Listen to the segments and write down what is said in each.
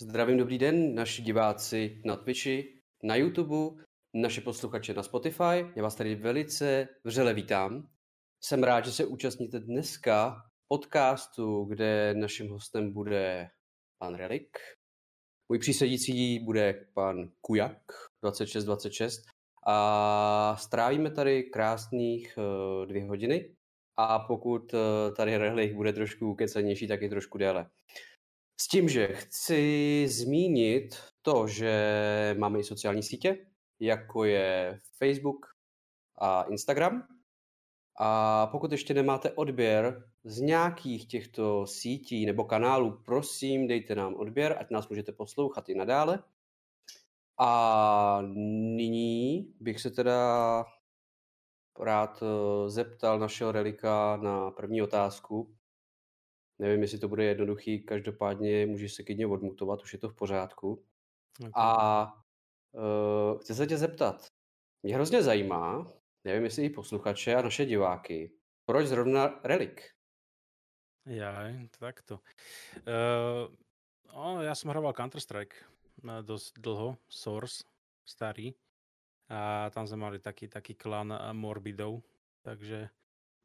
Zdravím, dobrý den, naši diváci na Twitchi, na YouTube, naše posluchače na Spotify. Já vás tady velice vřele vítám. Jsem rád, že se účastníte dneska podcastu, kde naším hostem bude pan Relik. Můj přísedící bude pan Kujak 2626 a strávíme tady krásných uh, dvě hodiny a pokud uh, tady Relik bude trošku kecenější, tak i trošku déle. S tím, že chci zmínit to, že máme i sociální sítě, jako je Facebook a Instagram. A pokud ještě nemáte odběr z nějakých těchto sítí nebo kanálů, prosím, dejte nám odběr, ať nás můžete poslouchat i nadále. A nyní bych se teda rád eh, zeptal našeho relika na první otázku. Nevím, jestli to bude jednoduchý, každopádně můžeš se klidně odmutovat, už je to v pořádku. Okay. A uh, chci se tě zeptat, mě hrozně zajímá, nevím, jestli i posluchače a naše diváky, proč zrovna Relik? Ja, takto. Uh, oh, ja som hraval Counter-Strike dosť dlho, Source, starý. A tam sme mali taký, taký klan Morbidov, takže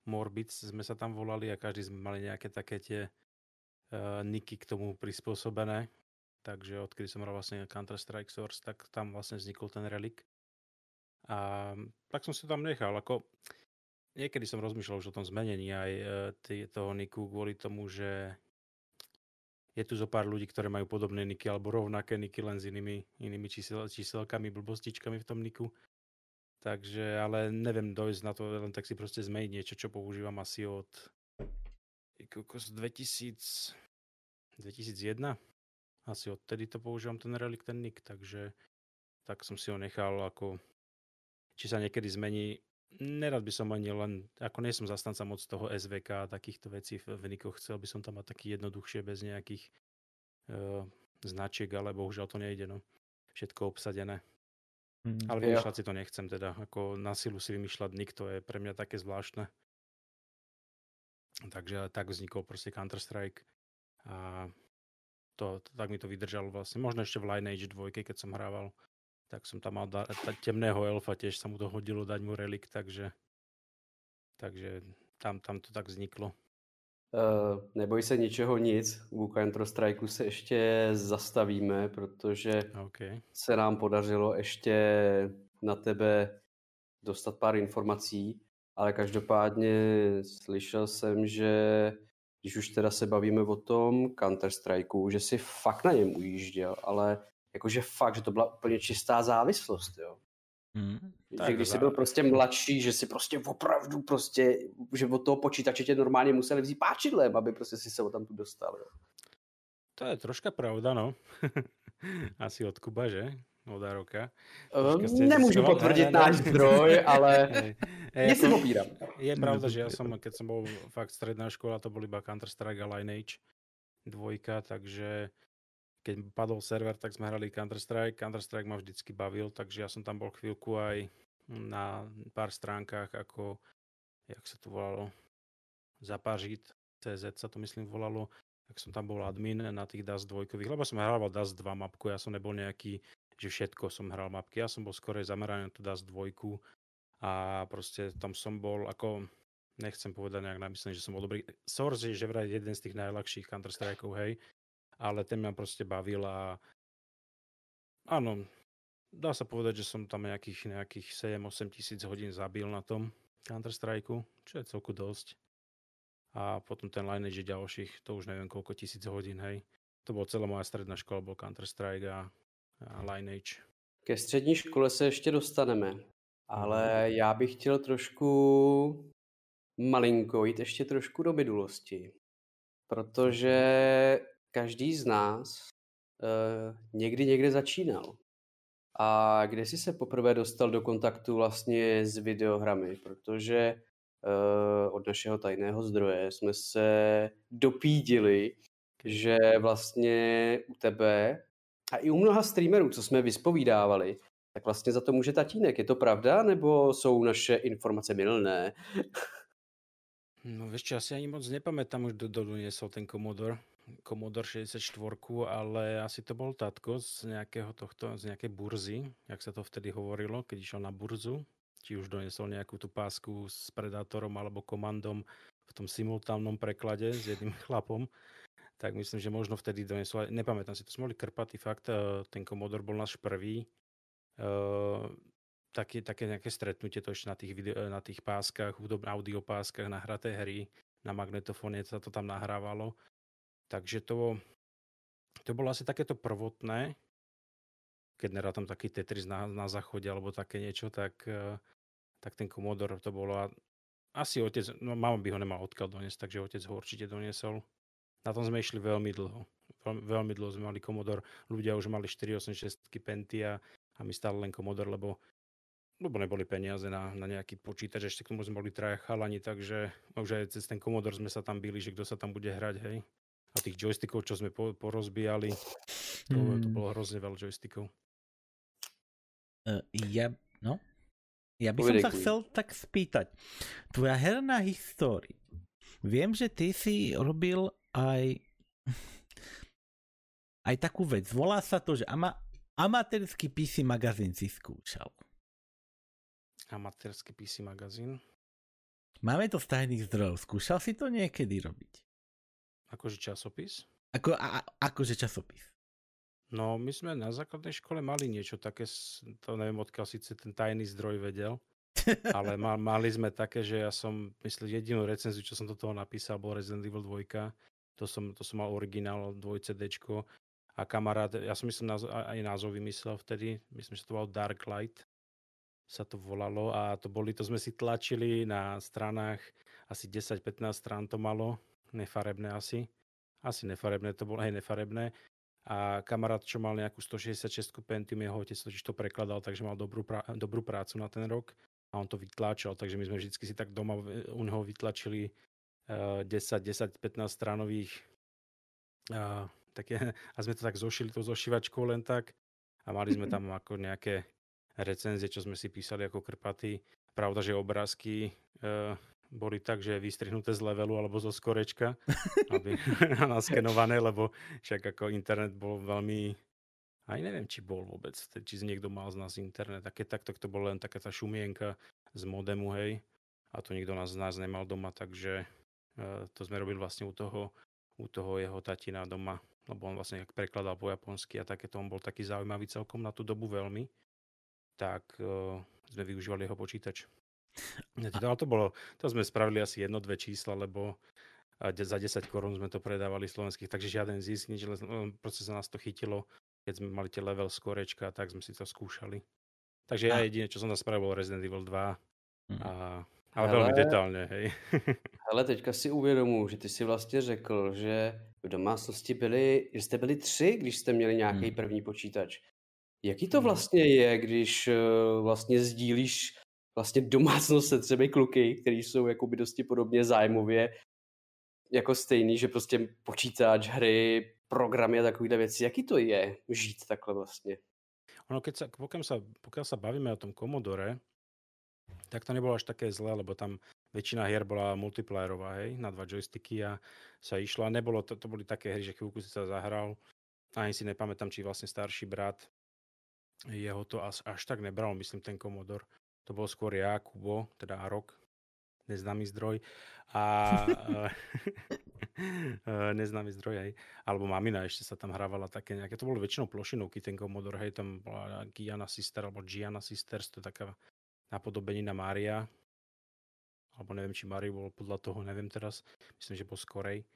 Morbids sme sa tam volali a každý sme mali nejaké také tie uh, niky k tomu prispôsobené. Takže odkedy som hral vlastne Counter-Strike Source, tak tam vlastne vznikol ten relik. A tak som si tam nechal. Ako, niekedy som rozmýšľal už o tom zmenení aj uh, toho niku kvôli tomu, že je tu zo pár ľudí, ktoré majú podobné niky alebo rovnaké niky len s inými, inými čísel, číselkami, blbostičkami v tom niku. Takže, ale neviem dojsť na to, len tak si proste zmeniť niečo, čo používam asi od 2000, 2001. Asi odtedy to používam ten relikt, ten nick, takže tak som si ho nechal ako či sa niekedy zmení. Nerad by som ani len, ako nie som zastanca moc toho SVK a takýchto vecí v, v nikoch, chcel by som tam mať taký jednoduchšie bez nejakých uh, značiek, ale bohužiaľ to nejde, no. Všetko obsadené. Mm, Ale vymýšľať si to nechcem teda. Ako na silu si vymýšľať nick, to je pre mňa také zvláštne. Takže tak vznikol proste Counter-Strike. A to, to, tak mi to vydržalo vlastne. Možno ešte v Lineage 2, keď som hrával, tak som tam mal da, temného elfa, tiež sa mu to hodilo dať mu relik, takže, takže tam, tam to tak vzniklo. Uh, neboj se ničeho nic, u Counter Strike se ještě zastavíme, protože okay. se nám podařilo ještě na tebe dostat pár informací, ale každopádně slyšel jsem, že když už teda se bavíme o tom Counter Strikeu, že si fakt na něm ujížděl, ale jakože fakt, že to byla úplně čistá závislost, jo. Hmm, že když jsi byl prostě mladší, že si prostě opravdu prostě, že od toho počítače tě normálně museli vzít páčidlem, aby prostě si se tam tu dostal. Jo. To je troška pravda, no. Asi od Kuba, že? Od Aroka. Um, nemůžu potvrdit ne, náš zdroj, ale je, si opíram. Je pravda, že ja som, keď som bol fakt stredná škola, to bol iba Counter-Strike a Lineage dvojka, takže keď padol server, tak sme hrali Counter-Strike. Counter-Strike ma vždycky bavil, takže ja som tam bol chvíľku aj na pár stránkach, ako, jak sa to volalo, Zapažit, CZ sa to myslím volalo, tak som tam bol admin na tých DAS dvojkových, lebo som hrával DAS 2 mapku, ja som nebol nejaký, že všetko som hral mapky, ja som bol skorej zameraný na tú DAS dvojku a proste tam som bol ako, nechcem povedať nejak namyslený, že som bol dobrý. Source je že vraj jeden z tých najľahších Counter-Strikeov, hej, ale ten ma proste bavil a áno, dá sa povedať, že som tam nejakých, nejakých 7-8 tisíc hodín zabil na tom Counter-Strike, čo je celku dosť. A potom ten Lineage ďalších, to už neviem koľko tisíc hodín, hej. To bol celá moja stredná škola, bol Counter-Strike a, a Lineage. Ke střední škole se ještě dostaneme, ale mhm. já bych chtěl trošku malinko jít ještě trošku do minulosti. Protože každý z nás uh, někdy někde začínal. A kde jsi se poprvé dostal do kontaktu vlastně s videohrami? Protože uh, od našeho tajného zdroje jsme se dopídili, že vlastně u tebe a i u mnoha streamerů, co jsme vyspovídávali, tak vlastně za to může tatínek. Je to pravda, nebo jsou naše informace milné? No vieš čo, asi ani moc nepamätám, už do, do doniesol ten Commodore Commodore 64, ale asi to bol tatko z nejakého tohto, z nejakej burzy, jak sa to vtedy hovorilo, keď išiel na burzu, či už donesol nejakú tú pásku s Predátorom alebo komandom v tom simultánnom preklade s jedným chlapom, tak myslím, že možno vtedy donesol, nepamätám si, to sme boli krpatý fakt, eh, ten Commodore bol náš prvý, uh, také, také nejaké stretnutie to ešte na tých, video, na tých páskach, audio páskach, nahraté hry, na magnetofóne sa to tam nahrávalo. Takže to, to bolo asi takéto prvotné, keď nerá tam taký Tetris na, na záchode alebo také niečo, tak, eh, tak ten Commodore to bolo. Asi otec, no mama by ho nemal odkiaľ doniesť, takže otec ho určite doniesol. Na tom sme išli veľmi dlho. Veľmi, veľmi dlho sme mali Commodore. Ľudia už mali 486 Pentia a my stále len Commodore, lebo lebo neboli peniaze na, na nejaký počítač, ešte k tomu sme boli traja chalani, takže už aj cez ten Commodore sme sa tam byli, že kto sa tam bude hrať, hej. A tých joystickov, čo sme po, porozbíjali, to, hmm. to bolo hrozne veľa joystickov. Uh, ja, no, ja by som sa chcel tak spýtať. Tvoja herná história. Viem, že ty si robil aj aj takú vec. Volá sa to, že ama, amatérsky PC magazín si skúšal amatérsky PC magazín. Máme to z tajných zdrojov. Skúšal si to niekedy robiť? Akože časopis? Ako, a, akože časopis. No, my sme na základnej škole mali niečo také, to neviem, odkiaľ síce ten tajný zdroj vedel, ale mal, mali sme také, že ja som, myslím, jedinú recenziu, čo som do toho napísal, bol Resident Evil 2. To som, to som mal originál 2 CD. A kamarát, ja som myslím, aj názov vymyslel vtedy, myslím, že to bol Dark Light sa to volalo a to boli, to sme si tlačili na stranách, asi 10-15 strán to malo, nefarebné asi. Asi nefarebné, to bolo, hej, nefarebné. A kamarát, čo mal nejakú 166 Pentium, jeho otec totiž to prekladal, takže mal dobrú, prá- dobrú prácu na ten rok a on to vytláčal, takže my sme vždy si tak doma u neho vytlačili uh, 10, 10, 15 stranových uh, také, a sme to tak zošili to zošívačkou len tak a mali sme tam ako nejaké recenzie, čo sme si písali ako krpaty. Pravda, že obrázky e, boli tak, že vystrihnuté z levelu alebo zo skorečka, aby naskenované, lebo však ako internet bol veľmi aj neviem, či bol vôbec, či niekto mal z nás internet. A keď takto to bolo len taká tá šumienka z modemu, hej, a to nikto nás z nás nemal doma, takže uh, to sme robili vlastne u toho, u toho jeho tatina doma, lebo on vlastne prekladal po japonsky a takéto, on bol taký zaujímavý celkom na tú dobu veľmi tak uh, sme využívali jeho počítač. Ale to bolo, to sme spravili asi jedno, dve čísla, lebo za 10 korún sme to predávali slovenských, takže žiaden zisk, nič, proste sa nás to chytilo, keď sme mali tie level skorečka, tak sme si to skúšali. Takže ja jediné, čo som tam spravil, Resident Evil 2 mhm. a ale Hele, veľmi detálne, hej. Ale teďka si uvědomuji, že ty si vlastně řekl, že v domácnosti byli, že jste byli tři, když jste měli nějaký hmm. první počítač. Jaký to hmm. vlastně je, když uh, vlastně sdílíš vlastně domácnost se třemi kluky, který jsou jakoby dosti podobně zájmově jako stejný, že prostě počítač, hry, programy a takovýhle věci. Jaký to je žít takhle vlastně? Ono, keď sa, pokiaľ, sa, pokiaľ sa bavíme o tom Commodore, tak to nebolo až také zlé, lebo tam väčšina hier bola multiplayerová, hej, na dva joysticky a sa išla. Nebolo to, to boli také hry, že chvíľku si sa zahral, ani si nepamätám, či vlastne starší brat jeho to až, až tak nebral, myslím, ten Commodore. To bol skôr ja, Kubo, teda rok, neznámy zdroj. A neznámy zdroj aj. Alebo mamina ešte sa tam hrávala také nejaké, to bolo väčšinou plošinovky, ten Commodore, hej, tam bola Giana Sister, alebo Giana Sisters, to je taká napodobenina Mária. Alebo neviem, či Máriu bol podľa toho, neviem teraz. Myslím, že bol skorej.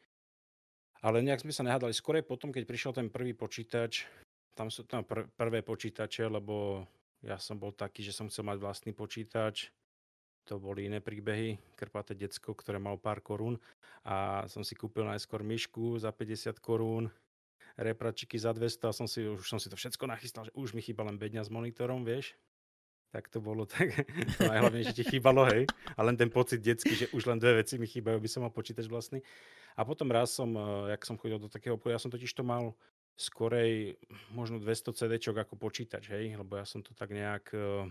Ale nejak sme sa nehádali. Skorej potom, keď prišiel ten prvý počítač, tam sú tam pr- prvé počítače, lebo ja som bol taký, že som chcel mať vlastný počítač. To boli iné príbehy. Krpaté decko, ktoré mal pár korún. A som si kúpil najskôr myšku za 50 korún, repračiky za 200 a som si, už som si to všetko nachystal, že už mi chýba len bedňa s monitorom, vieš. Tak to bolo tak, to najhlavnejšie ti chýbalo, hej. A len ten pocit detský, že už len dve veci mi chýbajú, by som mal počítač vlastný. A potom raz som, eh, jak som chodil do takého obchodu, ja som totiž to mal skorej možno 200 CD ako počítač, hej, lebo ja som to tak nejak, uh,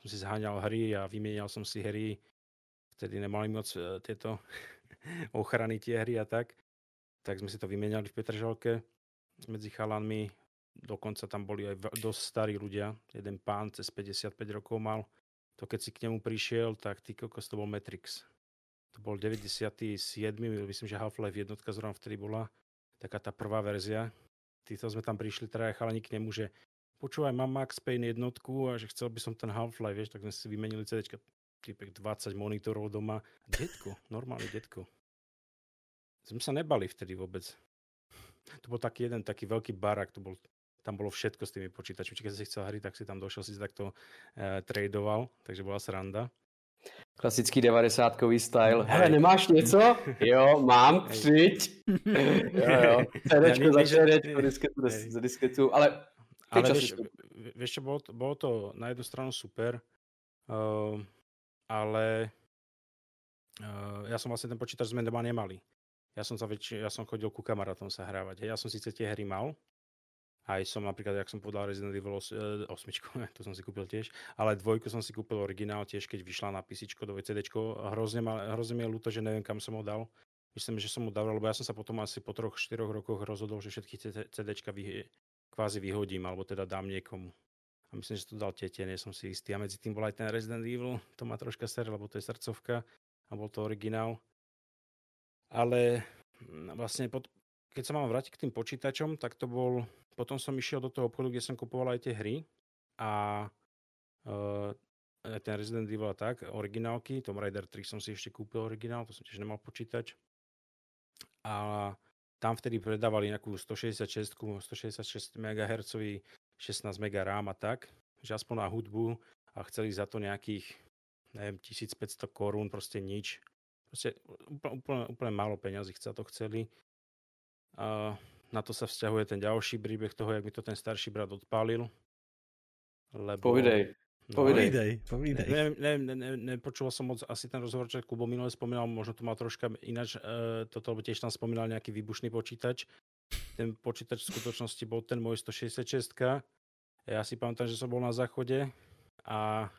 som si zháňal hry a vymienial som si hry, vtedy nemali moc uh, tieto ochrany tie hry a tak. tak sme si to vymenali v Petržalke medzi chalanmi. Dokonca tam boli aj dosť starí ľudia. Jeden pán cez 55 rokov mal. To keď si k nemu prišiel, tak ty kokos to bol Matrix. To bol 97. Myslím, že Half-Life jednotka zrovna vtedy bola. Taká tá prvá verzia. Týto sme tam prišli, teda chalani k nemu, že počúvaj, mám Max Payne jednotku a že chcel by som ten Half-Life, vieš, tak sme si vymenili CD, typek 20 monitorov doma. Detko, normálny detko. Sme sa nebali vtedy vôbec. To bol taký jeden taký veľký barak, to bol, tam bolo všetko s tými počítačmi. Keď si chcel hry, tak si tam došiel, si takto uh, tradoval, takže bola sranda. Klasický 90 style. Hele, nemáš něco? Jo, mám, přijď. jo, jo. CDčko za CDčko, disketu za disketu, ale... Ale vieš, vieš čo, bolo to, bolo to na jednu stranu super, uh, ale uh, ja som vlastne ten počítač sme doma nemali. Ja som, sa väč- ja som chodil ku kamarátom sa hrávať. Ja som síce tie hry mal, aj som napríklad, jak som povedal Resident Evil 8, e, to som si kúpil tiež, ale dvojku som si kúpil originál tiež, keď vyšla na PC do CD. Hrozne, ma, hrozne mi je ľúto, že neviem, kam som ho dal. Myslím, že som mu dal, lebo ja som sa potom asi po troch, štyroch rokoch rozhodol, že všetky CD vy, kvázi vyhodím, alebo teda dám niekomu. A myslím, že to dal tete, nie som si istý. A medzi tým bol aj ten Resident Evil, to má troška ser, lebo to je srdcovka a bol to originál. Ale mm, vlastne pod, keď sa mám vrátiť k tým počítačom, tak to bol potom som išiel do toho obchodu, kde som kupoval aj tie hry a uh, ten Resident Evil a tak, originálky, Tomb Raider 3 som si ešte kúpil originál, to som tiež nemal počítač. A tam vtedy predávali nejakú 166, 166 MHz, 16 MB RAM a tak, že aspoň na hudbu a chceli za to nejakých, neviem, 1500 korún, proste nič. Proste úplne, úplne, úplne málo peňazí sa to chceli. Uh, na to sa vzťahuje ten ďalší príbeh toho, jak mi to ten starší brat odpálil. Lebo... Povidej. No, povidej, povidej. Ne, ne, ne, ne, nepočul som moc asi ten rozhovor, čo Kubo minule spomínal, možno to mal troška ináč, e, toto, lebo tiež tam spomínal nejaký výbušný počítač. Ten počítač v skutočnosti bol ten môj 166. Ja si pamätám, že som bol na záchode a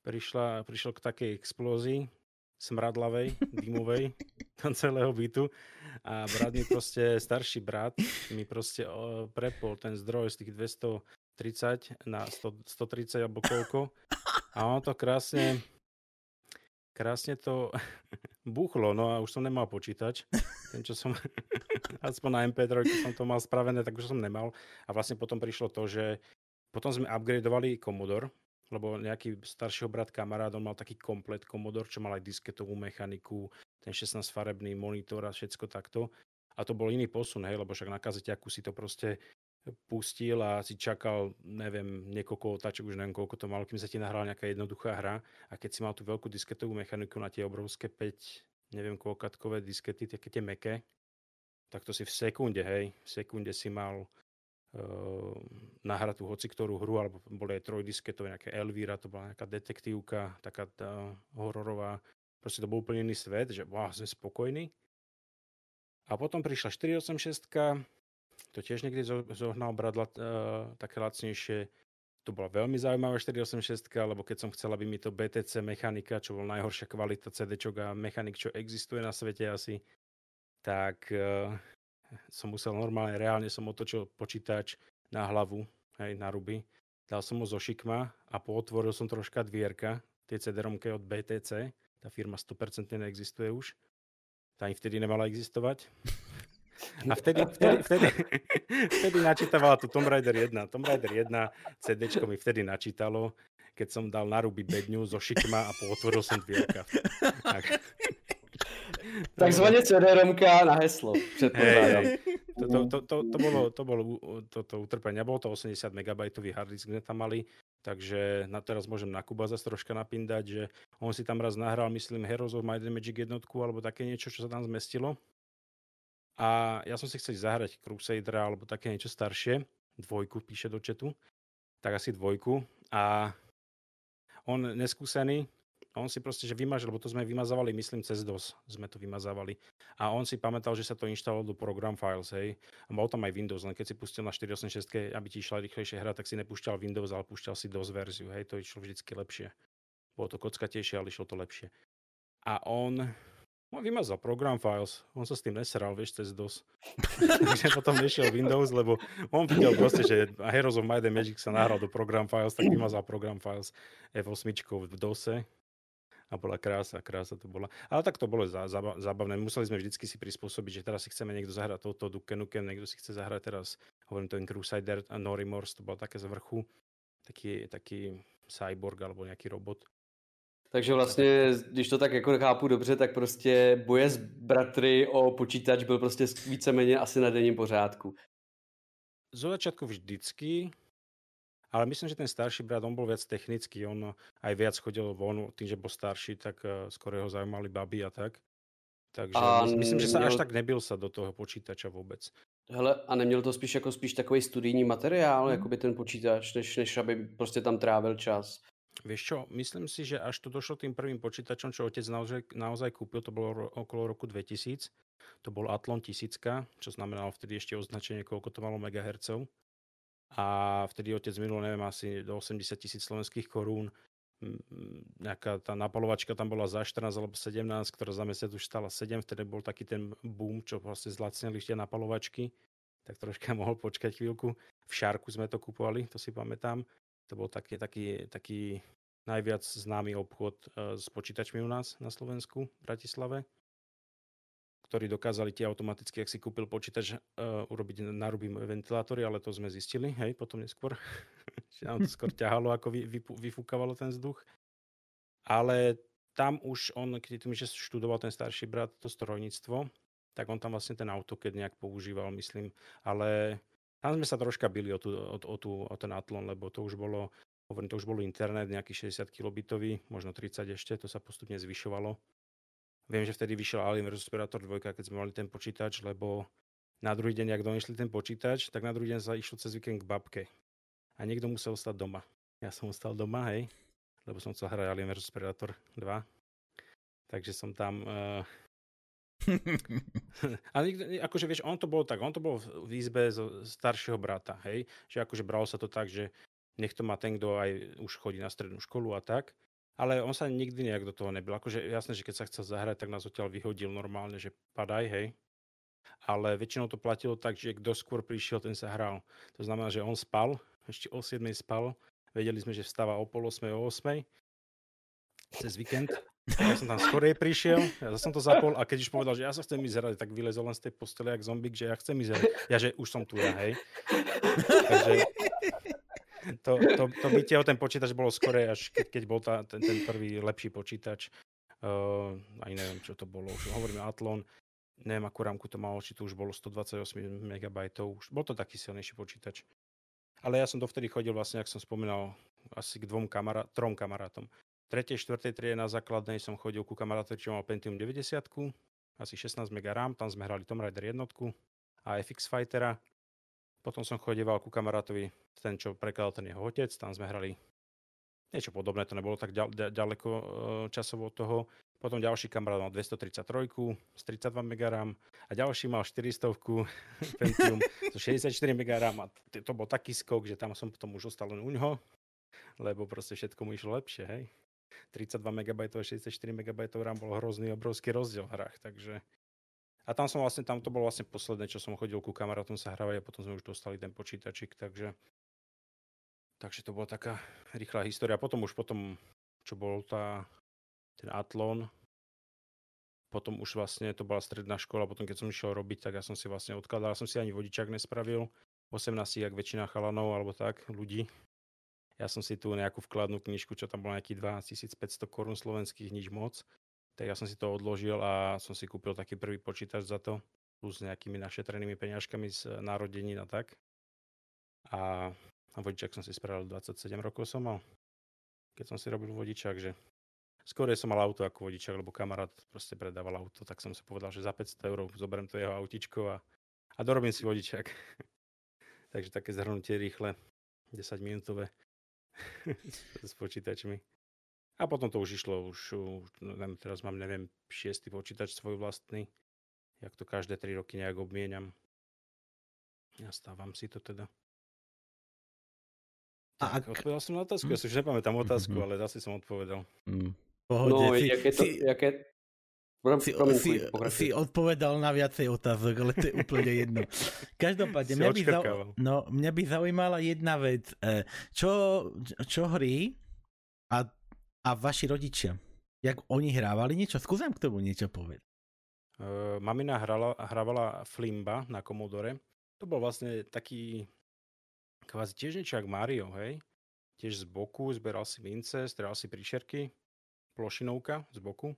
prišla, prišlo k takej explózii smradlavej, dymovej, tam celého bytu a brat mi proste, starší brat mi proste prepol ten zdroj z tých 230 na 100, 130 alebo koľko a on to krásne krásne to buchlo, no a už som nemal počítač. Ten, čo som, aspoň na MP3 som to mal spravené, tak už som nemal. A vlastne potom prišlo to, že potom sme upgradeovali Commodore, lebo nejaký staršieho brat kamarát, on mal taký komplet Commodore, čo mal aj disketovú mechaniku, ten 16-farebný monitor a všetko takto. A to bol iný posun, hej, lebo však na kazeťaku si to proste pustil a si čakal, neviem, niekoľko otáčok, už neviem koľko to malo, kým sa ti nahrala nejaká jednoduchá hra. A keď si mal tú veľkú disketovú mechaniku na tie obrovské 5, neviem koľkatkové diskety, také tie meké, tak to si v sekunde, hej, v sekunde si mal Ehm, nahrať tú hoci ktorú hru, alebo boli aj trojdisketové, nejaké Elvira, to bola nejaká detektívka, taká tá hororová. Proste to bol úplne iný svet, že wow, sme spokojní. A potom prišla 486, to tiež niekde zohnal bradla uh, také lacnejšie. To bola veľmi zaujímavá 486, lebo keď som chcel, aby mi to BTC mechanika, čo bol najhoršia kvalita CD a mechanik, čo existuje na svete asi, tak uh, som musel normálne, reálne som otočil počítač na hlavu, hej, na ruby. Dal som ho zo šikma a pootvoril som troška dvierka, tie cd od BTC. Tá firma 100% neexistuje už. Tá ani vtedy nemala existovať. A vtedy, vtedy, vtedy, vtedy načítavala tu Tomb Raider 1. Tomb Raider 1 CD mi vtedy načítalo, keď som dal na ruby bedňu zo šikma a pootvoril som dvierka. Tak. Takzvaně CD-romka na heslo. Hey, hey. To, to, to, to, to, bolo, to bolo to, to utrpenie. Bolo to 80 MB hard disk, sme tam mali, takže na teraz môžem na Kuba zase troška napindať, že on si tam raz nahral, myslím, Heroes of Might Magic jednotku, alebo také niečo, čo sa tam zmestilo. A ja som si chcel zahrať Crusader alebo také niečo staršie. Dvojku píše do četu. Tak asi dvojku. A on neskúsený, on si proste, že vymažil, lebo to sme vymazávali, myslím, cez DOS sme to vymazávali. A on si pamätal, že sa to inštalovalo do program files, hej. A mal tam aj Windows, len keď si pustil na 486, aby ti išla rýchlejšie hra, tak si nepúšťal Windows, ale púšťal si DOS verziu, hej. To išlo vždycky lepšie. Bolo to kockatejšie, ale išlo to lepšie. A on On vymazal program files, on sa s tým neseral, vieš, cez DOS. Takže potom nešiel Windows, lebo on videl proste, že Heroes of Might and Magic sa nahral do program files, tak vymazal program files F8 v DOSe a bola krása, krása to bola. Ale tak to bolo zábavné. Museli sme vždycky si prispôsobiť, že teraz si chceme niekto zahrať toto Duke Nukem, niekto si chce zahrať teraz, hovorím to ten Crusader a No Remorse, to bol také z vrchu, taký, taký cyborg alebo nejaký robot. Takže vlastně, když to tak jako chápu dobře, tak prostě boje s bratry o počítač byl prostě víceméně asi na denním pořádku. Zo začiatku vždycky, ale myslím, že ten starší brat, on bol viac technický, on aj viac chodil von, tým, že bol starší, tak uh, skoro jeho zaujímali baby a tak. Takže a myslím, že sa až tak nebil sa do toho počítača vôbec. Hele, a neměl to spíš jako spíš takový studijní materiál, hmm. jako by ten počítač, než, než aby prostě tam trávil čas. Vieš čo, myslím si, že až to došlo tým prvým počítačom, čo otec naozaj, naozaj kúpil, to bolo ro, okolo roku 2000. To bol Atlon 1000, čo znamenalo vtedy ešte označenie, koľko to malo megahercov. A vtedy otec minul, neviem, asi do 80 tisíc slovenských korún. Nejaká tá napalovačka tam bola za 14 alebo 17, ktorá za mesiac už stala 7. Vtedy bol taký ten boom, čo vlastne zlacnili tie napalovačky. Tak troška mohol počkať chvíľku. V Šarku sme to kupovali, to si pamätám. To bol taký, taký, taký najviac známy obchod uh, s počítačmi u nás na Slovensku, v Bratislave, ktorí dokázali tie automaticky, ak si kúpil počítač, uh, urobiť naruby ventilátory, ale to sme zistili, hej, potom neskôr, že nám to skôr ťahalo, ako vy, vy, vyfúkavalo ten vzduch. Ale tam už on, keď tým, že študoval ten starší brat to strojníctvo, tak on tam vlastne ten AutoCAD nejak používal, myslím, ale tam sme sa troška bili o, tú, o, o, tú, o ten Atlon, lebo to už bolo, hovorím, to už bolo internet, nejaký 60 kilobitový, možno 30 ešte, to sa postupne zvyšovalo. Viem, že vtedy vyšiel Alien vs Predator 2, keď sme mali ten počítač, lebo na druhý deň, ak donesli ten počítač, tak na druhý deň sa išlo cez víkend k babke. A niekto musel stať doma. Ja som ostal doma, hej, lebo som chcel hrať Alien vs Predator 2. Takže som tam uh, Ale akože vieš, on to bol tak, on to bol v izbe zo staršieho brata, hej, že akože bralo sa to tak, že nech to má ten, kto aj už chodí na strednú školu a tak, ale on sa nikdy nejak do toho nebyl. Akože jasné, že keď sa chcel zahrať, tak nás odtiaľ vyhodil normálne, že padaj, hej. Ale väčšinou to platilo tak, že kto skôr prišiel, ten sa hral. To znamená, že on spal, ešte o 7 spal, vedeli sme, že vstáva o pol 8, o 8 cez víkend ja som tam skorej prišiel, ja som to zapol a keď už povedal, že ja sa chcem vyzerať, tak vylezol len z tej postele jak zombik, že ja chcem vyzerať. Ja, že už som tu ja, hej. Takže to, to, to bytie o ten počítač bolo skorej, až keď, keď bol tá, ten, ten prvý lepší počítač. Uh, aj neviem, čo to bolo. Už hovoríme Atlon, neviem, akú rámku to malo, či to už bolo 128 MB. Už bol to taký silnejší počítač. Ale ja som dovtedy chodil vlastne, ak som spomínal, asi k dvom kamará- trom kamarátom. 3. 4. triede na základnej som chodil ku kamarátovi, čo mal Pentium 90, asi 16 MB RAM, tam sme hrali Tomb Raider jednotku a FX Fightera. Potom som chodieval ku kamarátovi, ten, čo prekladal ten jeho otec, tam sme hrali niečo podobné, to nebolo tak ďaleko e, časovo od toho. Potom ďalší kamarát mal 233 z 32 MB RAM a ďalší mal 400 Pentium so 64 MB RAM a to bol taký skok, že tam som potom už ostal len u ňoho, lebo proste všetko mu išlo lepšie, hej. 32 MB a 64 MB RAM bol hrozný, obrovský rozdiel v hrách, takže a tam som vlastne, tam to bolo vlastne posledné, čo som chodil ku kamarátom sa hrávať a potom sme už dostali ten počítačik, takže takže to bola taká rýchla história. Potom už potom, čo bol tá, ten Atlon, potom už vlastne to bola stredná škola, potom keď som išiel robiť, tak ja som si vlastne odkladal, ja som si ani vodičák nespravil, 18, jak väčšina chalanov alebo tak, ľudí, ja som si tu nejakú vkladnú knižku, čo tam bolo nejakých 12500 korún slovenských, nič moc. Tak ja som si to odložil a som si kúpil taký prvý počítač za to, plus nejakými našetrenými peňažkami z narodení a tak. A vodičak som si spravil 27 rokov som mal, keď som si robil vodičak, že skôr som mal auto ako vodičak, lebo kamarát proste predával auto, tak som si povedal, že za 500 eur zoberiem to jeho autičko a, a dorobím si vodičak. Takže také zhrnutie rýchle, 10 minútové. s počítačmi. A potom to už išlo, už, už neviem, teraz mám, neviem, šiestý počítač svoj vlastný. Jak to každé 3 roky nejak obmieniam. Ja stávam si to teda. A ak... Odpovedal som na otázku, ja si už nepamätám otázku, mm-hmm. ale asi som odpovedal. Mm. Pohodě. No, ty, jaké to, ty... jaké, si, si, si odpovedal na viacej otázok, ale to je úplne jedno. Každopádne, mňa by, zau, no, mňa by zaujímala jedna vec. E, čo, čo hry a, a vaši rodičia, jak oni hrávali niečo? Skúsam k tomu niečo povedať. Uh, mamina hrala, hrávala Flimba na Commodore. To bol vlastne taký kvázi tiež niečo Mario, hej? Tiež z boku, zberal si mince, strieľal si príšerky, plošinovka z boku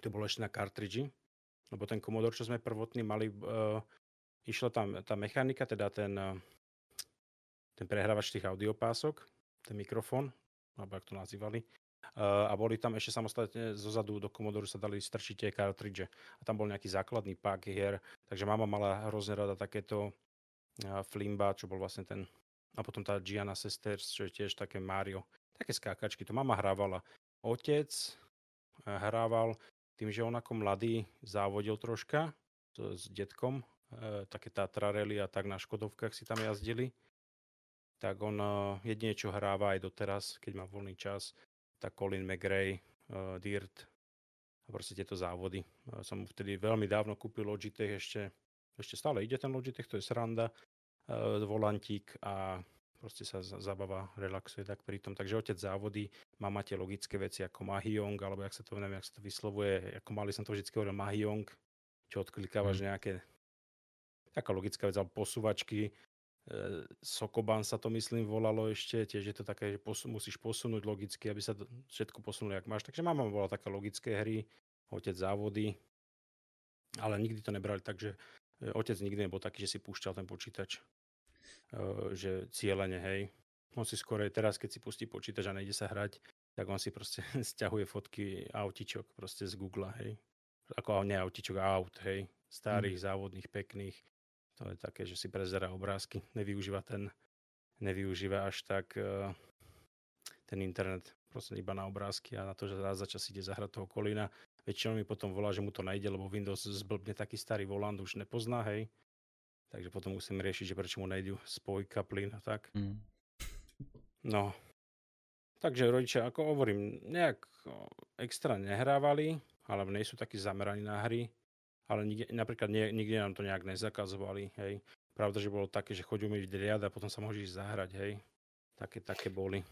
to bolo ešte na kartridži, lebo ten Commodore, čo sme prvotný mali, uh, išla tam tá mechanika, teda ten, uh, ten prehrávač tých audiopások, ten mikrofón, alebo ako to nazývali, uh, a boli tam ešte samostatne zozadu do Commodore sa dali strčiť tie kartridže. A tam bol nejaký základný pak hier, takže mama mala hrozne rada takéto uh, Flimba, čo bol vlastne ten, a potom tá Gianna Sisters, čo je tiež také Mario. Také skákačky, to mama hrávala. Otec hrával tým, že on ako mladý závodil troška s detkom, také Tatra rally a tak na Škodovkách si tam jazdili, tak on e, jedine, čo hráva aj doteraz, keď má voľný čas, tak Colin McRae, e, Dirt a proste tieto závody. E, som mu vtedy veľmi dávno kúpil Logitech, ešte, ešte stále ide ten Logitech, to je sranda, volantík a proste sa zabava, relaxuje tak pri tom. Takže otec závody, mama tie logické veci ako Mahjong, alebo jak sa to, neviem, jak sa to vyslovuje, ako mali som to vždy hovoril Mahjong, čo odklikávaš mm. nejaké taká logická vec, alebo posúvačky, Sokoban sa to myslím volalo ešte, tiež je to také, že posu, musíš posunúť logicky, aby sa všetko posunulo, jak máš. Takže mama bola také logické hry, otec závody, ale nikdy to nebrali tak, že e, otec nikdy nebol taký, že si púšťal ten počítač že cieľene, hej. On si skôr teraz, keď si pustí počítač a nejde sa hrať, tak on si proste stiahuje fotky autičok proste z Google, hej. Ako ne autičok, aut, hej. Starých, mm. závodných, pekných. To je také, že si prezera obrázky. Nevyužíva ten, nevyužíva až tak uh, ten internet proste iba na obrázky a na to, že raz za čas ide zahrať toho kolína. Väčšinou mi potom volá, že mu to najde, lebo Windows zblbne taký starý volant už nepozná, hej Takže potom musím riešiť, že prečo mu nejdu spojka, plyn a tak. Mm. No. Takže rodičia, ako hovorím, nejak extra nehrávali, alebo nie sú takí zameraní na hry, ale nikde, napríklad nie, nikde nám to nejak nezakazovali, hej. Pravda, že bolo také, že chodil mi riad a potom sa môžeš zahrať, hej. Také, také boli.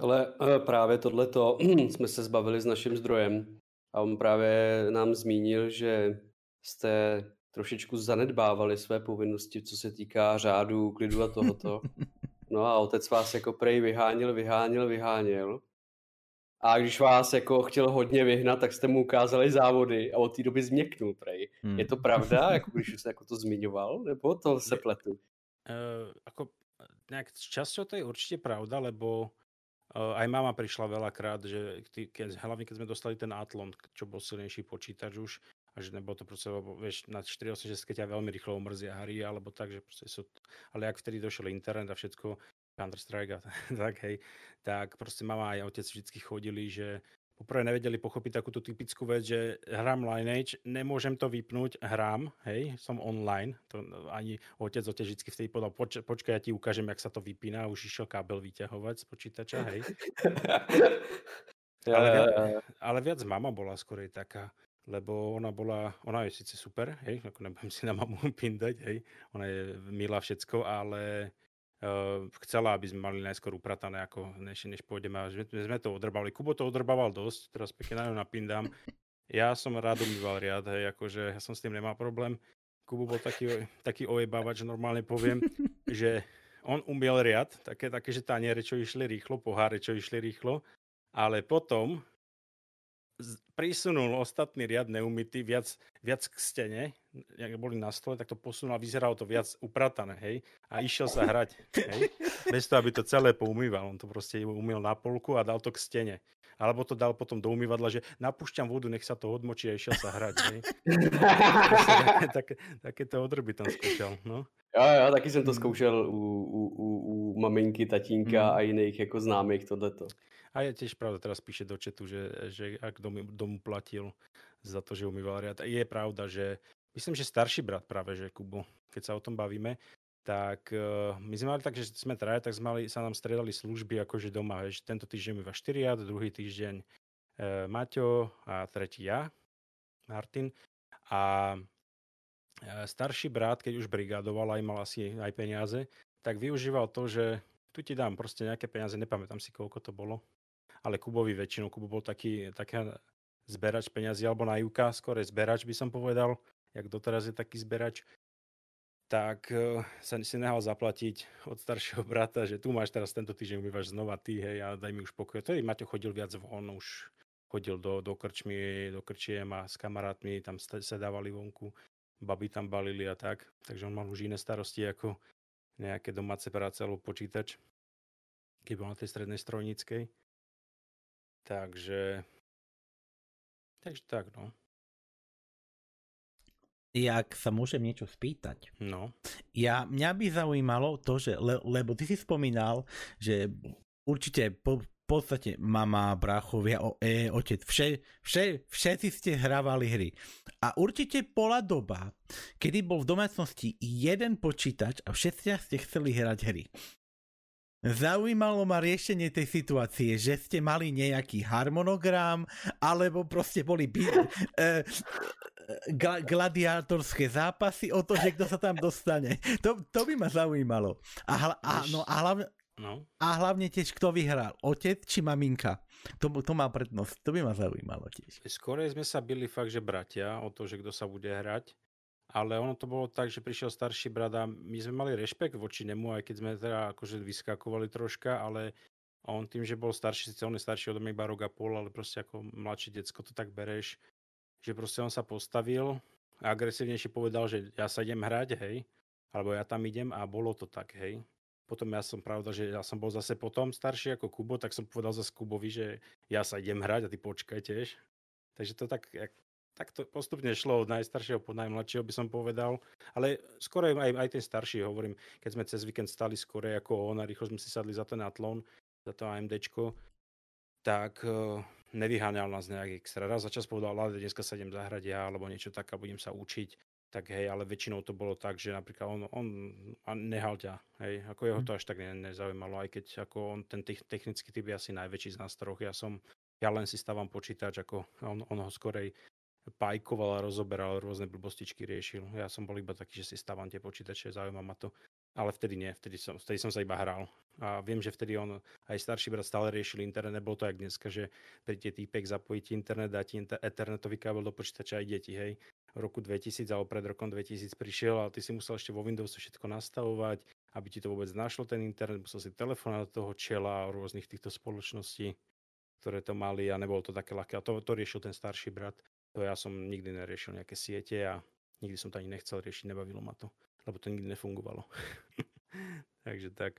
Ale e, právě tohleto jsme se zbavili s naším zdrojem a on právě nám zmínil, že jste trošičku zanedbávali své povinnosti, co se týká řádu, klidu a tohoto. No a otec vás jako prej vyháněl, vyháněl, vyháněl. A když vás jako chtěl hodně vyhnat, tak jste mu ukázali závody a od té doby změknul prej. Hmm. Je to pravda, jako když se jako to zmiňoval, nebo to se pletu? Uh, ako nejak časťou to je určite pravda, lebo uh, aj mama prišla veľakrát, že keď, hlavne keď sme dostali ten Atlon, čo bol silnejší počítač už, a že nebolo to proste, lebo vieš, na 486 ťa veľmi rýchlo omrzia hry, alebo tak, že proste sú, ale ak vtedy došiel internet a všetko, Counter-Strike a tak, hej, tak proste mama aj otec vždy chodili, že poprvé nevedeli pochopiť takúto typickú vec, že hrám Lineage, nemôžem to vypnúť, hrám, hej, som online, to ani otec otec vždy vtedy povedal, poč- počkaj, ja ti ukážem, jak sa to vypína, už išiel kábel vyťahovať z počítača, hej. ale, ale viac mama bola skorej taká, lebo ona bola, ona je síce super, hej, ako nebudem si na mamu pindať, hej, ona je milá všetko, ale chcela, aby sme mali najskôr upratané, ako než, než pôjdeme, a sme, to odrbali. Kubo to odrbával dosť, teraz pekne na ňu napindám. Ja som rád umýval riad, hej, akože ja som s tým nemal problém. Kubo bol taký, taký ojebávač, normálne poviem, že on umiel riad, také, také, že taniere, čo išli rýchlo, poháre, čo išli rýchlo, ale potom prisunul ostatný riad neumytý viac, viac k stene, jak boli na stole, tak to posunul a vyzeralo to viac upratané, hej, a išiel sa hrať, hej, bez toho, aby to celé poumýval, on to proste umiel na polku a dal to k stene. Alebo to dal potom do umývadla, že napúšťam vodu, nech sa to odmočí a išiel sa hrať, hej. také, také, takéto odrby tam skúšal, no. Jo, jo, taky jsem to mm. zkoušel u, u, u, u maminky, tatínka mm. a jiných jako známých tohleto. A je tiež pravda, teraz píše do četu, že, že ak dom, domu platil za to, že umýval riad. Je pravda, že myslím, že starší brat práve, že Kubo, keď sa o tom bavíme, tak uh, my sme mali tak, že sme traja, tak sme mali, sa nám stredali služby akože doma, že tento týždeň umýva 4 riad, druhý týždeň uh, Maťo a tretí ja. Martin. A e, starší brat, keď už brigádoval aj mal asi aj peniaze, tak využíval to, že tu ti dám proste nejaké peniaze, nepamätám si, koľko to bolo, ale Kubovi väčšinou, Kubo bol taký, taký zberač peniazy, alebo na Juka, skôr zberač by som povedal, jak doteraz je taký zberač, tak uh, sa si nehal zaplatiť od staršieho brata, že tu máš teraz tento týždeň, umývaš znova ty, hej, a daj mi už pokoj. To je, Maťo chodil viac von, už chodil do, do krčmy, do krčiem a s kamarátmi tam sedávali vonku, baby tam balili a tak. Takže on mal už iné starosti ako nejaké domáce práce alebo počítač, keď bol na tej strednej strojníckej. Takže, takže tak, no. Jak sa môžem niečo spýtať? No. Ja, mňa by zaujímalo to, že, le, lebo ty si spomínal, že určite po, podstate mama, bráchovia, o, e, otec, vše, vše, všetci ste hrávali hry. A určite bola doba, kedy bol v domácnosti jeden počítač a všetci ste chceli hrať hry. Zaujímalo ma riešenie tej situácie, že ste mali nejaký harmonogram, alebo proste boli by, e, gladiátorské zápasy o to, že kto sa tam dostane. To, to by ma zaujímalo. A, hla, a, no, a hlavne, No. A hlavne tiež, kto vyhral, otec či maminka. To, to má prednosť, to by ma zaujímalo tiež. Skôr sme sa byli fakt, že bratia o to, že kto sa bude hrať. Ale ono to bolo tak, že prišiel starší brat a my sme mali rešpekt voči nemu, aj keď sme teda akože vyskakovali troška, ale on tým, že bol starší, síce on je starší od mňa iba rok a pol, ale proste ako mladší decko to tak bereš, že proste on sa postavil a agresívnejšie povedal, že ja sa idem hrať, hej, alebo ja tam idem a bolo to tak, hej. Potom ja som pravda, že ja som bol zase potom starší ako Kubo, tak som povedal zase Kubovi, že ja sa idem hrať a ty počkaj tiež. Takže to tak, tak to postupne šlo od najstaršieho po najmladšieho by som povedal. Ale skoro aj, aj ten starší, hovorím, keď sme cez víkend stali skore ako on a rýchlo sme si sadli za ten Atlon, za to AMDčko, tak uh, nevyháňal nás nejak extra. Raz za čas povedal, ale dneska sa idem zahrať ja, alebo niečo tak a budem sa učiť tak hej, ale väčšinou to bolo tak, že napríklad on, on nehal ťa, hej, ako jeho mhm. to až tak ne, nezaujímalo, aj keď ako on ten technický typ je asi najväčší z nás troch, ja som, ja len si stávam počítač, ako on, on ho skorej pajkoval a rozoberal, rôzne blbostičky riešil. Ja som bol iba taký, že si stávam tie počítače, zaujíma ma to. Ale vtedy nie, vtedy som, vtedy som sa iba hral. A viem, že vtedy on, aj starší brat stále riešil internet, nebolo to jak dneska, že príde týpek, zapojíte internet, dáte ethernetový kábel do počítača a idete, hej v roku 2000 alebo pred rokom 2000 prišiel a ty si musel ešte vo Windowsu všetko nastavovať, aby ti to vôbec našlo ten internet, musel si telefonovať do toho čela rôznych týchto spoločností, ktoré to mali a nebolo to také ľahké. A to, to riešil ten starší brat. To ja som nikdy neriešil nejaké siete a nikdy som to ani nechcel riešiť, nebavilo ma to, lebo to nikdy nefungovalo. Takže tak.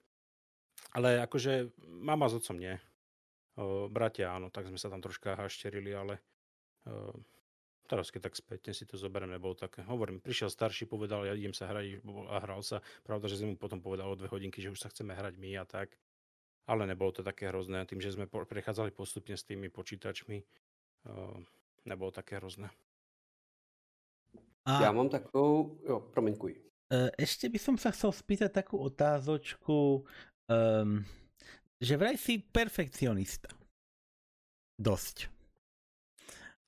Ale akože mama s otcom nie. O, bratia áno, tak sme sa tam troška hašterili, ale o, Teraz keď tak spätne si to zoberiem, nebolo také. Hovorím, prišiel starší, povedal, ja idem sa hrať a hral sa. Pravda, že som mu potom povedal o dve hodinky, že už sa chceme hrať my a tak. Ale nebolo to také hrozné. Tým, že sme prechádzali postupne s tými počítačmi, nebolo také hrozné. A... Ja mám takovou... Jo, promiňkuj. E, ešte by som sa chcel spýtať takú otázočku, um, že vraj si perfekcionista. Dosť.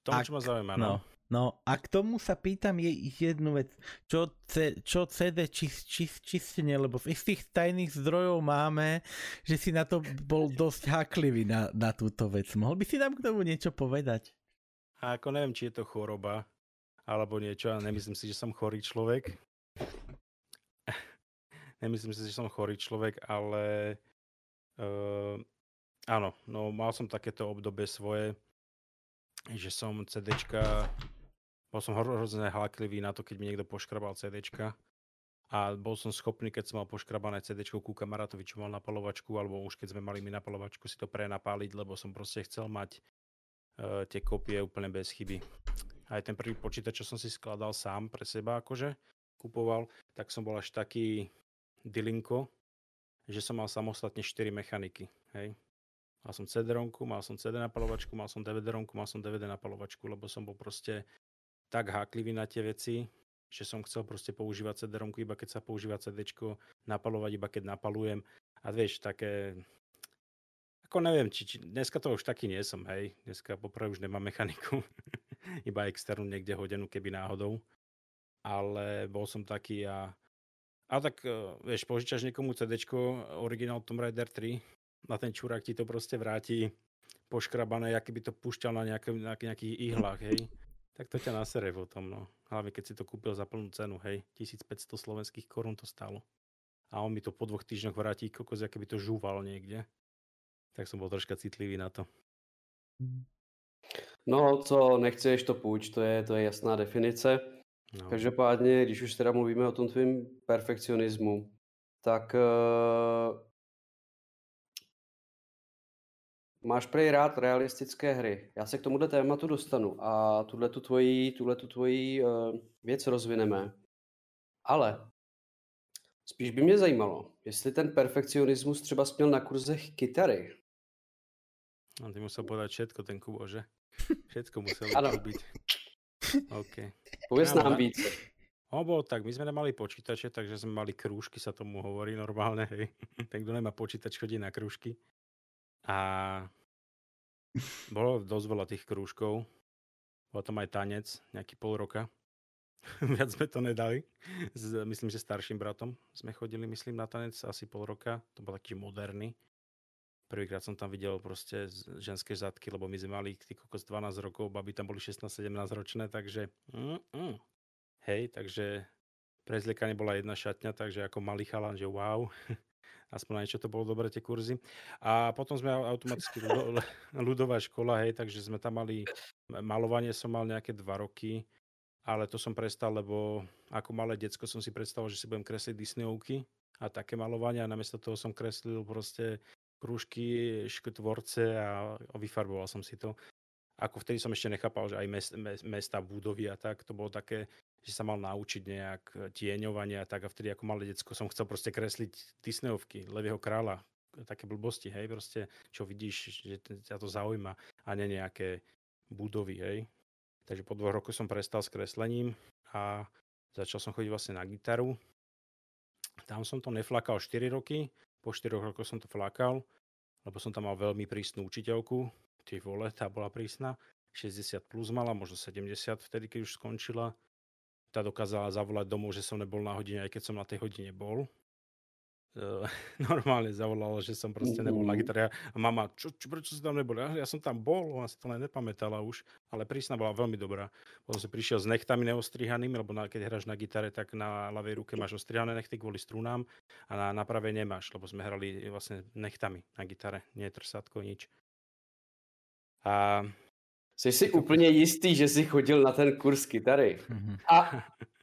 Tomu, čo ma zaujíma, no. no. A k tomu sa pýtam je jednu vec. Čo, čo CD či, či, čistenie, lebo z istých tajných zdrojov máme, že si na to bol dosť háklivý na, na túto vec. Mohol by si nám k tomu niečo povedať? A ako neviem, či je to choroba, alebo niečo, a nemyslím si, že som chorý človek. nemyslím si, že som chorý človek, ale uh, áno, no mal som takéto obdobie svoje, že som CDčka, bol som hrozne háklivý na to, keď mi niekto poškrabal CDčka a bol som schopný, keď som mal poškrabané CD ku kamarátovi, čo mal napalovačku, alebo už keď sme mali my napalovačku, si to prenapáliť, lebo som proste chcel mať tie kopie úplne bez chyby. Aj ten prvý počítač, čo som si skladal sám pre seba, akože kupoval, tak som bol až taký dilinko, že som mal samostatne 4 mechaniky. Hej. Mal som cd mal som CD napalovačku, mal som dvd mal som DVD napalovačku, lebo som bol proste tak háklivý na tie veci, že som chcel proste používať cd iba keď sa používa CD, napalovať iba keď napalujem. A vieš, také... Ako neviem, či, či dneska to už taký nie som, hej. Dneska poprvé už nemám mechaniku. iba externú niekde hodenú, keby náhodou. Ale bol som taký a a tak, e, vieš, požičaš niekomu CD, originál Tomb Raider 3, na ten čurák ti to proste vráti poškrabané, aký by to púšťal na, nejaké, na nejakých ihlách, hej. Tak to ťa nasere potom, no. Hlavne keď si to kúpil za plnú cenu, hej. 1500 slovenských korún to stalo. A on mi to po dvoch týždňoch vráti kokos, aké by to žúval niekde. Tak som bol troška citlivý na to. No, co nechceš, to půjč, to je, to je jasná definice. No. Každopádně, když už teda mluvíme o tom tvým perfekcionismu, tak uh, máš prej rád realistické hry. Já se k tomuhle tématu dostanu a tuhle tu tvoji, tuhle tu tvoji uh, věc rozvineme. Ale spíš by mě zajímalo, jestli ten perfekcionismus třeba směl na kurzech kytary. No, ty musel povedať všetko, ten Kubo, že? Všetko musel byť. OK. Povedz nám víc. No, bolo tak, my sme nemali počítače, takže sme mali krúžky, sa tomu hovorí normálne, hej. Ten, kto nemá počítač, chodí na krúžky. A bolo dosť veľa tých krúžkov. Bol tam aj tanec, nejaký pol roka. Viac sme to nedali. S, myslím, že starším bratom sme chodili, myslím, na tanec asi pol roka. To bol taký moderný. Prvýkrát som tam videl proste ženské zadky, lebo my sme mali ty kokos 12 rokov, baby tam boli 16-17 ročné, takže mm, mm. hej, takže pre zliekanie bola jedna šatňa, takže ako malý chalan, že wow, aspoň na niečo to bolo dobre tie kurzy. A potom sme automaticky ľudová škola, hej, takže sme tam mali, malovanie som mal nejaké dva roky, ale to som prestal, lebo ako malé decko som si predstavoval, že si budem kresliť Disneyovky a také malovania a namiesto toho som kreslil proste krúžky, tvorce a vyfarboval som si to. Ako vtedy som ešte nechápal, že aj mest, mesta, budovy a tak, to bolo také, že sa mal naučiť nejak tieňovanie a tak a vtedy ako malé decko som chcel proste kresliť Disneyovky, Levého kráľa, také blbosti, hej, proste, čo vidíš, že ťa to zaujíma a nie nejaké budovy, hej. Takže po dvoch rokoch som prestal s kreslením a začal som chodiť vlastne na gitaru. Tam som to neflakal 4 roky, po 4 rokoch som to flakal, lebo som tam mal veľmi prísnu učiteľku. Ty vole, tá bola prísna. 60 plus mala, možno 70 vtedy, keď už skončila. Tá dokázala zavolať domov, že som nebol na hodine, aj keď som na tej hodine bol. normálne zavolala, že som proste nebol na gitare. A mama, čo, čo, prečo si tam nebol? Ja, ja som tam bol, ona si to len nepamätala už, ale prísna bola veľmi dobrá. Potom som prišiel s nechtami neostrihanými, lebo na, keď hráš na gitare, tak na ľavej ruke máš ostrihané nechty kvôli strunám a na, na pravej nemáš, lebo sme hrali vlastne nechtami na gitare, nie trsátko, nič. A Jsi si úplně jistý, že jsi chodil na ten kurz kytary. Mhm. A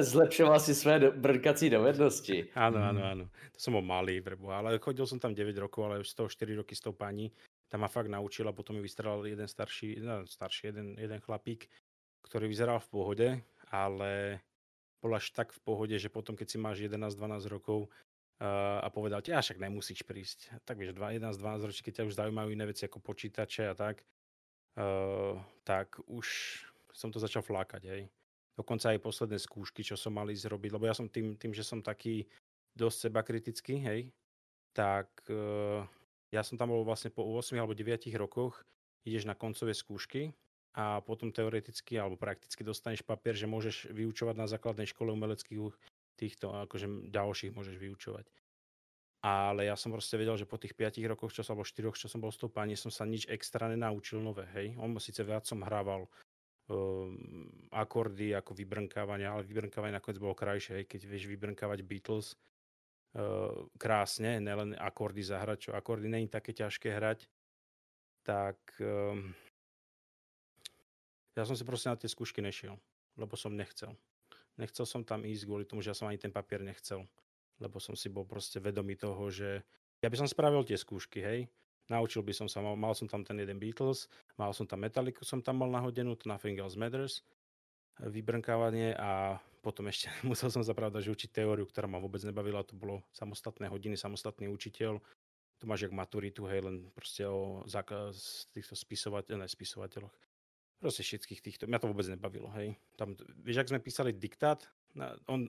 zlepšoval si svoje brnkací dovednosti. Áno, áno, áno. To som bol malý, vrbu, ale chodil som tam 9 rokov, ale z toho 4 roky s tou pani. Tam ma fakt naučila, potom mi vystrelal jeden starší, no, starší, jeden, jeden chlapík, ktorý vyzeral v pohode, ale bol až tak v pohode, že potom, keď si máš 11-12 rokov uh, a povedal ti, však nemusíš prísť. Tak vieš, 11-12 ročí, keď ťa už zaujímajú iné veci ako počítače a tak, uh, tak už som to začal flákať, hej dokonca aj posledné skúšky, čo som mali zrobiť, lebo ja som tým, tým že som taký dosť seba kritický, hej, tak uh, ja som tam bol vlastne po 8 alebo 9 rokoch, ideš na koncové skúšky a potom teoreticky alebo prakticky dostaneš papier, že môžeš vyučovať na základnej škole umeleckých týchto, akože ďalších môžeš vyučovať. Ale ja som proste vedel, že po tých 5 rokoch, čo som, alebo 4 čo som bol s tou pani, som sa nič extra nenaučil nové, hej. On síce viac som hrával akordy ako vybrnkávanie, ale vybrnkávanie nakoniec bolo krajšie, keď vieš vybrnkávať Beatles uh, krásne, nelen akordy zahrať, čo akordy není také ťažké hrať, tak um, ja som si proste na tie skúšky nešiel, lebo som nechcel. Nechcel som tam ísť kvôli tomu, že ja som ani ten papier nechcel, lebo som si bol proste vedomý toho, že ja by som spravil tie skúšky, hej, Naučil by som sa, mal, mal som tam ten jeden Beatles, mal som tam Metallica, som tam mal nahodenú, to Nothing Else Matters, vybrnkávanie a potom ešte musel som sa pravda, že učiť teóriu, ktorá ma vôbec nebavila, to bolo samostatné hodiny, samostatný učiteľ, to máš jak maturitu, hej, len proste o zákaz týchto spisovateľ, ne, spisovateľoch. Proste všetkých týchto, mňa to vôbec nebavilo, hej. Tam, vieš, ak sme písali diktát, on,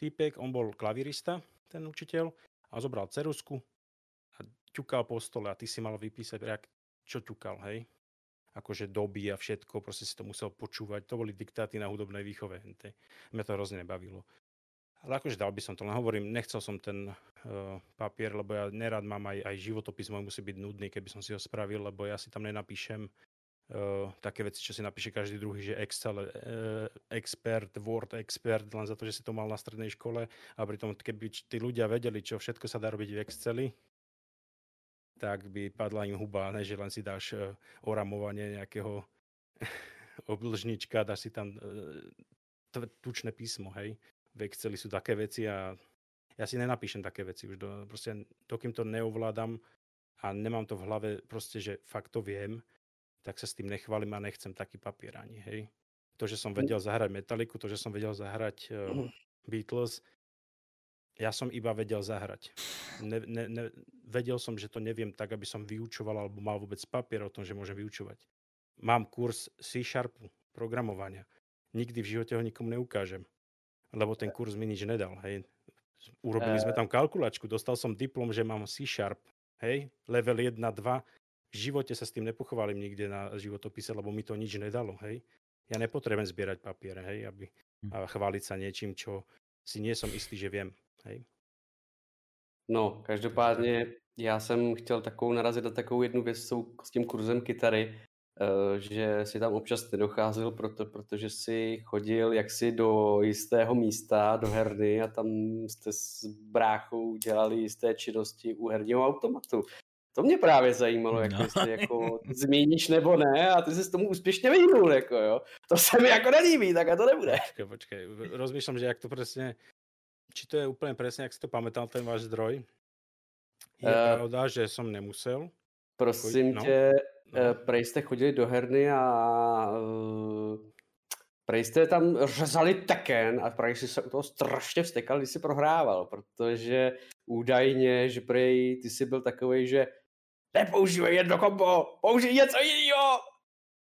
týpek, on bol klavirista, ten učiteľ, a zobral cerusku, ťukal po stole a ty si mal vypísať, čo ťukal, hej. akože doby a všetko, proste si to musel počúvať. To boli diktáty na hudobnej výchove. Mňa to hrozne nebavilo. Ale akože dal by som to, len hovorím, nechcel som ten uh, papier, lebo ja nerad mám aj, aj životopis môj musí byť nudný, keby som si ho spravil, lebo ja si tam nenapíšem uh, také veci, čo si napíše každý druhý, že Excel uh, expert, Word expert, len za to, že si to mal na strednej škole a pritom keby tí ľudia vedeli, čo všetko sa dá robiť v Exceli, tak by padla im huba, ne, že len si dáš uh, oramovanie nejakého oblžnička, dáš si tam uh, tučné písmo, hej v Exceli sú také veci a ja si nenapíšem také veci už. Do, proste, dokým to neovládam a nemám to v hlave proste, že fakt to viem, tak sa s tým nechválim a nechcem taký papier ani, hej. To, že som hm. vedel zahrať Metaliku, to, že som vedel zahrať uh, Beatles, ja som iba vedel zahrať. Ne, ne, ne, vedel som, že to neviem tak, aby som vyučoval alebo mal vôbec papier o tom, že môžem vyučovať. Mám kurz C-Sharpu, programovania. Nikdy v živote ho nikomu neukážem lebo ten kurz mi nič nedal. Hej. Urobili sme tam kalkulačku, dostal som diplom, že mám C-Sharp, hej, level 1, 2. V živote sa s tým nepochovalím nikde na životopise, lebo mi to nič nedalo, hej. Ja nepotrebujem zbierať papier, hej, aby, hm. a chváliť sa niečím, čo si nie som istý, že viem, hej. No, každopádně já jsem chtěl takovou narazit na takovou jednu věc s tím kurzem kytary, Eh, že si tam občas nedocházel, proto, protože si chodil jaksi do jistého místa, do herny a tam jste s bráchou dělali jisté činnosti u herního automatu. To mě právě zajímalo, jak no. jestli jako zmíníš nebo ne a ty s tomu úspěšně vyhnul, jako jo. To se mi jako nelíbí, tak a to nebude. Počkej, počkej, rozmýšlám, že jak to přesně, či to je úplně přesně, jak si to pamätal ten váš zdroj. Je uh, pravda, že jsem nemusel. Prosím no. tě, no. prej jste chodili do herny a uh, prej jste tam řezali Tekken a prej si se u toho strašně vstekal, když si prohrával, protože údajně, že prej ty si byl takový, že nepoužívej jedno kombo, použij něco jiného.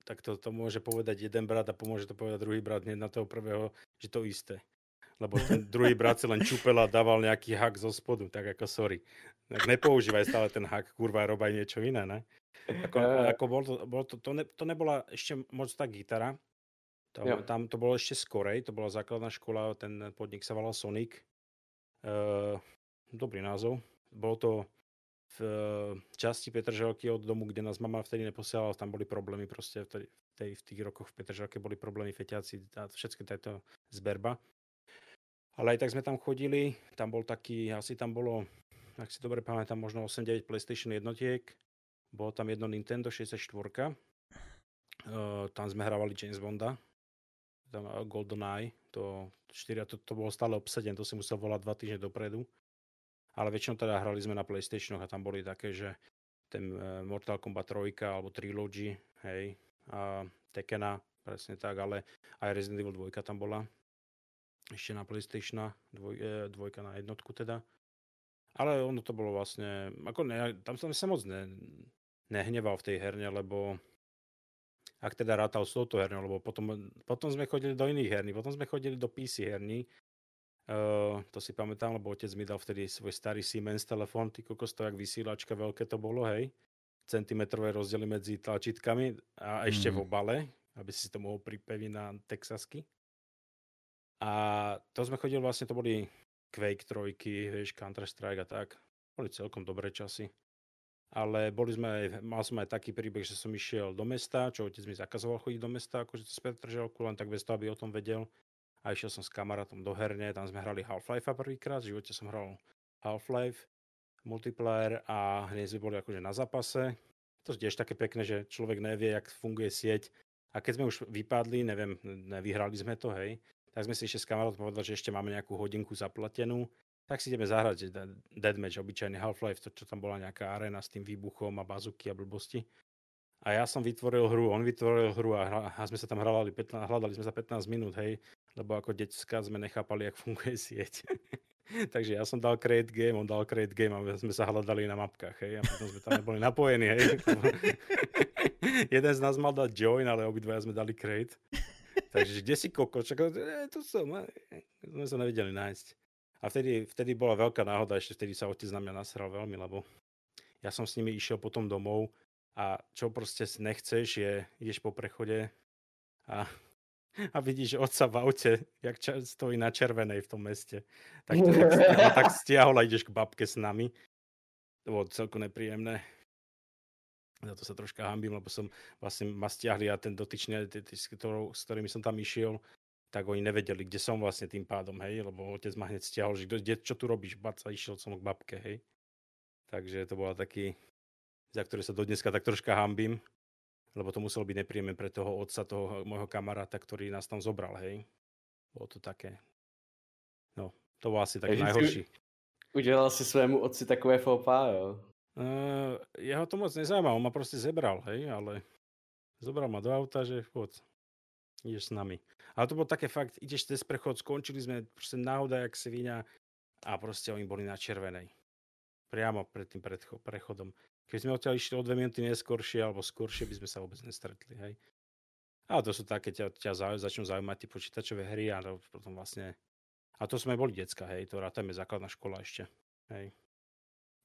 Tak to, to môže povedať jeden brat a pomôže to povedať druhý brat hneď na toho prvého, že to isté. Lebo ten druhý brat si len čupel a dával nejaký hak zo spodu, tak ako sorry. Tak nepoužívaj stále ten hak, kurva, robaj niečo iné, ne? Ako, ako bol to, bol to, to, ne, to nebola ešte moc tá gitara, to, tam to bolo ešte skorej, to bola základná škola, ten podnik sa volal Sonic. Uh, dobrý názov. Bolo to v uh, časti Petrželky od domu, kde nás mama vtedy neposielala, tam boli problémy proste v, tej, v tých rokoch v Petrželke boli problémy feťáci a všetko táto zberba. Ale aj tak sme tam chodili, tam bol taký, asi tam bolo, ak si dobre pamätám, možno 8-9 PlayStation jednotiek, bolo tam jedno Nintendo 64. Uh, tam sme hrávali James Bonda. Tam uh, GoldenEye. To, 4, to, to bolo stále obsadené, to si musel volať dva týždne dopredu. Ale väčšinou teda hrali sme na Playstationoch a tam boli také, že ten uh, Mortal Kombat 3 alebo Trilogy, hej, a Tekena, presne tak, ale aj Resident Evil 2 tam bola. Ešte na Playstationa, dvoj, eh, dvojka na jednotku teda. Ale ono to bolo vlastne, ako ne, tam som sa moc ne, nehneval v tej herne, lebo ak teda rátal s touto hernou, lebo potom, potom sme chodili do iných herní, potom sme chodili do PC herní, uh, to si pamätám, lebo otec mi dal vtedy svoj starý Siemens telefón, ty kokos to jak vysílačka, veľké to bolo, hej, centimetrové rozdiely medzi tlačítkami a ešte mm. v obale, aby si to mohol pripeviť na Texasky. A to sme chodili vlastne, to boli Quake 3, vieš, Counter-Strike a tak. Boli celkom dobré časy ale boli sme aj, mal som aj taký príbeh, že som išiel do mesta, čo otec mi zakazoval chodiť do mesta, akože cez Petržalku, len tak bez toho, aby o tom vedel. A išiel som s kamarátom do herne, tam sme hrali Half-Life prvýkrát, v živote som hral Half-Life, multiplayer a hneď sme boli akože na zápase. To je tiež také pekné, že človek nevie, jak funguje sieť. A keď sme už vypadli, neviem, nevyhrali sme to, hej, tak sme si ešte s kamarátom povedali, že ešte máme nejakú hodinku zaplatenú tak si ideme zahrať Deadmatch, obyčajný Half-Life, to čo tam bola nejaká arena s tým výbuchom a bazuky a blbosti. A ja som vytvoril hru, on vytvoril hru a, hra, a sme sa tam hľadali, 15, hľadali sme sa 15 minút, hej, lebo ako decka sme nechápali, jak funguje sieť. Takže ja som dal create game, on dal create game a sme sa hľadali na mapkách, hej, a potom sme tam neboli napojení, hej. Jeden z nás mal dať join, ale obidvaja sme dali create. Takže kde si koko? Čakal, e, tu som, e, sme sa nevedeli nájsť. A vtedy, vtedy bola veľká náhoda, ešte vtedy sa otec na mňa nasral veľmi, lebo ja som s nimi išiel potom domov a čo proste nechceš je, ideš po prechode a, a vidíš otca v aute, jak ča, stojí na červenej v tom meste. Tak, to, tak, tak stiahol a ideš k babke s nami. To bolo celku nepríjemné. Za to sa troška hambím, lebo som vlastne ma stiahli a ten dotyčný, s ktorými som tam išiel, tak oni nevedeli, kde som vlastne tým pádom, hej, lebo otec ma hneď stiahol, že kde, čo tu robíš, baca, išiel som k babke, hej. Takže to bola taký, za ktoré sa do dneska tak troška hambím, lebo to muselo byť nepríjemné pre toho otca, toho môjho kamaráta, ktorý nás tam zobral, hej. Bolo to také, no, to bol asi taký najhorší. Udělal si svému otci takové fópa, jo? Uh, jeho to moc nezaujíma, on ma proste zebral, hej, ale zobral ma do auta, že poď, ideš s nami. Ale to bolo také fakt, ideš cez prechod, skončili sme proste náhoda jak svinia a proste oni boli na červenej. Priamo pred tým prechodom. Keď sme odtiaľ išli o dve minúty neskôršie alebo skôršie, by sme sa vôbec nestretli, hej. Ale to sú také, ťa, ťa zauj, začnú zaujímať tie počítačové hry a potom vlastne... A to sme boli decka, hej, to rátame základná škola ešte, hej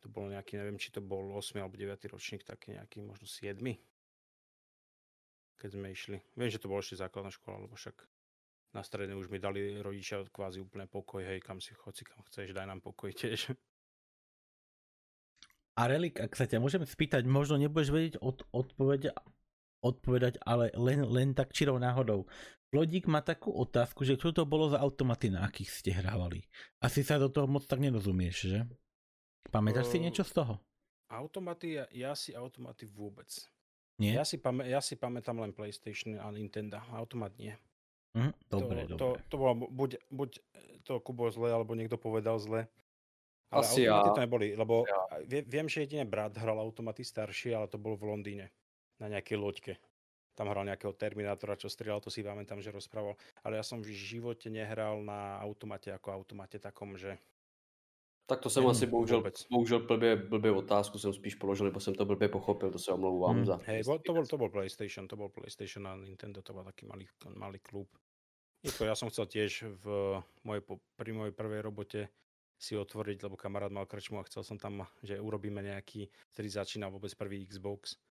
to bol nejaký, neviem, či to bol 8 alebo 9 ročník, taký nejaký možno 7. Keď sme išli. Viem, že to bolo ešte základná škola, lebo však na stredne už mi dali rodičia kvázi úplne pokoj, hej, kam si chodci, kam chceš, daj nám pokoj tiež. A Relik, ak sa ťa môžem spýtať, možno nebudeš vedieť od, odpoveď, odpovedať, ale len, len tak čirou náhodou. Lodík má takú otázku, že čo to bolo za automaty, na akých ste hrávali. Asi sa do toho moc tak nerozumieš, že? Pamätáš uh, si niečo z toho? Automaty, ja, ja si automaty vôbec. Nie? Ja si, pamä, ja si pamätám len PlayStation a Nintendo. Automat nie. Mm, dobre, to, dobre. To, to bolo buď, buď to Kubo zle, alebo niekto povedal zle. Ale Asi automaty ja. to neboli, lebo ja. viem, že jedine brat hral automaty starší, ale to bol v Londýne. Na nejakej loďke. Tam hral nejakého Terminátora, čo strieľal, to si pamätám, že rozprával. Ale ja som v živote nehral na automate ako automate takom, že tak to jsem hmm, asi bohužel, vůbec. bohužel blbě, blbě otázku jsem spíš položil, nebo jsem to blbě pochopil, to se omlouvám hmm. za. Hej, to bol, to bol PlayStation, to bol PlayStation a Nintendo, to bol taký malý, malý klub. Jako ja som chcel tiež v mojej, pri mojej prvej robote si otvoriť, lebo kamarát mal krčmu a chcel som tam, že urobíme nejaký, ktorý začína vôbec prvý Xbox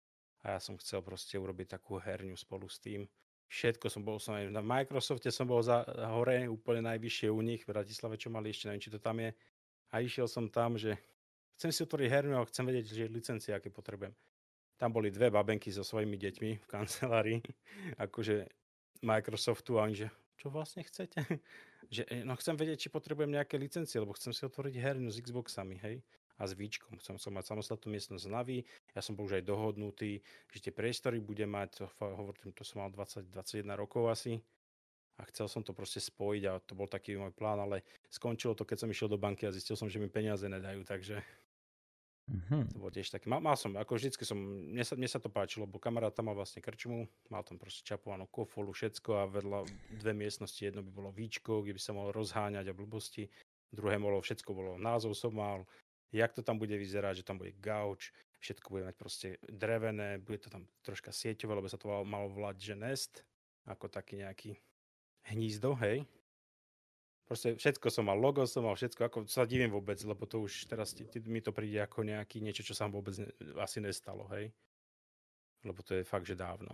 a ja som chcel proste urobiť takú herňu spolu s tým. Všetko som bol, som aj na Microsofte som bol za hore, úplne najvyššie u nich, v Bratislave, čo mali ešte, neviem, či to tam je a išiel som tam, že chcem si otvoriť herňu a chcem vedieť, že licencie, aké potrebujem. Tam boli dve babenky so svojimi deťmi v kancelárii, akože Microsoftu a oni, že čo vlastne chcete? že no chcem vedieť, či potrebujem nejaké licencie, lebo chcem si otvoriť herňu s Xboxami, hej? A s Víčkom. Chcem som mať samostatnú miestnosť Navi. Ja som bol už aj dohodnutý, že tie priestory bude mať, hovorím, to som mal 20-21 rokov asi a chcel som to proste spojiť a to bol taký môj plán, ale skončilo to, keď som išiel do banky a zistil som, že mi peniaze nedajú, takže mm-hmm. to bolo tiež také. Mal, mal som, ako vždycky som, mne sa, mne sa to páčilo, lebo kamarát tam mal vlastne krčmu, mal tam proste čapovanú kofolu, všetko a vedľa dve miestnosti, jedno by bolo víčko, kde by sa mohol rozháňať a blbosti, druhé bolo, všetko bolo, názov som mal, jak to tam bude vyzerať, že tam bude gauč, všetko bude mať proste drevené, bude to tam troška sieťové, lebo sa to malo volať, že nest, ako taký nejaký hnízdo, hej. Proste všetko som mal, logo som mal, všetko, ako sa divím vôbec, lebo to už teraz ti, ti, mi to príde ako nejaký niečo, čo sa vôbec ne, asi nestalo, hej. Lebo to je fakt, že dávno.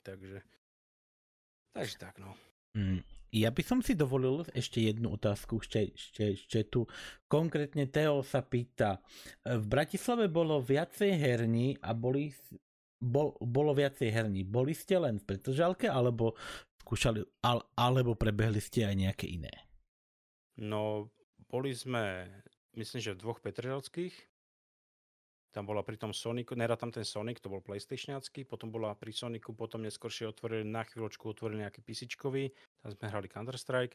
Takže, takže tak, no. Mm. Ja by som si dovolil ešte jednu otázku ešte, ešte, ešte tu. Konkrétne Teo sa pýta. V Bratislave bolo viacej herní a boli, bol, bolo viacej herní. Boli ste len v Petržalke alebo skúšali, ale, alebo prebehli ste aj nejaké iné? No, boli sme, myslím, že v dvoch Petržalských. Tam bola pri tom Sonicu, nerá tam ten Sonic, to bol PlayStationácky, potom bola pri Sonicu, potom neskôršie otvorili, na chvíľočku otvorili nejaký písičkový, tam sme hrali Counter-Strike.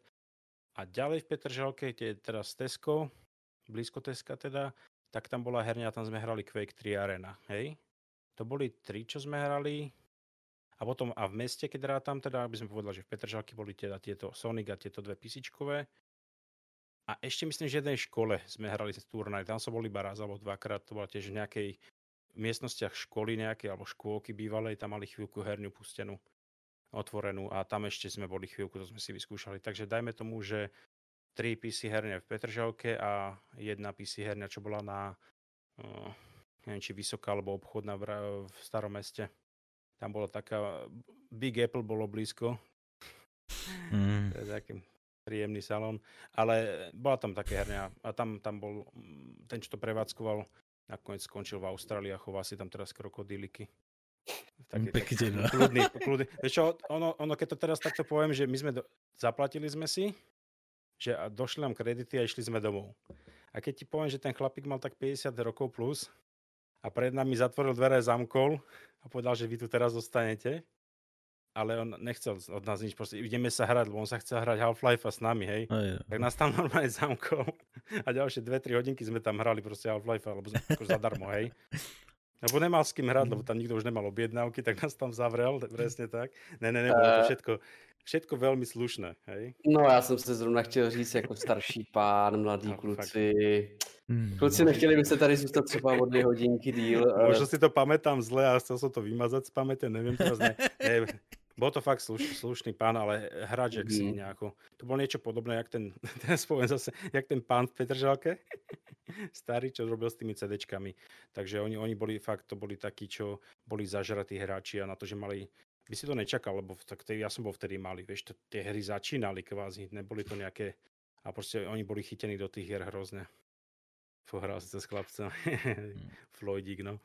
A ďalej v Petržalke, kde teraz Tesco, blízko Teska teda, tak tam bola herňa, tam sme hrali Quake 3 Arena, hej? To boli tri, čo sme hrali, a potom a v meste, keď rátam, teda aby sme povedali, že v Petržalky boli teda tieto Sonic a tieto dve písičkové. A ešte myslím, že v jednej škole sme hrali turnaj. Tam som bol iba raz alebo dvakrát. To bola tiež v nejakej miestnostiach školy nejakej alebo škôlky bývalej. Tam mali chvíľku herňu pustenú otvorenú a tam ešte sme boli chvíľku, to sme si vyskúšali. Takže dajme tomu, že tri PC herne v Petržalke a jedna PC herňa, čo bola na uh, neviem, či vysoká alebo obchodná v, v starom meste. Tam bola taká, Big Apple bolo blízko. Mm. To je taký príjemný salón. Ale bola tam také herňa a tam, tam bol ten, čo to prevádzkoval, nakoniec skončil v Austrálii a chová si tam teraz krokodíliky. Taký, Pekne, no. kľudný, kľudný. Vieš čo, ono, ono, keď to teraz takto poviem, že my sme, do, zaplatili sme si, že a došli nám kredity a išli sme domov. A keď ti poviem, že ten chlapík mal tak 50 rokov plus a pred nami zatvoril dvere, zamkol a povedal, že vy tu teraz zostanete, ale on nechcel od nás nič, proste ideme sa hrať, lebo on sa chcel hrať Half-Life a s nami, hej. Aj, tak nás tam normálne zamkol a ďalšie 2-3 hodinky sme tam hrali proste Half-Life, alebo ako zadarmo, hej. Lebo nemal s kým hrať, lebo tam nikto už nemal objednávky, tak nás tam zavrel, presne tak. Ne, ne, ne, bolo to všetko, všetko veľmi slušné, hej. No já jsem se zrovna chtěl říct jako starší pán, mladí no, kluci. Hmm. Kluci, nechtěli byste tady zůstat třeba o dvě hodinky díl. Možno si to pamätám zle a chcel som to vymazať z pamäte, neviem teraz, ne, ne, bol to fakt sluš, slušný pán, ale hráč, jak mm. si mhm. nejako. To bolo niečo podobné, jak ten, ten zase, jak ten pán v Petržalke, starý, čo robil s tými CDčkami. Takže oni, oni boli fakt, to boli takí, čo boli zažratí hráči a na to, že mali by si to nečakal, lebo tak ja som bol vtedy malý, vieš, to, tie hry začínali kvázi, neboli to nejaké, a proste oni boli chytení do tých hier hrozne. Pohral si to s chlapcom. Mm. Floydík, no.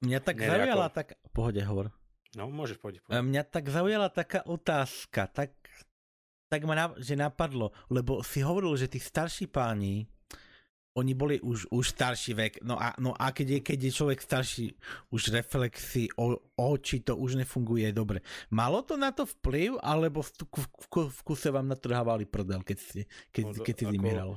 Mňa tak zaujala tak... Pohode, hovor. No, môžeš povedať. Mňa tak zaujala taká otázka, tak, tak ma na, že napadlo, lebo si hovoril, že tí starší páni, oni boli už, už starší vek, no a, no a keď, je, keď je človek starší, už reflexy o, o či to už nefunguje dobre. Malo to na to vplyv, alebo v, v, v, v kuse vám natrhávali prdel, keď si, keď, no, keď si vymieral?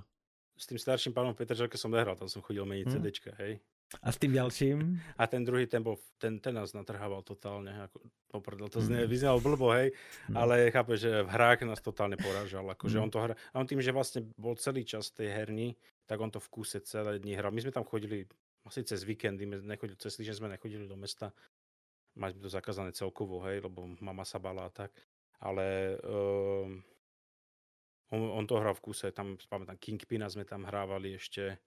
S tým starším pánom Petrželke som nehral, tam som chodil meniť hmm. CDčka, hej. A s tým ďalším? A ten druhý, ten, bol, ten, ten nás natrhával totálne. Ako, poprdel. To znie, mm. blbo, hej, mm. ale chápe, že v hrách nás totálne porážal. Akože mm. on to hra, a on tým, že vlastne bol celý čas tej herni, tak on to v kúse celé dní hral. My sme tam chodili asi cez víkendy, nechodili, cez týždeň sme nechodili do mesta. Mali sme to zakázané celkovo, hej, lebo mama sa bala a tak. Ale um, on, on to hral v kúse, tam, pamätám, Kingpina sme tam hrávali ešte,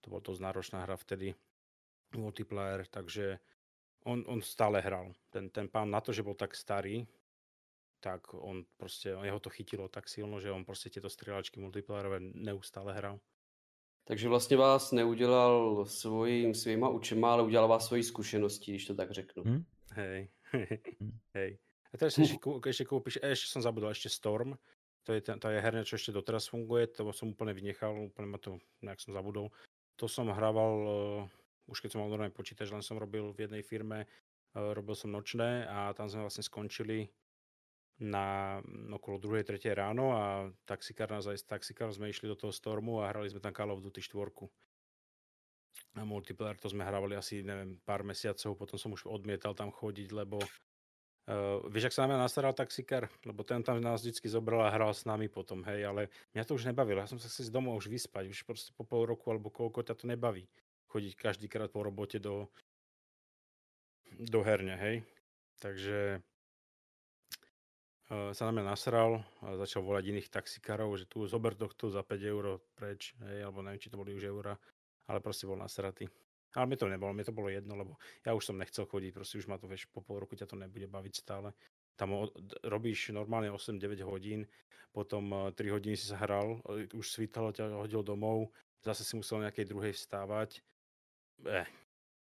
to bol dosť náročná hra vtedy, multiplayer, takže on, on stále hral. Ten, ten pán na to, že bol tak starý, tak on proste, jeho to chytilo tak silno, že on proste tieto strieľačky multiplayerové neustále hral. Takže vlastně vás neudělal svojím, svýma učema, ale udělal vás svojí zkušeností, když to tak řeknu. Hmm? Hej, hm. hej. A teraz ešte, ešte kúpiš, ešte som zabudol, ešte Storm, to je, tá je herňa, čo ešte doteraz funguje, to som úplne vynechal, úplne ma to, nejak som zabudol. To som hrával uh, už keď som mal normálne počítač, len som robil v jednej firme, uh, robil som nočné a tam sme vlastne skončili na okolo 2. 3. ráno a taxikár nás aj s taxikár sme išli do toho Stormu a hrali sme tam Call of Duty 4. A multiplayer to sme hrávali asi, neviem, pár mesiacov, potom som už odmietal tam chodiť, lebo Uh, vieš, ak sa na mňa nastaral taxikár? Lebo ten tam nás vždy zobral a hral s nami potom, hej, ale mňa to už nebavilo. Ja som sa chcel domov už vyspať, už proste po pol roku alebo koľko ťa to nebaví. Chodiť každýkrát po robote do, do herne, hej. Takže uh, sa na mňa nasral a začal volať iných taxikárov, že tu zober tohto za 5 eur preč, hej, alebo neviem, či to boli už eura, ale proste bol nasratý. Ale mi to nebolo, mi to bolo jedno, lebo ja už som nechcel chodiť, proste už ma to, vieš, po pol roku ťa to nebude baviť stále. Tam robíš normálne 8-9 hodín, potom 3 eh, hodiny si sa hral, eh, už svítalo ťa, hodil domov, zase si musel nejakej druhej vstávať. Eh,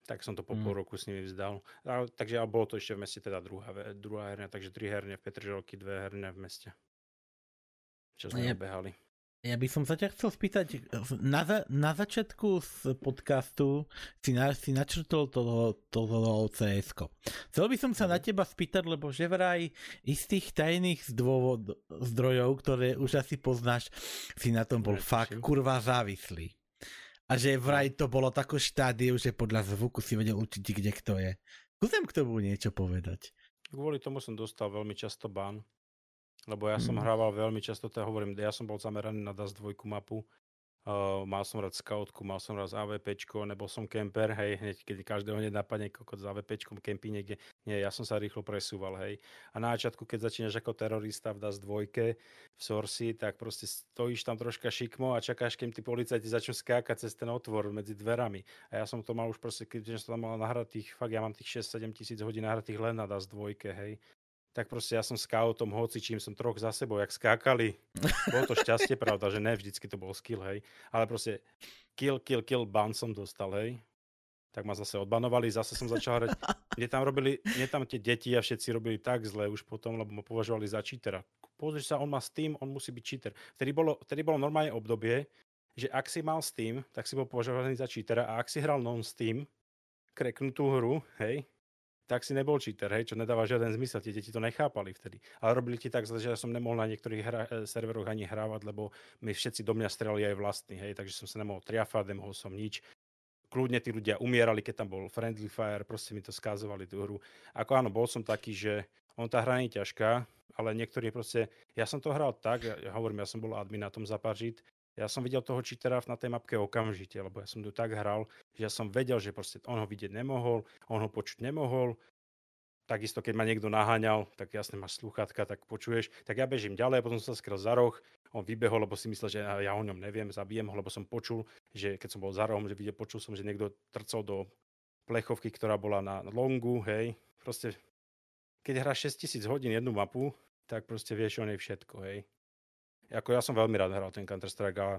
tak som to po pol roku s nimi vzdal. A, takže ale bolo to ešte v meste teda druhá, druhá herňa, takže tri herne v Petržalky, dve herne v meste. Čo sme ja, behali. Ja by som sa ťa chcel spýtať, na, za, na začiatku z podcastu si, na, si načrtol toho, toho cs. Chcel by som sa na teba spýtať, lebo že vraj istých tajných zdôvod, zdrojov, ktoré už asi poznáš, si na tom bol fakt kurva závislý. A že vraj to bolo tako štádiu, že podľa zvuku si vedel určiť, kde kto je. Skúsim k tomu niečo povedať. Kvôli tomu som dostal veľmi často ban lebo ja som mm. hrával veľmi často, teda hovorím, ja som bol zameraný na DAS 2 mapu Uh, mal som rád scoutku, mal som rád AVP, nebol som kemper, hej, hneď, keď každého hneď napadne kokot s AVP, kempy niekde. Nie, ja som sa rýchlo presúval, hej. A na začiatku, keď začínaš ako terorista v DAS 2 v Sorsi, tak proste stojíš tam troška šikmo a čakáš, kým tí policajti začnú skákať cez ten otvor medzi dverami. A ja som to mal už proste, keď som tam mal nahratých, fakt ja mám tých 6-7 tisíc hodín nahratých len na DAS 2, hej tak proste ja som scoutom, hoci čím som troch za sebou, jak skákali. Bolo to šťastie, pravda, že ne vždycky to bol skill, hej. Ale proste kill, kill, kill, ban som dostal, hej. Tak ma zase odbanovali, zase som začal hrať. Mne tam robili, mne tam tie deti a všetci robili tak zle už potom, lebo ma považovali za cheatera. Pozri sa, on má Steam, on musí byť cheater. Vtedy bolo, vtedy bolo normálne obdobie, že ak si mal Steam, tak si bol považovaný za cheatera a ak si hral non-Steam, kreknutú hru, hej, tak si nebol cheater, hej, čo nedáva žiaden zmysel, tie deti to nechápali vtedy. Ale robili ti tak zle, že ja som nemohol na niektorých hra- e, serveroch ani hrávať, lebo mi všetci do mňa strelali aj vlastní, hej, takže som sa nemohol triafať, nemohol som nič. Kľudne tí ľudia umierali, keď tam bol Friendly Fire, proste mi to skázovali tú hru. Ako áno, bol som taký, že on tá hra je ťažká, ale niektorí proste, ja som to hral tak, ja, hovorím, ja som bol admin na tom zapažiť, ja som videl toho cheatera na tej mapke okamžite, lebo ja som tu tak hral, že ja som vedel, že proste on ho vidieť nemohol, on ho počuť nemohol. Takisto, keď ma niekto naháňal, tak jasne máš sluchátka, tak počuješ. Tak ja bežím ďalej, potom som sa skrel za roh, on vybehol, lebo si myslel, že ja o ňom neviem, zabijem ho, lebo som počul, že keď som bol za rohom, že videl, počul som, že niekto trcol do plechovky, ktorá bola na longu, hej. Proste, keď hráš 6000 hodín jednu mapu, tak proste vieš o nej všetko, hej ako ja som veľmi rád hral ten Counter-Strike a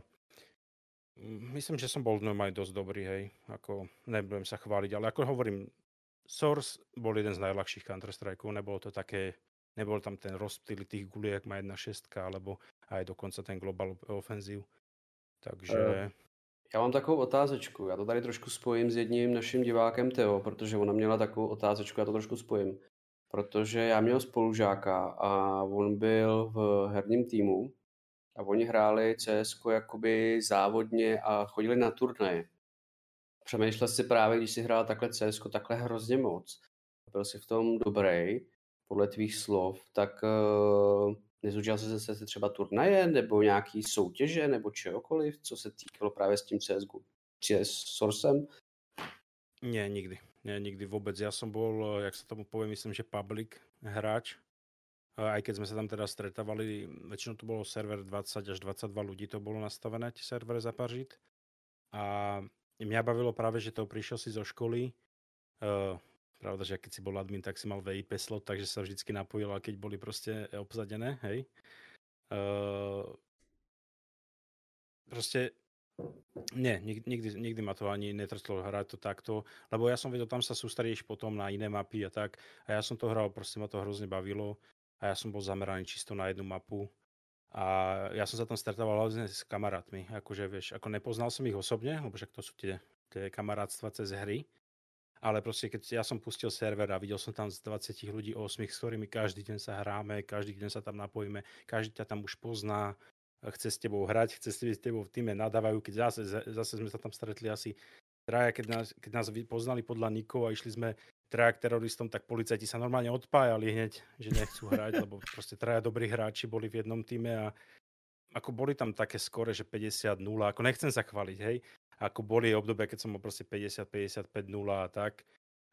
myslím, že som bol normálne dosť dobrý, hej. Ako nebudem sa chváliť, ale ako hovorím, Source bol jeden z najľahších Counter-Strikeov, nebolo to také, nebol tam ten rozptýl tých guliek, má jedna šestka, alebo aj dokonca ten Global Offensive. Takže... Já mám takovou otázečku, já to tady trošku spojím s jedním naším divákem Teo, protože ona měla takovou otázečku, já to trošku spojím. Protože já měl spolužáka a on byl v herním týmu a oni hráli CS jakoby závodně a chodili na turnaje. Přemýšlel si právě, když si hrál takhle CS takhle hrozně moc, byl si v tom dobrý, podle tvých slov, tak uh, nezúčal se se třeba turnaje nebo nějaký soutěže nebo čehokoliv, co se týkalo právě s tím CS, CS Sourcem? Nie, nikdy. Nie, nikdy vôbec. Ja som bol, jak sa tomu povie, myslím, že public hráč aj keď sme sa tam teda stretávali, väčšinou to bolo server 20 až 22 ľudí, to bolo nastavené, tie servery za Paržit. A mňa bavilo práve, že to prišiel si zo školy. Uh, pravda, že keď si bol admin, tak si mal VIP slot, takže sa vždycky napojil, keď boli proste obsadené, hej. Uh, proste nie, nikdy, nikdy ma to ani netrtlo hrať to takto, lebo ja som vedel, tam sa sústredíš potom na iné mapy a tak a ja som to hral, proste ma to hrozne bavilo a ja som bol zameraný čisto na jednu mapu. A ja som sa tam stretával hlavne s kamarátmi. Akože, vieš, ako nepoznal som ich osobne, lebo však to sú tie, tie kamarátstva cez hry. Ale proste, keď ja som pustil server a videl som tam z 20 ľudí 8, s ktorými každý deň sa hráme, každý deň sa tam napojíme, každý ťa tam už pozná, chce s tebou hrať, chce s tebou v týme nadávajú, keď zase, zase sme sa tam stretli asi traja, keď nás, keď nás poznali podľa nikov a išli sme traja teroristom, tak policajti sa normálne odpájali hneď, že nechcú hrať, lebo proste traja dobrí hráči boli v jednom týme a ako boli tam také skore, že 50-0, ako nechcem sa chváliť, hej, ako boli obdobia, keď som mal proste 50-55-0 a tak,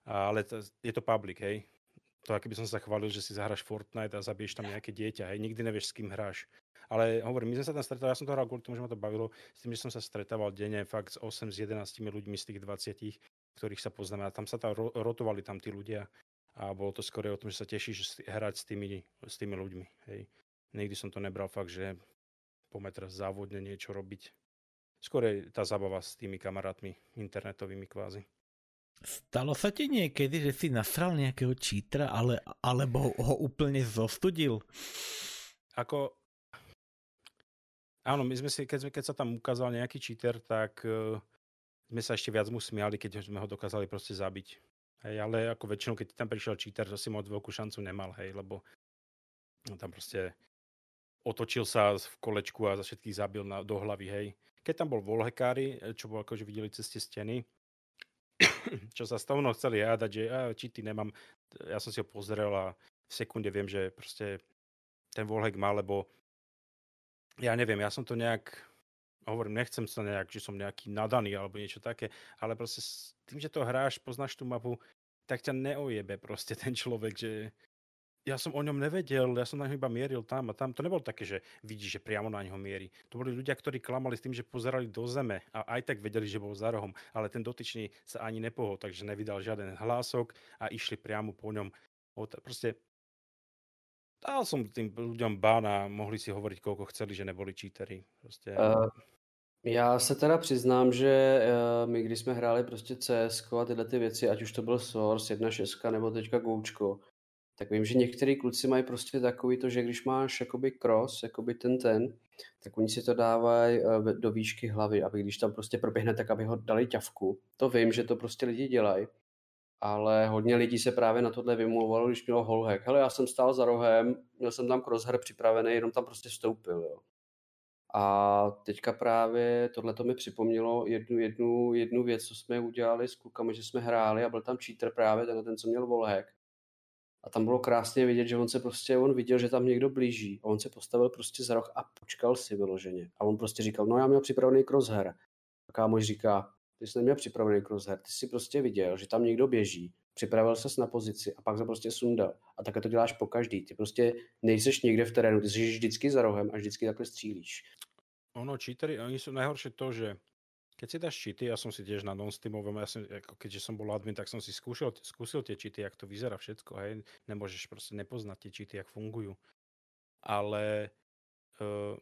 ale to, je to public, hej, to aký by som sa chválil, že si zahráš Fortnite a zabiješ tam nejaké dieťa, hej, nikdy nevieš, s kým hráš. Ale hovorím, my sme sa tam stretávali, ja som to hral kvôli tomu, že ma to bavilo, s tým, že som sa stretával denne fakt s 8 s 11 ľuďmi z tých 20 ktorých sa poznáme. A tam sa tam rotovali tam tí ľudia a bolo to skôr o tom, že sa tešíš hrať s tými, s tými ľuďmi. Hej. Nikdy som to nebral fakt, že poďme teraz závodne niečo robiť. Skôr je tá zabava s tými kamarátmi internetovými kvázi. Stalo sa ti niekedy, že si nasral nejakého cheatera, ale, alebo ho úplne zostudil? Ako... Áno, my sme si, keď, sme, keď sa tam ukázal nejaký cheater, tak uh, sme sa ešte viac mu smiali, keď sme ho dokázali proste zabiť. Hej, ale ako väčšinou, keď tam prišiel cheater, to si moc veľkú šancu nemal, hej, lebo no, tam proste otočil sa v kolečku a za všetkých zabil na, do hlavy, hej. Keď tam bol volhekári, čo bol akože videli cez tie steny, čo sa s tou chceli jadať, že a, cheaty nemám, ja som si ho pozrel a v sekunde viem, že proste ten volhek má, lebo ja neviem, ja som to nejak hovorím, nechcem sa nejak, že som nejaký nadaný alebo niečo také, ale proste s tým, že to hráš, poznáš tú mapu, tak ťa neojebe proste ten človek, že ja som o ňom nevedel, ja som na ňom iba mieril tam a tam. To nebolo také, že vidíš, že priamo na ňo mierí. To boli ľudia, ktorí klamali s tým, že pozerali do zeme a aj tak vedeli, že bol za rohom, ale ten dotyčný sa ani nepohol, takže nevydal žiaden hlások a išli priamo po ňom. Proste dal som tým ľuďom bán a mohli si hovoriť, koľko chceli, že neboli cheatery. Proste... Uh, já se teda přiznám, že uh, my když jsme hráli prostě CS a tyhle ty věci, ať už to byl Source 1.6 nebo teďka Goučko, tak vím, že některý kluci mají prostě takový to, že když máš jakoby cross, jakoby ten ten, tak oni si to dávají uh, do výšky hlavy, aby když tam prostě proběhne, tak aby ho dali ťavku. To vím, že to prostě lidi dělají ale hodně lidí se právě na tohle vymlouvalo, když mělo holhack. Hele, já jsem stál za rohem, měl jsem tam crosshair připravený, jenom tam prostě vstoupil, jo. A teďka právě tohle to mi připomnělo jednu, jednu, jednu věc, co jsme udělali s klukami, že jsme hráli a byl tam cheater právě, ten, ten co měl wallhack. A tam bylo krásně vidět, že on se prostě, on viděl, že tam někdo blíží. A on se postavil prostě za roh a počkal si vyloženě. A on prostě říkal, no já měl připravený crosshair. A kámoš říká, ty jsi neměl připravený crosshair, ty jsi prostě viděl, že tam někdo běží, připravil ses na pozici a pak se prostě sundal. A takhle to děláš po každý. Ty prostě nejseš někde v terénu, ty jsi vždycky za rohem a vždycky takhle střílíš. Ono, cheatery, oni sú najhoršie to, že keď si dáš cheaty, ja som si tiež na non-steamovom, ja som, ako keďže som bol admin, tak som si skúšil, skúsil tie cheaty, jak to vyzerá všetko, hej, nemôžeš proste nepoznať tie cheaty, jak fungujú. Ale uh,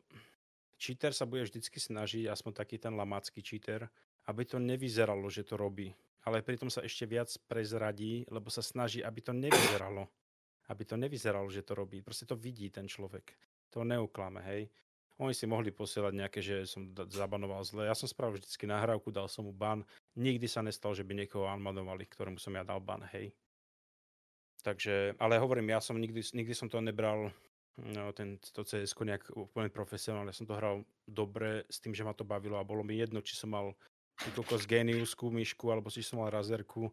cheater sa bude vždycky snažiť, aspoň taký ten lamácky cheater, aby to nevyzeralo, že to robí. Ale pritom sa ešte viac prezradí, lebo sa snaží, aby to nevyzeralo. Aby to nevyzeralo, že to robí. Proste to vidí ten človek. To neuklame, hej. Oni si mohli posielať nejaké, že som zabanoval zle. Ja som spravil vždycky nahrávku, dal som mu ban. Nikdy sa nestalo, že by niekoho unmanovali, ktorému som ja dal ban, hej. Takže, ale hovorím, ja som nikdy, nikdy som to nebral no, ten, to cs nejak úplne profesionálne. Ja som to hral dobre s tým, že ma to bavilo a bolo mi jedno, či som mal kokos geniusku myšku, alebo si som mal razerku,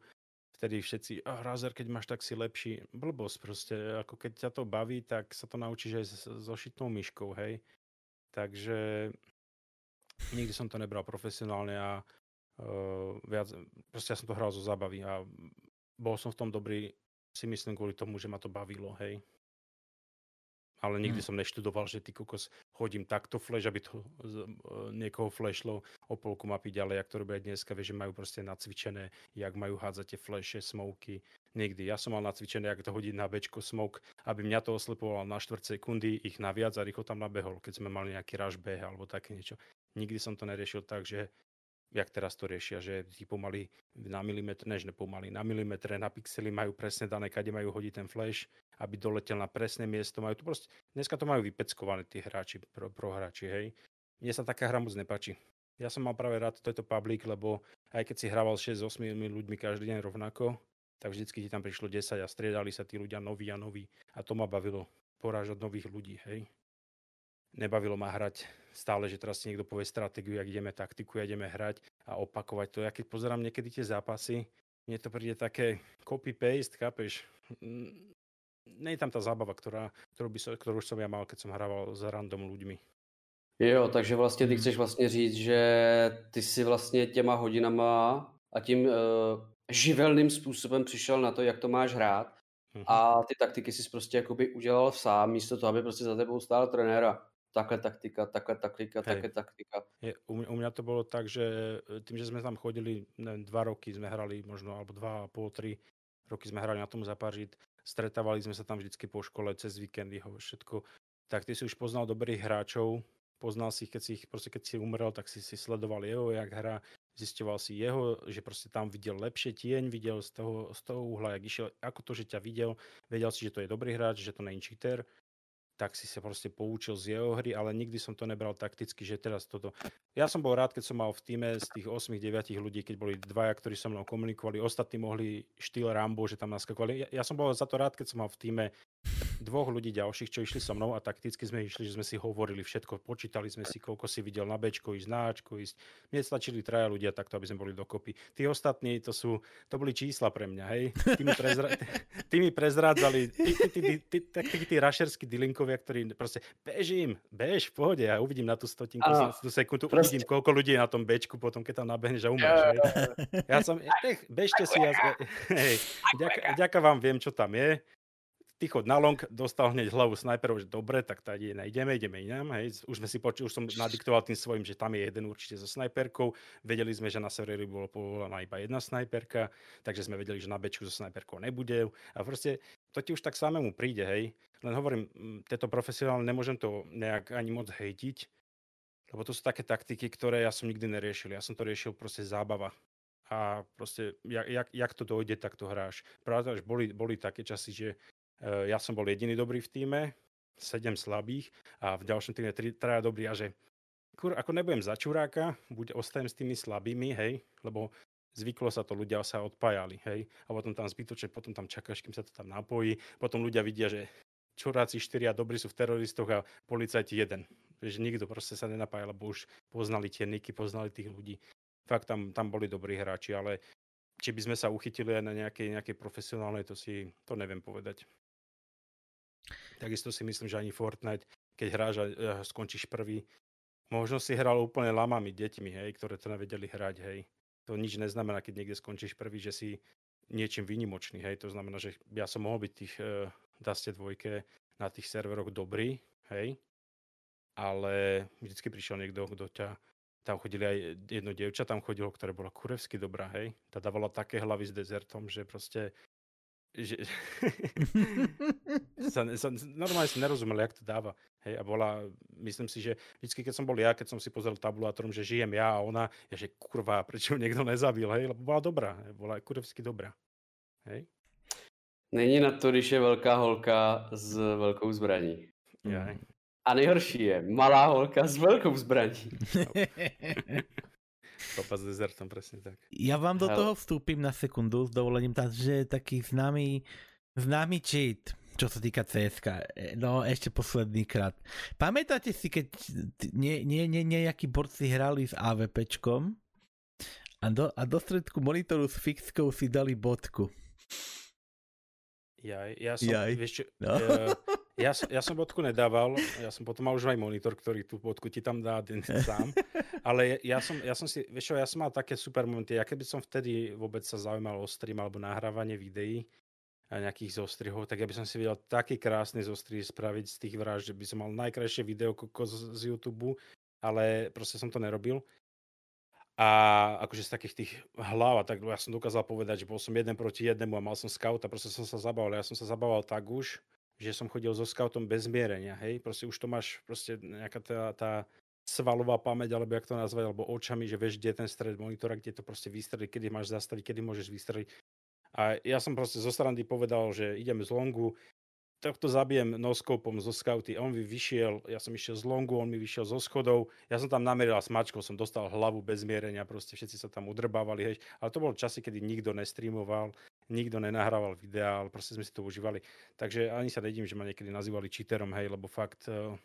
vtedy všetci, oh, razer, keď máš, tak si lepší. Blbosť proste, ako keď ťa to baví, tak sa to naučíš aj so šitnou myškou, hej. Takže nikdy som to nebral profesionálne a uh, viac, proste ja som to hral zo zábavy a bol som v tom dobrý, si myslím kvôli tomu, že ma to bavilo, hej ale nikdy hmm. som neštudoval, že ty kokos hodím takto flash, aby to e, niekoho flashlo o polku mapy ďalej, jak to robia dneska, vie, že majú proste nacvičené, jak majú hádzať tie flashe, smoky. Nikdy. Ja som mal nacvičené, jak to hodiť na bečko smoke, aby mňa to oslepovalo na 4 sekundy, ich naviac a rýchlo tam nabehol, keď sme mali nejaký rush beh alebo také niečo. Nikdy som to neriešil tak, že jak teraz to riešia, že tí pomaly na milimetre, než nepomaly, na milimetre, na pixely majú presne dané, kade majú hodiť ten flash aby doletel na presné miesto. Majú to proste, dneska to majú vypeckované tí hráči, pro, pro hráči, hej. Mne sa taká hra moc nepáči. Ja som mal práve rád tento public, lebo aj keď si hrával 6 s 8 ľuďmi každý deň rovnako, tak vždycky ti tam prišlo 10 a striedali sa tí ľudia noví a noví. A to ma bavilo porážať nových ľudí, hej. Nebavilo ma hrať stále, že teraz si niekto povie stratégiu, jak ideme taktiku, ideme hrať a opakovať to. Ja keď pozerám niekedy tie zápasy, mne to príde také copy-paste, chápeš? nie je tam tá zábava, ktorá, ktorú, by ktorú som ja mal, keď som hrával s random ľuďmi. Jo, takže vlastně ty chceš vlastně říct, že ty si vlastně těma hodinama a tím uh, živelným způsobem přišel na to, jak to máš hrát mm-hmm. a ty taktiky si prostě jakoby udělal sám, místo toho, aby prostě za tebou stál trenéra. Takhle taktika, takhle taktika, Hej. takhle taktika. Je, u, mňa, u mňa to bolo tak, že e, tým, že sme tam chodili, neviem, dva roky sme hrali, možno, alebo dva a pol, tri roky sme hrali na tom zapažiť, stretávali sme sa tam vždycky po škole, cez víkendy, ho všetko. Tak ty si už poznal dobrých hráčov, poznal si keď si ich, proste keď si umrel, tak si si sledoval jeho, jak hra, zistoval si jeho, že proste tam videl lepšie tieň, videl z toho, z toho uhla, jak išiel, ako to, že ťa videl, vedel si, že to je dobrý hráč, že to není cheater, tak si sa proste poučil z jeho hry, ale nikdy som to nebral takticky, že teraz toto... Ja som bol rád, keď som mal v týme z tých 8-9 ľudí, keď boli dvaja, ktorí so mnou komunikovali, ostatní mohli štýl Rambo, že tam naskakovali. Ja, ja som bol za to rád, keď som mal v týme dvoch ľudí ďalších, čo išli so mnou a takticky sme išli, že sme si hovorili všetko, počítali sme si, koľko si videl na Bčko, ísť na Ačko, ísť. Mne stačili traja ľudia takto, aby sme boli dokopy. Tí ostatní, to sú, to boli čísla pre mňa, hej. Tí mi, prezra... tí mi prezrádzali, tí, tí, tí, tí, tí, tí, tí rašerskí dilinkovia, ktorí proste, bežím, bež, v pohode, ja uvidím na tú stotinku, na tú sekundu, proste... uvidím, koľko ľudí je na tom Bčku potom, keď tam nabehneš a umreš, hej. Ja som, bežte si, ja, hej, ďaká vám, viem, čo tam je ty chod na long, dostal hneď hlavu snajperov, že dobre, tak tady ideme, ideme inám. Hej. Už sme si počuli, už som nadiktoval tým svojim, že tam je jeden určite so snajperkou. Vedeli sme, že na serveri bolo povolená iba jedna snajperka, takže sme vedeli, že na bečku so snajperkou nebude. A proste to ti už tak samému príde, hej. Len hovorím, tieto profesionálne nemôžem to nejak ani moc hejtiť, lebo to sú také taktiky, ktoré ja som nikdy neriešil. Ja som to riešil proste zábava a proste, jak, jak, jak to dojde, tak to hráš. Pravda, že boli, boli také časy, že ja som bol jediný dobrý v týme, sedem slabých a v ďalšom týme tri, traja dobrí a že kur, ako nebudem za čuráka, buď ostajem s tými slabými, hej, lebo zvyklo sa to, ľudia sa odpájali, hej, a potom tam zbytočne, potom tam čakáš, kým sa to tam napojí, potom ľudia vidia, že čuráci štyria dobrí sú v teroristoch a policajti jeden. Že nikto proste sa nenapája, lebo už poznali tie niky, poznali tých ľudí. Fakt tam, tam boli dobrí hráči, ale či by sme sa uchytili aj na nejakej, nejakej profesionálnej, to si to neviem povedať. Takisto si myslím, že ani Fortnite, keď hráš a skončíš prvý, možno si hral úplne lamami deťmi, hej, ktoré to nevedeli hrať, hej. To nič neznamená, keď niekde skončíš prvý, že si niečím vynimočný, hej. To znamená, že ja som mohol byť tých uh, Daste dvojke na tých serveroch dobrý, hej. Ale vždycky prišiel niekto, kto ťa tam chodili aj jedno dievča, tam chodilo, ktoré bola kurevsky dobrá, hej. Tá dávala také hlavy s dezertom, že proste že sa, sa, normálne som nerozumel, jak to dáva. Hej, a bola, myslím si, že vždycky, keď som bol ja, keď som si pozrel tabulátorom, že žijem ja a ona, ja že kurva, prečo niekto nezabil, hej, lebo bola dobrá, hej, bola kurevsky dobrá. Hej. Není na to, když je velká holka s velkou zbraní. Ja. A nejhorší je malá holka s veľkou zbraní. Kopa s dezertom, presne tak. Ja vám do toho vstúpim na sekundu s dovolením, že taký známy, známy cheat, čo sa týka CSK. No ešte posledný krát. Pamätáte si, keď nie, nie, nie, nejakí borci hrali s AVPčkom a do, a do stredku monitoru s fixkou si dali bodku. Ja, ja som, Jaj. vieš čo, no. uh, ja, ja som bodku nedával, ja som potom mal už aj monitor, ktorý tú bodku ti tam dá sám, ale ja som, ja som si, vieš čo, ja som mal také super momenty, ja keby som vtedy vôbec sa zaujímal o stream alebo nahrávanie videí nejakých zostrihov, tak ja by som si videl taký krásny zostrih spraviť z tých vražd, že by som mal najkrajšie video z, YouTube, ale proste som to nerobil. A akože z takých tých hlav, tak ja som dokázal povedať, že bol som jeden proti jednému a mal som scout a proste som sa zabával. Ja som sa zabával tak už, že som chodil so scoutom bez mierenia, hej, proste už to máš proste nejaká tá, tá svalová pamäť, alebo jak to nazvať, alebo očami, že vieš, kde je ten stred monitora, kde to proste vystreliť, kedy máš zastaviť, kedy môžeš vystreliť. A ja som proste zo strany povedal, že ideme z longu, tohto zabijem noskopom zo scouty. On mi vyšiel, ja som išiel z longu, on mi vyšiel zo schodov. Ja som tam nameril a smačkou som dostal hlavu bez mierenia, proste všetci sa tam udrbávali, hej. Ale to bol časy, kedy nikto nestreamoval, nikto nenahrával videá, ale proste sme si to užívali. Takže ani sa nedím, že ma niekedy nazývali cheaterom, hej, lebo fakt eh,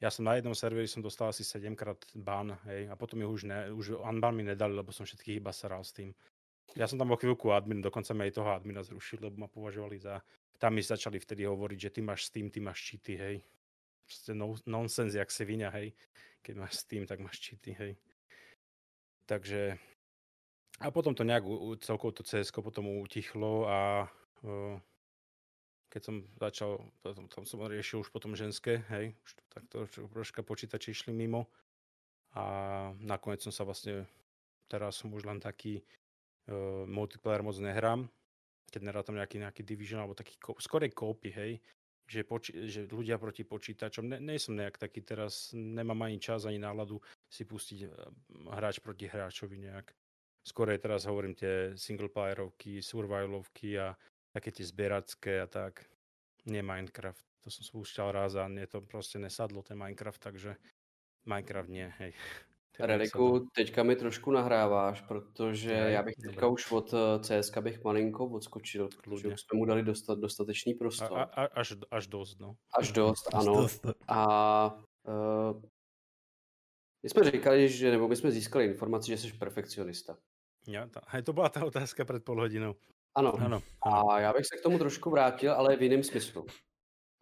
ja som na jednom serveri som dostal asi 7 krát ban, hej, a potom mi už, ne, už unban mi nedali, lebo som všetkých iba saral s tým. Ja som tam bol chvíľku admin, dokonca mi aj toho admina zrušili, lebo ma považovali za tam mi začali vtedy hovoriť, že ty máš Steam, ty máš cheaty, hej. Proste no, nonsense, jak se vinia, hej. Keď máš Steam, tak máš cheaty, hej. Takže a potom to nejak celkovo to cs potom utichlo a uh, keď som začal, tam, tam som riešil už potom ženské, hej, už takto troška počítači išli mimo a nakoniec som sa vlastne, teraz som už len taký uh, multiplayer moc nehrám, keď nerátam nejaký, nejaký division alebo taký skorej kópy, hej, že, poči- že ľudia proti počítačom, ne, nie som nejak taký teraz, nemám ani čas, ani náladu si pustiť eh, hráč proti hráčovi nejak. Skôr teraz hovorím tie singleplayerovky, survivalovky a také tie zbieracké a tak. Nie Minecraft. To som spúšťal raz a mne to proste nesadlo, ten Minecraft, takže Minecraft nie, hej. Reliku, teďka mi trošku nahráváš, protože já, já bych teďka už od eh, CSK bych malinko odskočil, protože už jsme mu dali dostat, dostatečný prostor. A, a, až, až dost, no. Až dost, ano. Až dost. A uh, my jsme říkali, že, nebo my jsme získali informaci, že jsi perfekcionista. Ja, ta, hej, to byla ta otázka před půl hodinou. Ano. ano. A já bych se k tomu trošku vrátil, ale v jiném smyslu.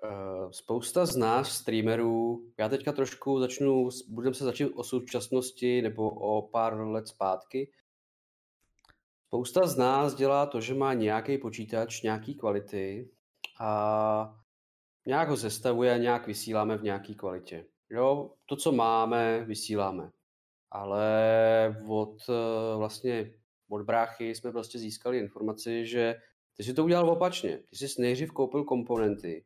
Uh, spousta z nás, streamerů, já teďka trošku začnu, budeme se začít o současnosti nebo o pár let zpátky. Spousta z nás dělá to, že má nějaký počítač, nějaký kvality a nějak ho sestavuje a nějak vysíláme v nějaké kvalitě. Jo, to, co máme, vysíláme. Ale od eh, vlastně od bráchy jsme prostě získali informaci, že ty si to udělal opačně. Ty jsi nejdřív koupil komponenty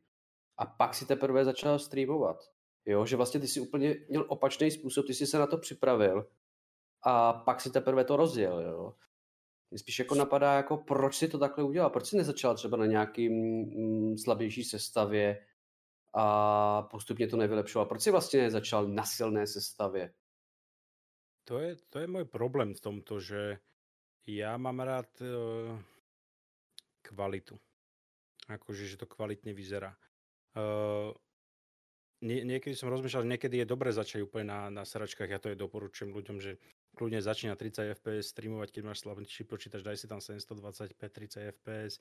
a pak si teprve začal streamovat. Jo, že vlastně ty si úplně měl opačný způsob, ty jsi se na to připravil a pak si teprve to rozjel, jo. Mě spíš jako napadá, jako proč si to takhle udělal, proč si nezačal třeba na nějakým mm, slabější sestavě a postupně to nevylepšoval, proč si vlastně nezačal na silné sestavě? To je, to je můj problém v tomto, že ja mám rád uh, kvalitu. Akože, že to kvalitne vyzerá. Uh, nie, niekedy som rozmýšľal, že niekedy je dobre začať úplne na, na sračkách. Ja to je doporučujem ľuďom, že kľudne začína 30 fps streamovať, keď máš slabší počítač, daj si tam 720p 30 fps,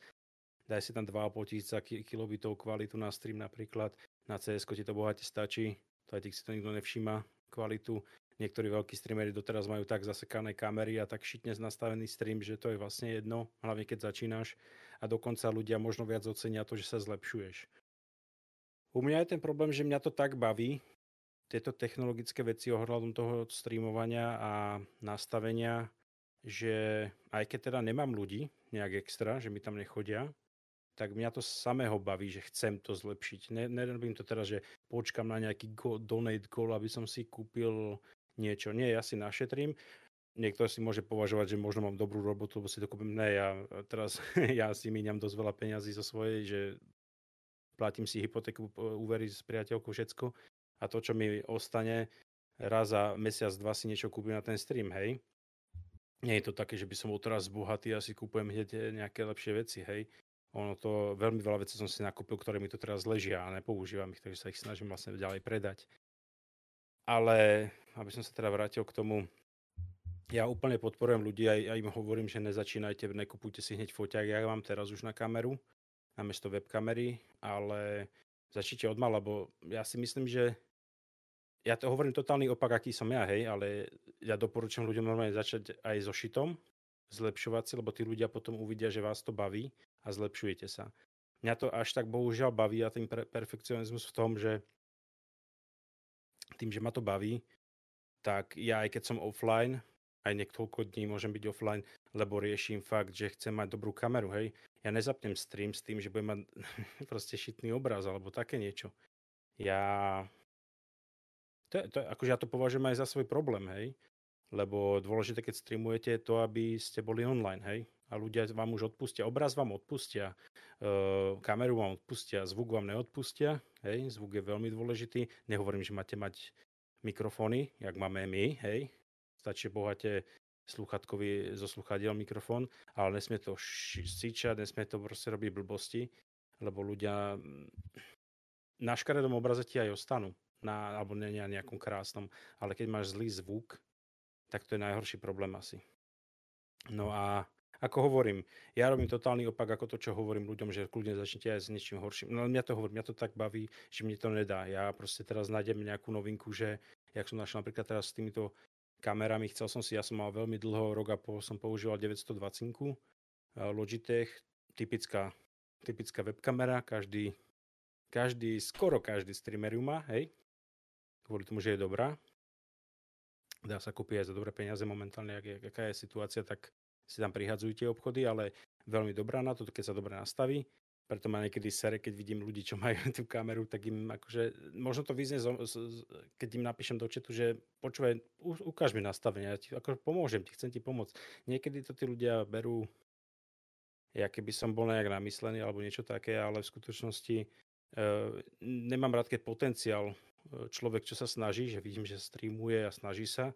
daj si tam 2,5 tisíca kilobitov kvalitu na stream napríklad, na cs ti to bohate stačí, to aj ty si to nikto nevšíma, kvalitu. Niektorí veľkí streamery doteraz majú tak zasekané kamery a tak šitne nastavený stream, že to je vlastne jedno, hlavne keď začínaš. A dokonca ľudia možno viac ocenia to, že sa zlepšuješ. U mňa je ten problém, že mňa to tak baví, tieto technologické veci ohľadom toho streamovania a nastavenia, že aj keď teda nemám ľudí nejak extra, že mi tam nechodia, tak mňa to samého baví, že chcem to zlepšiť. Ne, nerobím to teraz, že počkam na nejaký go, donate goal, aby som si kúpil niečo. Nie, ja si našetrím. Niekto si môže považovať, že možno mám dobrú robotu, lebo si to kúpim. Ne, ja teraz ja si míňam dosť veľa peňazí zo svojej, že platím si hypotéku, úvery s priateľkou, všetko. A to, čo mi ostane, raz za mesiac, dva si niečo kúpim na ten stream, hej. Nie je to také, že by som bol teraz bohatý a si kúpujem hneď nejaké lepšie veci, hej. Ono to, veľmi veľa vecí som si nakúpil, ktoré mi to teraz ležia a nepoužívam ich, takže sa ich snažím vlastne ďalej predať. Ale aby som sa teda vrátil k tomu, ja úplne podporujem ľudí, aj, aj im hovorím, že nezačínajte, nekupujte si hneď foťák, ja mám teraz už na kameru, namiesto webkamery, ale začnite od mala, lebo ja si myslím, že ja to hovorím totálny opak, aký som ja, hej, ale ja doporučujem ľuďom normálne začať aj so šitom, zlepšovať si, lebo tí ľudia potom uvidia, že vás to baví a zlepšujete sa. Mňa to až tak bohužiaľ baví a ten perfekcionizmus v tom, že tým, že ma to baví, tak ja aj keď som offline, aj niekoľko dní môžem byť offline, lebo riešim fakt, že chcem mať dobrú kameru, hej. Ja nezapnem stream s tým, že budem mať proste šitný obraz alebo také niečo. Ja... To, to, akože ja to považujem aj za svoj problém, hej. Lebo dôležité, keď streamujete, je to, aby ste boli online, hej. A ľudia vám už odpustia. Obraz vám odpustia, uh, kameru vám odpustia, zvuk vám neodpustia, hej. Zvuk je veľmi dôležitý. Nehovorím, že máte mať mikrofóny, jak máme my, hej. Stačí bohate sluchatkový zo sluchadiel mikrofón, ale nesmie to sičať, nesmie to proste robiť blbosti, lebo ľudia mm, na škaredom obraze ti aj ostanú, na, alebo nie na nejakom krásnom, ale keď máš zlý zvuk, tak to je najhorší problém asi. No a ako hovorím, ja robím totálny opak ako to, čo hovorím ľuďom, že kľudne začnite aj s niečím horším. No mňa to hovorím, mňa to tak baví, že mne to nedá. Ja proste teraz nájdem nejakú novinku, že jak som našiel napríklad teraz s týmito kamerami, chcel som si, ja som mal veľmi dlho, rok a pol som používal 920 eh, Logitech, typická, typická webkamera, každý, každý, skoro každý streamer ju má, hej, kvôli tomu, že je dobrá. Dá sa kúpiť aj za dobré peniaze momentálne, ak je, aká je situácia, tak si tam prihadzujú tie obchody, ale veľmi dobrá na to, keď sa dobre nastaví. Preto ma niekedy sere, keď vidím ľudí, čo majú tú kameru, tak im akože, možno to vyznie, keď im napíšem do četu, že počúvaj, ukáž mi nastavenie, ja ti akože pomôžem ti, chcem ti pomôcť. Niekedy to tí ľudia berú, ja keby som bol nejak namyslený alebo niečo také, ale v skutočnosti e, nemám rád, keď potenciál e, človek, čo sa snaží, že vidím, že streamuje a snaží sa,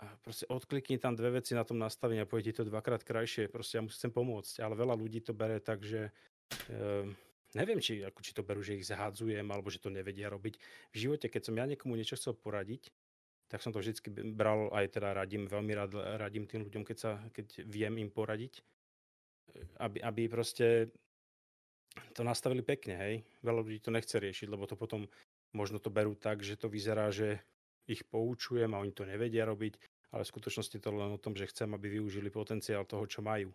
a proste odklikni tam dve veci na tom nastavení a pôjde to dvakrát krajšie. Proste ja mu chcem pomôcť, ale veľa ľudí to bere tak, že uh, neviem, či, ako, či to berú, že ich zahádzujem, alebo že to nevedia robiť. V živote, keď som ja niekomu niečo chcel poradiť, tak som to vždy bral, aj teda radím, veľmi rád radím tým ľuďom, keď, sa, keď viem im poradiť, aby, aby proste to nastavili pekne, hej. Veľa ľudí to nechce riešiť, lebo to potom možno to berú tak, že to vyzerá, že ich poučujem a oni to nevedia robiť, ale v skutočnosti to len o tom, že chcem, aby využili potenciál toho, čo majú.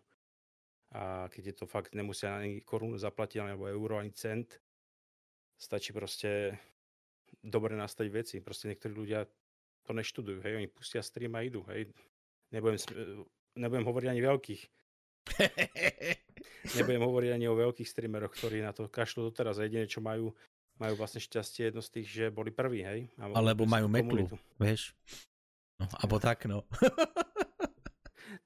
A keď je to fakt, nemusia ani korunu zaplatiť, alebo euro, ani cent, stačí proste dobre nastaviť veci. Proste niektorí ľudia to neštudujú, hej, oni pustia stream a idú, hej. Nebudem, nebudem hovoriť ani veľkých. nebudem hovoriť ani o veľkých streameroch, ktorí na to kašľú doteraz. A jediné, čo majú, majú vlastne šťastie jedno z tých, že boli prví, hej? Alebo majú metlu, vieš? No, alebo tak, no.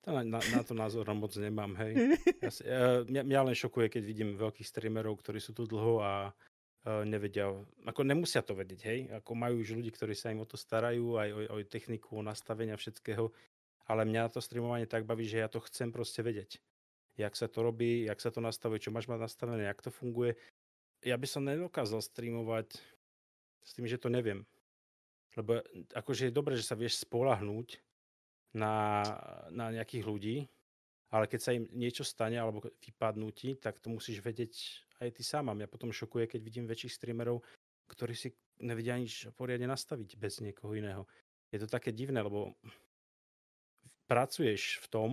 na, na, na to názor moc nemám, hej. Ja, ja, mňa, mňa len šokuje, keď vidím veľkých streamerov, ktorí sú tu dlho a uh, nevedia, ako nemusia to vedieť, hej. Ako majú už ľudí, ktorí sa im o to starajú, aj o, o techniku, o nastavenia všetkého. Ale mňa to streamovanie tak baví, že ja to chcem proste vedieť. Jak sa to robí, jak sa to nastavuje, čo máš mať nastavené, jak to funguje ja by som nedokázal streamovať s tým, že to neviem. Lebo akože je dobré, že sa vieš spolahnúť na, na nejakých ľudí, ale keď sa im niečo stane alebo vypadnú ti, tak to musíš vedieť aj ty sám. A mňa potom šokuje, keď vidím väčších streamerov, ktorí si nevedia nič poriadne nastaviť bez niekoho iného. Je to také divné, lebo pracuješ v tom,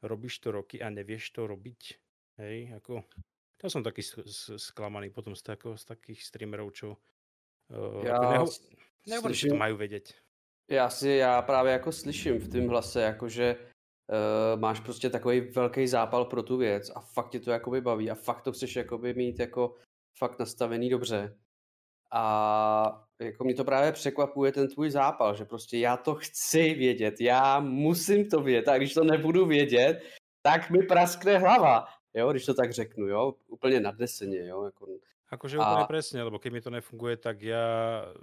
robíš to roky a nevieš to robiť. Hej, ako ja som taký sklamaný potom z, tako, z takých streamerov, čo uh, ja neho, nehovorím, že to majú vedieť. Já si, já právě jako slyším v tom hlase, jako že uh, máš prostě takový velký zápal pro tu věc a fakt tě to jakoby baví a fakt to chceš jakoby mít jako fakt nastavený dobře. A jako mě to právě překvapuje ten tvůj zápal, že prostě já to chci vědět, já musím to vědět a když to nebudu vědět, tak mi praskne hlava jo, když to tak řeknu, jo, úplně nadneseně, jo. Jako... Akože úplne a... presne, lebo keď mi to nefunguje, tak ja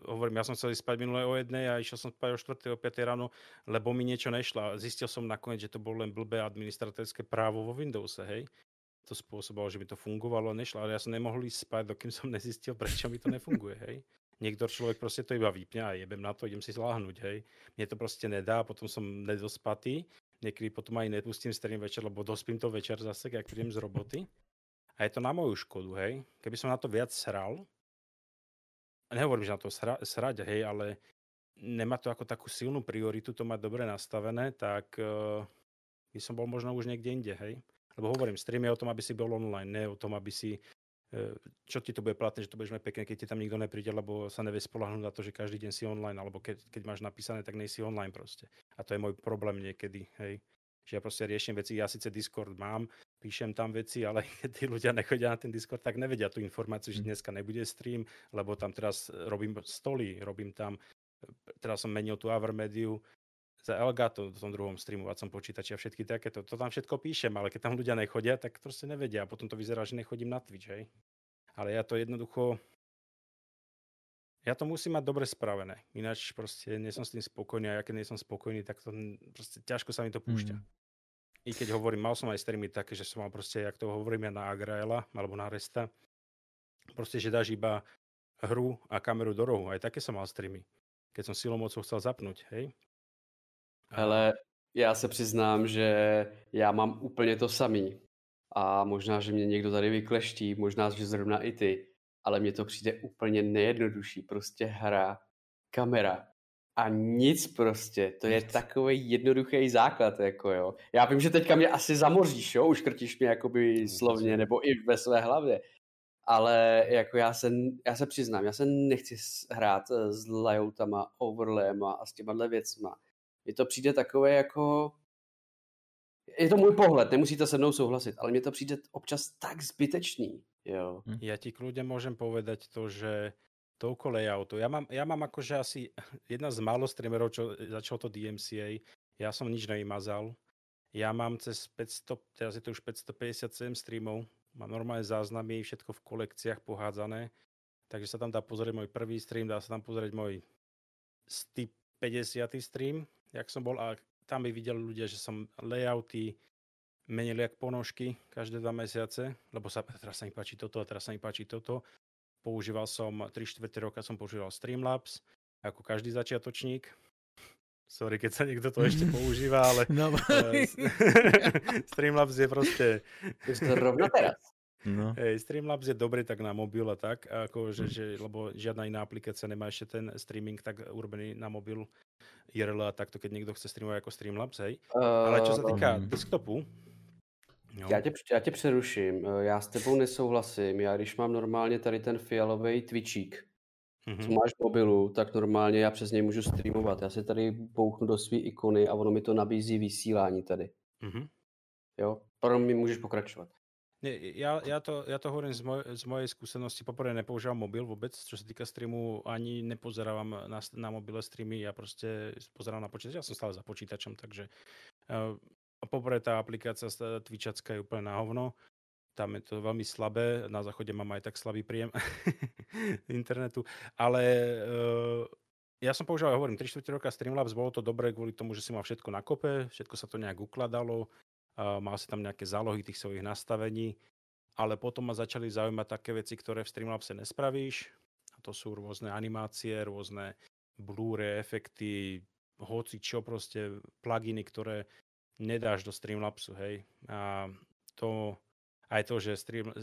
hovorím, ja som chcel spať minulé o jednej a išiel som spať o 4. o 5. ráno, lebo mi niečo nešlo. Zistil som nakoniec, že to bolo len blbé administratorské právo vo Windowse, hej. To spôsobilo, že mi to fungovalo a nešlo, ale ja som nemohol ísť spať, dokým som nezistil, prečo mi to nefunguje, hej. Niektor človek proste to iba vypne a jebem na to, idem si zláhnuť, hej. Mne to proste nedá, potom som nedospatý Niekedy potom aj nepustím stream večer, lebo dospím to večer zase, keď prídem z roboty. A je to na moju škodu, hej. Keby som na to viac sral, nehovorím, že na to sra, srať, hej, ale nemá to ako takú silnú prioritu, to mať dobre nastavené, tak uh, by som bol možno už niekde inde, hej. Lebo hovorím, stream je o tom, aby si bol online, ne o tom, aby si E, čo ti to bude platné, že to budeš mať pekné, keď ti tam nikto nepríde, lebo sa nevie spolahnúť na to, že každý deň si online, alebo keď, keď máš napísané, tak nejsi online proste. A to je môj problém niekedy, hej. Že ja proste riešim veci, ja síce Discord mám, píšem tam veci, ale keď tí ľudia nechodia na ten Discord, tak nevedia tú informáciu, že hm. dneska nebude stream, lebo tam teraz robím stoly, robím tam, teraz som menil tú Avermediu, za Elgato v tom druhom streamovacom počítači a všetky takéto. To tam všetko píšem, ale keď tam ľudia nechodia, tak proste nevedia. A potom to vyzerá, že nechodím na Twitch, hej. Ale ja to jednoducho... Ja to musím mať dobre spravené. Ináč proste nie som s tým spokojný a ja keď nie som spokojný, tak to proste ťažko sa mi to púšťa. Mm. I keď hovorím, mal som aj streamy také, že som mal proste, jak to hovorím ja na Agraela alebo na Resta, proste, že dáš iba hru a kameru do rohu. Aj také som mal streamy. Keď som silomocou chcel zapnúť, hej. Hele, já se přiznám, že já mám úplně to samý. A možná, že mě někdo tady vykleští, možná, že zrovna i ty, ale mně to přijde úplně nejjednodušší. Prostě hra, kamera a nic prostě. To je takový jednoduchý základ, jako jo. Já vím, že teďka mě asi zamoříš, jo, uškrtíš mě jakoby slovně, nebo i ve své hlavě. Ale jako já se, já se přiznám, já se nechci hrát s layoutama, overlayema a s těma věcma mi to přijde takové jako... Je to můj pohled, nemusíte se mnou souhlasit, ale mně to přijde občas tak zbytečný. Jo. Hm. Ja ti kľudne môžem povedať to, že toľko layoutu. Ja mám, ja mám akože asi jedna z málo streamerov, čo začal to DMCA. Ja som nič nevymazal. Ja mám cez 500, teraz je to už 557 streamov. Mám normálne záznamy, všetko v kolekciách pohádzané. Takže sa tam dá pozrieť môj prvý stream, dá sa tam pozrieť môj 50. stream, jak som bol a tam by videli ľudia, že som layouty menili jak ponožky každé dva mesiace, lebo sa, teraz sa mi páči toto a teraz sa mi páči toto. Používal som 3 čtvrte roka som používal Streamlabs, ako každý začiatočník. Sorry, keď sa niekto to ešte používa, ale no, Streamlabs je proste... Rovno teraz. No. Hey, Streamlabs je dobrý tak na mobil a tak, ako, že, že, lebo žiadna iná aplikácia nemá ešte ten streaming tak urobený na mobil IRL a takto, keď niekto chce streamovať ako Streamlabs, hej. Uh, Ale čo sa týka uh, desktopu, Jo. Já, tě, já tě přeruším. Já s tebou nesouhlasím. Já když mám normálně tady ten fialový Twitchík, mm-hmm. co máš v mobilu, tak normálně já přes něj můžu streamovat. Já si tady bouchnu do své ikony a ono mi to nabízí vysílání tady. Mm-hmm. Jo, pro mě můžeš pokračovat. Nie, ja, ja, to, ja to hovorím z, moj, z mojej skúsenosti. Poprvé nepoužívam mobil vôbec, čo sa týka streamu, ani nepozerávam na, na mobile streamy, ja proste pozerám na počítač, ja som stále za počítačom, takže uh, poprvé tá aplikácia Twitchacka je úplne na hovno. Tam je to veľmi slabé, na záchode mám aj tak slabý príjem internetu, ale uh, ja som používal, hovorím, 3 4 roka Streamlabs, bolo to dobré kvôli tomu, že si mal všetko na kope, všetko sa to nejak ukladalo, mal si tam nejaké zálohy tých svojich nastavení, ale potom ma začali zaujímať také veci, ktoré v Streamlabse nespravíš. A to sú rôzne animácie, rôzne blúre, efekty, hoci čo proste, pluginy, ktoré nedáš do Streamlabsu, hej. A to, aj to, že stream,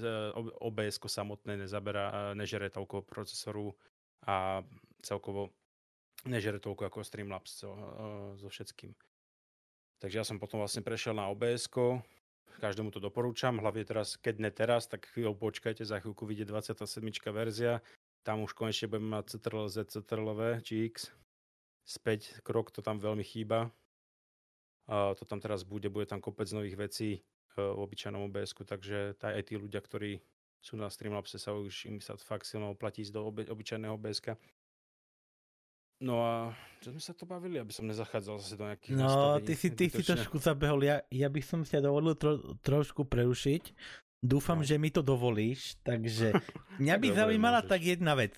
OBS samotné nezabera, nežere toľko procesoru a celkovo nežere toľko ako Streamlabs so, so všetkým. Takže ja som potom vlastne prešiel na obs každému to doporúčam, hlavne teraz, keď ne teraz, tak chvíľu počkajte, za chvíľku vyjde 27. verzia, tam už konečne budeme mať CTRL Z, CTRL V, či X. Späť krok, to tam veľmi chýba. To tam teraz bude, bude tam kopec nových vecí e, v obyčajnom obs takže aj tí ľudia, ktorí sú na Streamlabse, sa už im sa fakt silno oplatí ísť do oby, obyčajného obs No a čo sme sa to bavili, aby som nezachádzal zase do nejakých No, ty si, ty si trošku zabehol. Ja, ja by som sa dovolil tro, trošku prerušiť. Dúfam, no. že mi to dovolíš, takže mňa by Dobre, zaujímala môžeš. tak jedna vec.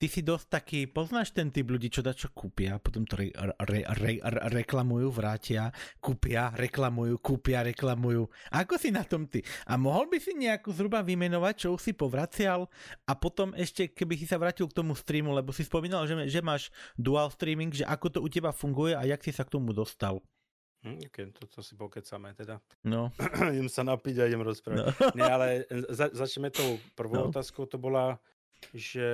Ty si dosť taký, poznáš ten typ ľudí, čo dačo kúpia, potom to re, re, re, re, reklamujú, vrátia, kúpia, reklamujú, kúpia, reklamujú. Ako si na tom ty? A mohol by si nejakú zhruba vymenovať, čo už si povracial a potom ešte, keby si sa vrátil k tomu streamu, lebo si spomínal, že, že máš dual streaming, že ako to u teba funguje a jak si sa k tomu dostal. Hm, ok, toto si pokecáme teda. No. idem sa napiť a idem rozprávať. No. Nie, ale za, začneme tou prvou no. otázkou, to bola, že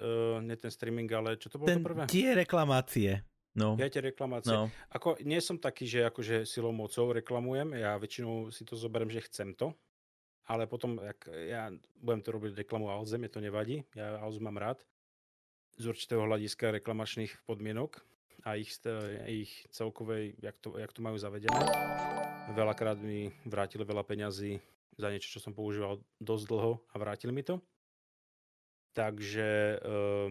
uh, nie ten streaming, ale čo to bolo ten, to prvé? Tie reklamácie. No. Ja tie reklamácie. No. Ako, nie som taký, že akože silou mocou reklamujem, ja väčšinou si to zoberiem, že chcem to, ale potom, jak ja budem to robiť reklamu Alze, mi to nevadí, ja Alzu mám rád, z určitého hľadiska reklamačných podmienok, a ich, ich celkovej, jak to, jak to majú zavedené. Veľakrát mi vrátili veľa peňazí za niečo, čo som používal dosť dlho a vrátili mi to. Takže uh,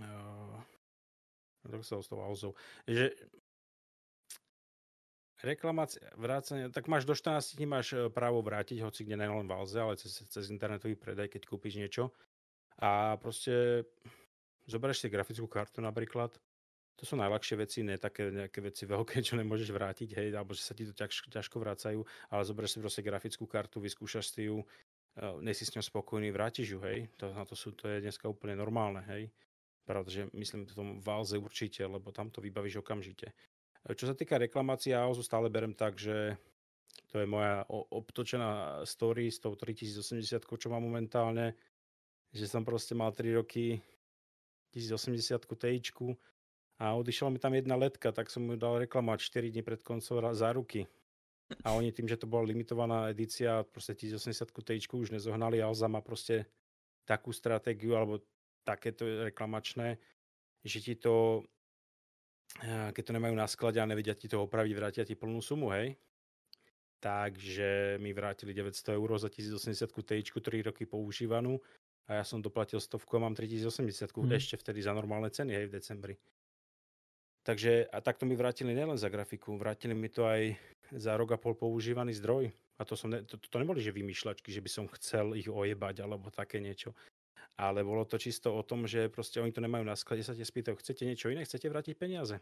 uh, sa ostal auzou. Že reklamácia, vrácanie, tak máš do 14 dní máš e, právo vrátiť, hoci kde len v Alze, ale cez, cez internetový predaj, keď kúpiš niečo. A proste zoberieš si grafickú kartu napríklad, to sú najľahšie veci, ne také nejaké veci veľké, čo nemôžeš vrátiť, hej, alebo že sa ti to ťažko, ťažko vracajú, ale zoberieš si proste grafickú kartu, vyskúšaš si ju, uh, si s ňou spokojný, vrátiš ju, hej, to, na to, sú, to je dneska úplne normálne, hej. Pravda, myslím v tom Valze určite, lebo tam to vybavíš okamžite. E, čo sa týka reklamácií, ja stále berem tak, že to je moja obtočená story s tou 3080, čo mám momentálne, že som proste mal 3 roky 1080 TIčku, a odišla mi tam jedna letka, tak som mu dal reklamovať 4 dní pred koncom záruky. A oni tým, že to bola limitovaná edícia, proste 1080 Ti už nezohnali a Alza má proste takú stratégiu alebo takéto reklamačné, že ti to, eh, keď to nemajú na sklade a nevedia ti to opraviť, vrátia ti plnú sumu, hej. Takže mi vrátili 900 eur za 1080 Ti 3 roky používanú a ja som doplatil stovku a mám 3080 hmm. ešte vtedy za normálne ceny, hej, v decembri. Takže a takto mi vrátili nielen za grafiku, vrátili mi to aj za rok a pol používaný zdroj. A to, som ne, to, to neboli, že vymýšľačky, že by som chcel ich ojebať alebo také niečo. Ale bolo to čisto o tom, že proste oni to nemajú na sklade, sa te spýtajú, chcete niečo iné, chcete vrátiť peniaze.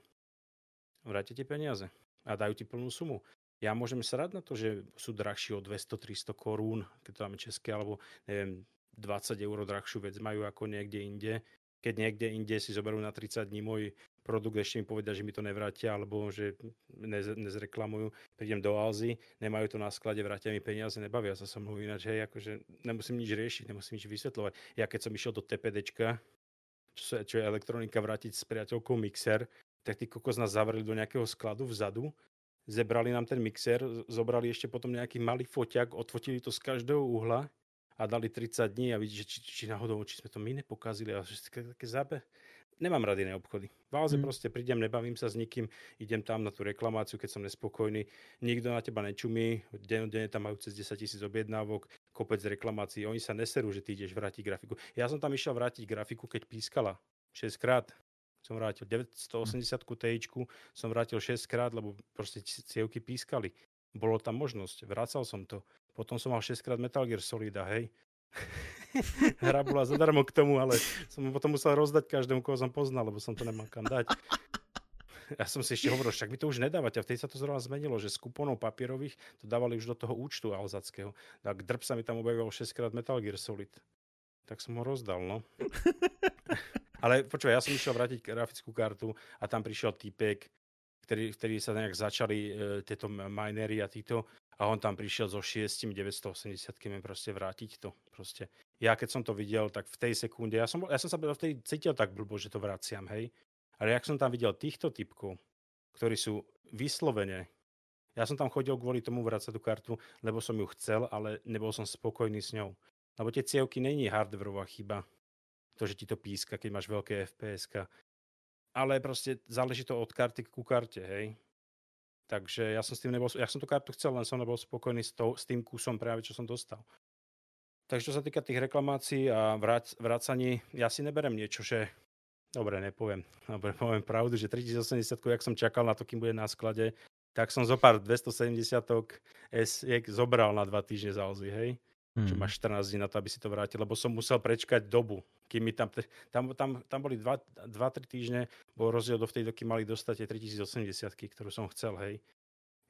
vrátia ti peniaze a dajú ti plnú sumu. Ja môžem srať na to, že sú drahšie o 200-300 korún, keď to máme české, alebo neviem, 20 eur drahšiu vec majú ako niekde inde. Keď niekde inde si zoberú na 30 dní môj produkt, ešte mi povedia, že mi to nevrátia, alebo že nez, nezreklamujú, prídem do Alzy, nemajú to na sklade, vrátia mi peniaze, nebavia sa so mnou ináč, hej, akože nemusím nič riešiť, nemusím nič vysvetľovať. Ja keď som išiel do TPDčka, čo, čo je elektronika, vrátiť s priateľkou mixer, tak tí kokos nás zavreli do nejakého skladu vzadu, zebrali nám ten mixer, zobrali ešte potom nejaký malý foťak, odfotili to z každého uhla a dali 30 dní a vidíte, či, či, či náhodou, či sme to my nepokazili a že také, také zábe. Nemám rady iné obchody. V Alze mm. proste prídem, nebavím sa s nikým, idem tam na tú reklamáciu, keď som nespokojný. Nikto na teba nečumí, denne tam majú cez 10 tisíc objednávok, kopec reklamácií. Oni sa neserú, že ty ideš vrátiť grafiku. Ja som tam išiel vrátiť grafiku, keď pískala. 6 krát som vrátil 980 TIčku, som vrátil 6 krát, lebo proste cievky pískali. Bolo tam možnosť, vracal som to. Potom som mal 6 krát Metal Gear Solida, hej. Hra bola zadarmo k tomu, ale som potom musel rozdať každému, koho som poznal, lebo som to nemal kam dať. Ja som si ešte hovoril, však mi to už nedávate. A vtedy sa to zrovna zmenilo, že z kuponov papierových to dávali už do toho účtu alzackého. Tak drb sa mi tam objavil 6 krát Metal Gear Solid. Tak som ho rozdal, no. Ale počúvaj, ja som išiel vrátiť grafickú kartu a tam prišiel týpek, ktorý, ktorý sa nejak začali e, tieto minery a títo a on tam prišiel so 6 980 km proste vrátiť to. Proste. Ja keď som to videl, tak v tej sekunde, ja som, ja som sa v tej cítil tak blbo, že to vraciam, hej. Ale jak som tam videl týchto typkov, ktorí sú vyslovene, ja som tam chodil kvôli tomu vrácať tú kartu, lebo som ju chcel, ale nebol som spokojný s ňou. Lebo tie cievky není hardwareová chyba. To, že ti to píska, keď máš veľké FPS. Ale proste záleží to od karty ku karte, hej. Takže ja som s tým nebol, ja som tú kartu chcel, len som nebol spokojný s, to, s tým kusom práve, čo som dostal. Takže čo sa týka tých reklamácií a vrác, vrácaní, ja si neberem niečo, že dobre, nepoviem, dobre, poviem pravdu, že 3080, jak som čakal na to, kým bude na sklade, tak som zo pár 270 S zobral na dva týždne za Ozzy, hej. Hmm. Čo máš 14 dní na to, aby si to vrátil, lebo som musel prečkať dobu, kým mi tam, tam, tam, tam boli 2-3 týždne, bol rozdiel do vtedy, dokým mali dostať tie 3080, ktorú som chcel, hej.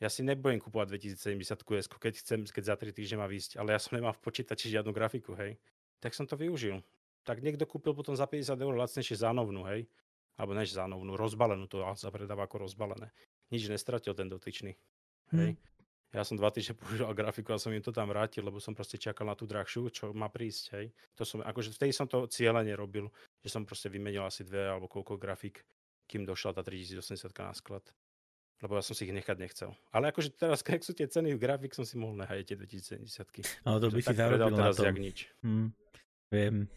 Ja si nebudem kúpovať 2070 QS, keď chcem, keď za 3 týždne má výsť, ale ja som nemal v počítači žiadnu grafiku, hej. Tak som to využil. Tak niekto kúpil potom za 50 eur lacnejšie zánovnú, hej. Alebo než zánovnú, rozbalenú to sa predáva ako rozbalené. Nič nestratil ten dotyčný. Hej. Hmm. Ja som dva týždne používal grafiku a som im to tam vrátil, lebo som proste čakal na tú drahšiu, čo má prísť, hej. To som, akože vtedy som to cieľene robil, že som proste vymenil asi dve alebo koľko grafik, kým došla tá 3080 na sklad. Lebo ja som si ich nechať nechcel. Ale akože teraz, keď sú tie ceny v grafik, som si mohol nehať tie 2070 No to by si zarobil teraz na tom. nič. Hmm, viem.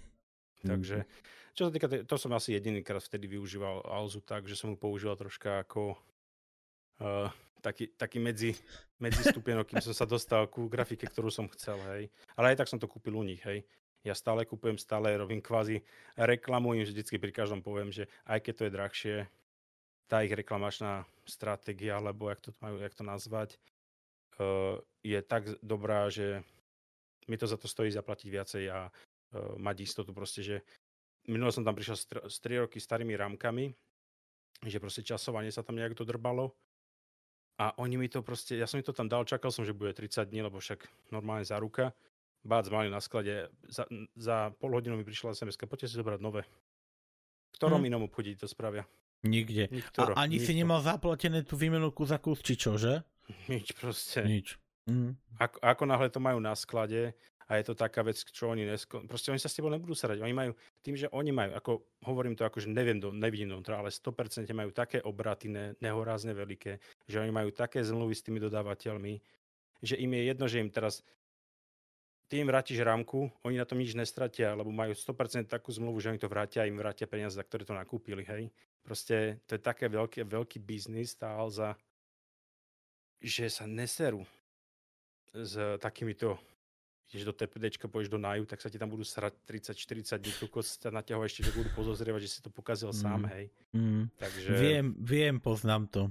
Takže, čo sa týka, to som asi jedinýkrát vtedy využíval Alzu tak, že som ju používal troška ako uh, taký, taký medzi, medzi stupienok, kým som sa dostal ku grafike, ktorú som chcel, hej. Ale aj tak som to kúpil u nich, hej. Ja stále kúpujem, stále robím kvázi reklamu, im vždycky pri každom poviem, že aj keď to je drahšie, tá ich reklamačná stratégia, alebo jak to, majú, jak to nazvať, uh, je tak dobrá, že mi to za to stojí zaplatiť viacej a uh, mať istotu proste, že minulo som tam prišiel s 3 roky starými rámkami, že proste časovanie sa tam nejak dodrbalo a oni mi to proste, ja som mi to tam dal, čakal som, že bude 30 dní, lebo však normálne za ruka. Bác mali na sklade, za, za pol hodinu mi prišla sms poďte si zobrať nové. V ktorom hmm. inom obchodí to spravia? Nikde. Niktoro, A ani nikto. si nemal zaplatené tú výmenu za kus, či čo, že? Nič proste. Nič. Mm. Ako, ako náhle to majú na sklade, a je to taká vec, čo oni nesko... Proste oni sa s tebou nebudú sarať. Oni majú, tým, že oni majú, ako hovorím to ako, že neviem, do, nevidím do ale 100% majú také obraty ne, nehorázne veľké, že oni majú také zmluvy s tými dodávateľmi, že im je jedno, že im teraz ty im vrátiš rámku, oni na tom nič nestratia, lebo majú 100% takú zmluvu, že oni to vrátia a im vrátia peniaze, za ktoré to nakúpili, hej. Proste to je také veľké, veľký biznis, tá alza, že sa neserú s takýmito ideš do TPDčka, pôjdeš do NAJU, tak sa ti tam budú srať 30-40 dní, kokos sa naťahovať ešte, že budú pozozrievať, že si to pokazil mm. sám, hej. Mm. Takže... Viem, viem, poznám to.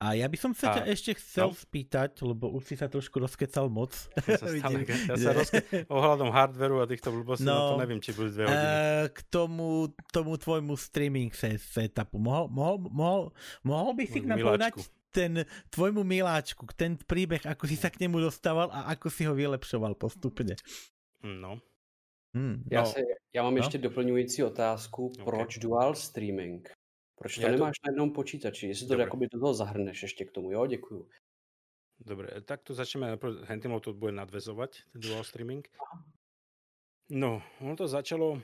A ja by som sa ťa ešte chcel no? spýtať, lebo už si sa trošku rozkecal moc. Ja sa, stále, ja sa rozke... ohľadom hardveru a týchto blbostí, no, no, to neviem, či budú dve hodiny. Uh, k tomu, tomu tvojmu streaming setupu. Mohol, mohol, mohol, mohol by si nám povedať ten tvojmu miláčku, ten príbeh, ako si sa k nemu dostával a ako si ho vylepšoval postupne. No. Hmm, já, no. se, já mám no? ještě doplňující otázku, okay. proč dual streaming? Proč to ja nemáš to... na jednom počítači? Jestli to akoby do toho zahrneš ešte k tomu, jo? Děkuju. Dobre, tak to začneme, Hentimov to bude nadvezovať, ten dual streaming. No, ono to začalo,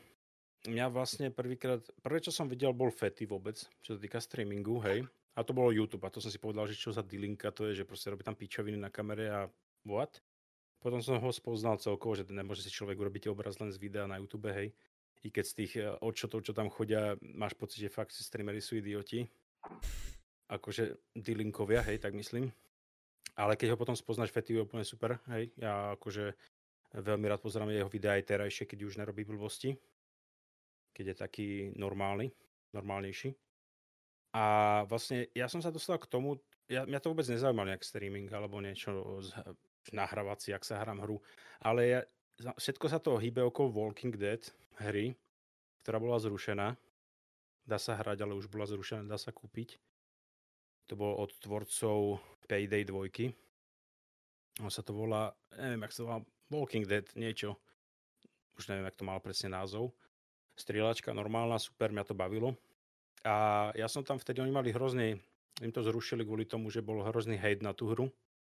mňa vlastne prvýkrát, prvé čo som videl bol Fety vôbec, čo sa týka streamingu, hej. A to bolo YouTube a to som si povedal, že čo za dilinka to je, že proste robí tam pičoviny na kamere a what? Potom som ho spoznal celkovo, že nemôže si človek urobiť obraz len z videa na YouTube, hej i keď z tých eh, odčotov, čo tam chodia, máš pocit, že fakt si streamery sú idioti. Akože D-linkovia, hej, tak myslím. Ale keď ho potom spoznáš, Fety je úplne super, hej. Ja akože veľmi rád pozerám jeho videá aj terajšie, keď už nerobí blbosti. Keď je taký normálny, normálnejší. A vlastne ja som sa dostal k tomu, ja, mňa to vôbec nezaujíma nejak streaming alebo niečo z, nahrávací, ak sa hrám hru, ale ja, všetko sa to hýbe okolo Walking Dead hry, ktorá bola zrušená. Dá sa hrať, ale už bola zrušená, dá sa kúpiť. To bolo od tvorcov Payday 2. On sa to volá, neviem, jak sa volá, Walking Dead, niečo. Už neviem, jak to mal presne názov. Strieľačka normálna, super, mňa to bavilo. A ja som tam vtedy, oni mali hrozný, im to zrušili kvôli tomu, že bol hrozný hate na tú hru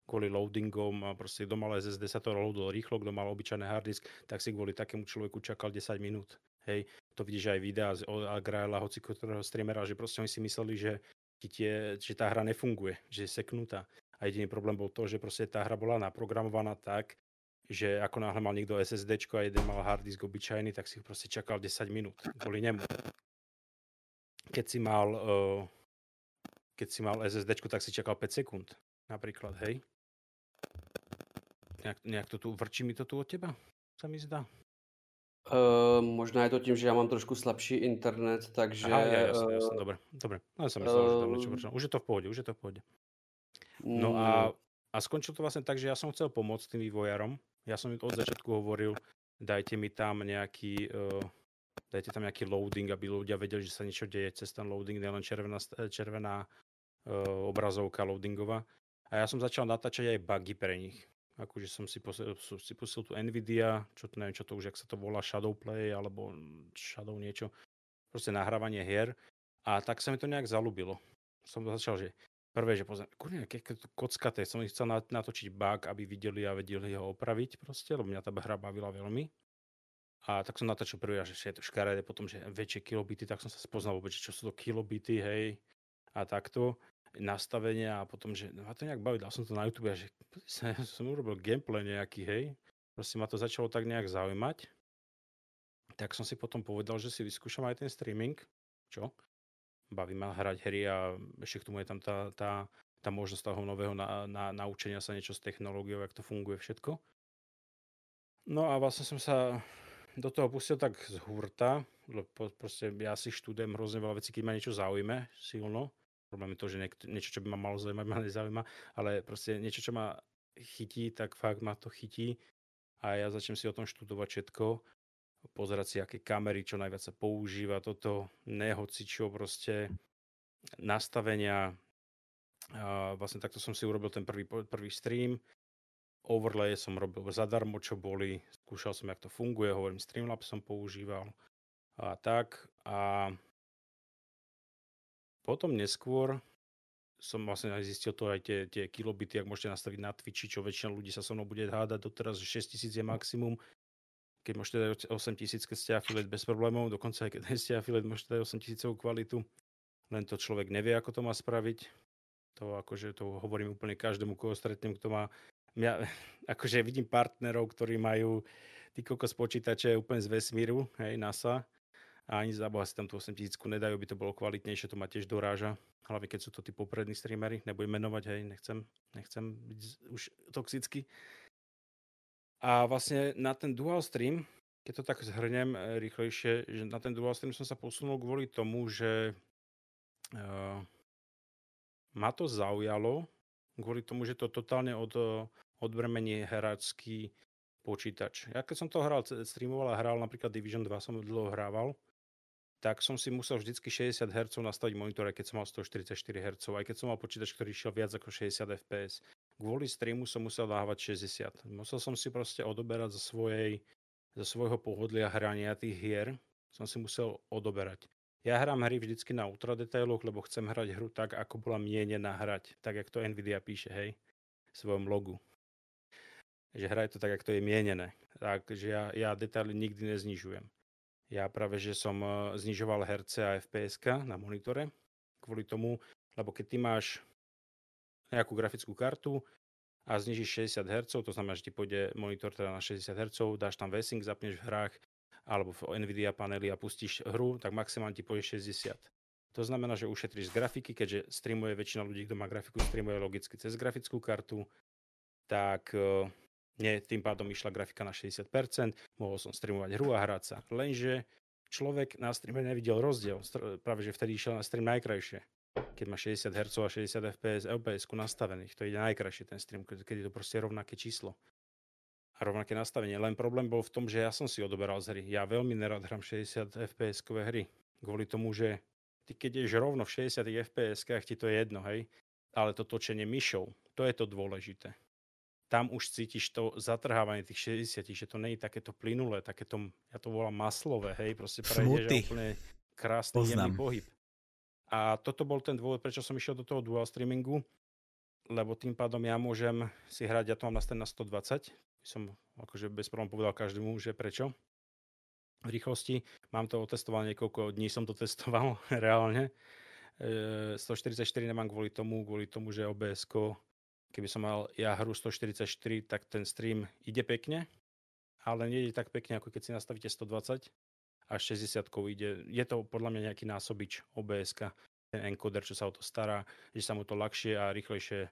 kvôli loadingom a proste kto mal SSD sa to loadol rýchlo, kto mal obyčajný harddisk, tak si kvôli takému človeku čakal 10 minút. Hej, to vidíš aj videa z Graela, hoci ktorého streamera, že proste oni si mysleli, že, tie, že tá hra nefunguje, že je seknutá. A jediný problém bol to, že proste tá hra bola naprogramovaná tak, že ako náhle mal niekto SSD a jeden mal harddisk obyčajný, tak si proste čakal 10 minút kvôli nemu. Keď si mal, uh, keď si mal SSD, tak si čakal 5 sekúnd napríklad, hej. Nejak, nejak to tu, vrčí mi to tu od teba, sa mi zdá. Uh, možná je to tím, že já mám trošku slabší internet, takže... Aha, ja, jasne, jasne, dobre, dobre. No, ja som myslel, uh, že tam niečo vrčilo. Už je to v pohode, už je to v pohode. No a, mm. a skončilo to vlastne tak, že ja som chcel pomôcť tým vývojarom. Ja som od začiatku hovoril, dajte mi tam nejaký, uh, dajte tam nejaký loading, aby ľudia vedeli, že sa niečo deje cez ten loading, nielen červená, červená uh, obrazovka loadingová. A ja som začal natáčať aj bugy pre nich akože som si, posil, si pustil tu Nvidia, čo to neviem, čo to už, ak sa to volá Shadowplay, alebo Shadow niečo, proste nahrávanie hier. A tak sa mi to nejak zalúbilo. Som začal, že prvé, že pozriem, kurňa, aké to kockaté, som ich chcel natočiť bug, aby videli a vedeli ho opraviť proste, lebo mňa tá hra bavila veľmi. A tak som natáčal prvý, že je to škaredé, potom, že väčšie kilobity, tak som sa spoznal vôbec, čo sú to kilobity, hej, a takto nastavenia a potom, že ma to nejak baví, dal som to na YouTube a že som urobil gameplay nejaký, hej. Proste ma to začalo tak nejak zaujímať. Tak som si potom povedal, že si vyskúšam aj ten streaming. Čo? Baví ma hrať hry a ešte k tomu je tam tá, tá, tá možnosť toho nového na, na, naučenia sa niečo s technológiou, jak to funguje všetko. No a vlastne som sa do toho pustil tak z hurta, lebo proste ja si študujem hrozne veľa vecí, keď ma niečo zaujíme silno problém je to, že niek- niečo, čo by ma malo zaujímať, ma nezaujíma, ale proste niečo, čo ma chytí, tak fakt ma to chytí a ja začnem si o tom študovať všetko, pozerať si, aké kamery, čo najviac sa používa, toto, nehoci čo proste, nastavenia. A vlastne takto som si urobil ten prvý, prvý stream. Overlay som robil zadarmo, čo boli. Skúšal som, jak to funguje. Hovorím, Streamlabs som používal. A tak. A potom neskôr som vlastne aj zistil to aj tie, tie kilobity, ak môžete nastaviť na Twitchi, čo väčšina ľudí sa so mnou bude hádať doteraz, že 6000 je maximum. Keď môžete dať 8000, keď ste affiliate bez problémov, dokonca aj keď ste affiliate, môžete dať 8000 kvalitu. Len to človek nevie, ako to má spraviť. To akože to hovorím úplne každému, koho stretnem, kto má... Ja, akože vidím partnerov, ktorí majú ty kokos počítače úplne z vesmíru, hej, NASA, a ani za Boha si tam tú 8000 nedajú, by to bolo kvalitnejšie, to ma tiež doráža. Hlavne keď sú to tí poprední streamery, nebudem menovať, hej, nechcem, nechcem byť už toxický. A vlastne na ten dual stream, keď to tak zhrnem e, rýchlejšie, že na ten dual stream som sa posunul kvôli tomu, že uh, ma to zaujalo kvôli tomu, že to totálne od, odbremení hráčský počítač. Ja keď som to hral, streamoval a hral napríklad Division 2 som dlho hrával, tak som si musel vždycky 60 Hz nastaviť monitore, keď som mal 144 Hz, aj keď som mal počítač, ktorý šiel viac ako 60 fps. Kvôli streamu som musel dávať 60. Musel som si proste odoberať zo, svojej, zo svojho pohodlia hrania tých hier, som si musel odoberať. Ja hrám hry vždycky na ultra detailoch, lebo chcem hrať hru tak, ako bola mienená hrať. Tak, jak to Nvidia píše, hej, v svojom logu. Že hra je to tak, ako to je mienené. Takže ja, ja detaily nikdy neznižujem. Ja práve, že som e, znižoval herce a fps na monitore kvôli tomu, lebo keď ty máš nejakú grafickú kartu a znižíš 60 Hz, to znamená, že ti pôjde monitor teda na 60 Hz, dáš tam VSync, zapneš v hrách alebo v Nvidia paneli a pustíš hru, tak maximálne ti pôjde 60. To znamená, že ušetríš z grafiky, keďže streamuje väčšina ľudí, kto má grafiku, streamuje logicky cez grafickú kartu, tak e, nie, tým pádom išla grafika na 60%, mohol som streamovať hru a hrať sa. Lenže človek na streame nevidel rozdiel, práve že vtedy išiel na stream najkrajšie. Keď má 60 Hz a 60 fps LPS nastavených, to ide najkrajšie ten stream, keď je to proste rovnaké číslo a rovnaké nastavenie. Len problém bol v tom, že ja som si odoberal z hry. Ja veľmi nerad hrám 60 fps hry. Kvôli tomu, že ty keď ješ rovno v 60 fps ti to je jedno, hej. Ale to točenie myšou, to je to dôležité tam už cítiš to zatrhávanie tých 60, že to je takéto plynulé, takéto, ja to volám maslové, hej, proste prejdeš úplne krásny jemný pohyb. A toto bol ten dôvod, prečo som išiel do toho dual streamingu, lebo tým pádom ja môžem si hrať, ja to mám nastavené na 120, som akože bez problém povedal každému, že prečo. V rýchlosti mám to otestované niekoľko dní, som to testoval reálne. E, 144 nemám kvôli tomu, kvôli tomu, že obs keby som mal ja hru 144, tak ten stream ide pekne, ale nie ide tak pekne, ako keď si nastavíte 120 a 60 ide. Je to podľa mňa nejaký násobič obs ten encoder, čo sa o to stará, že sa mu to ľahšie a rýchlejšie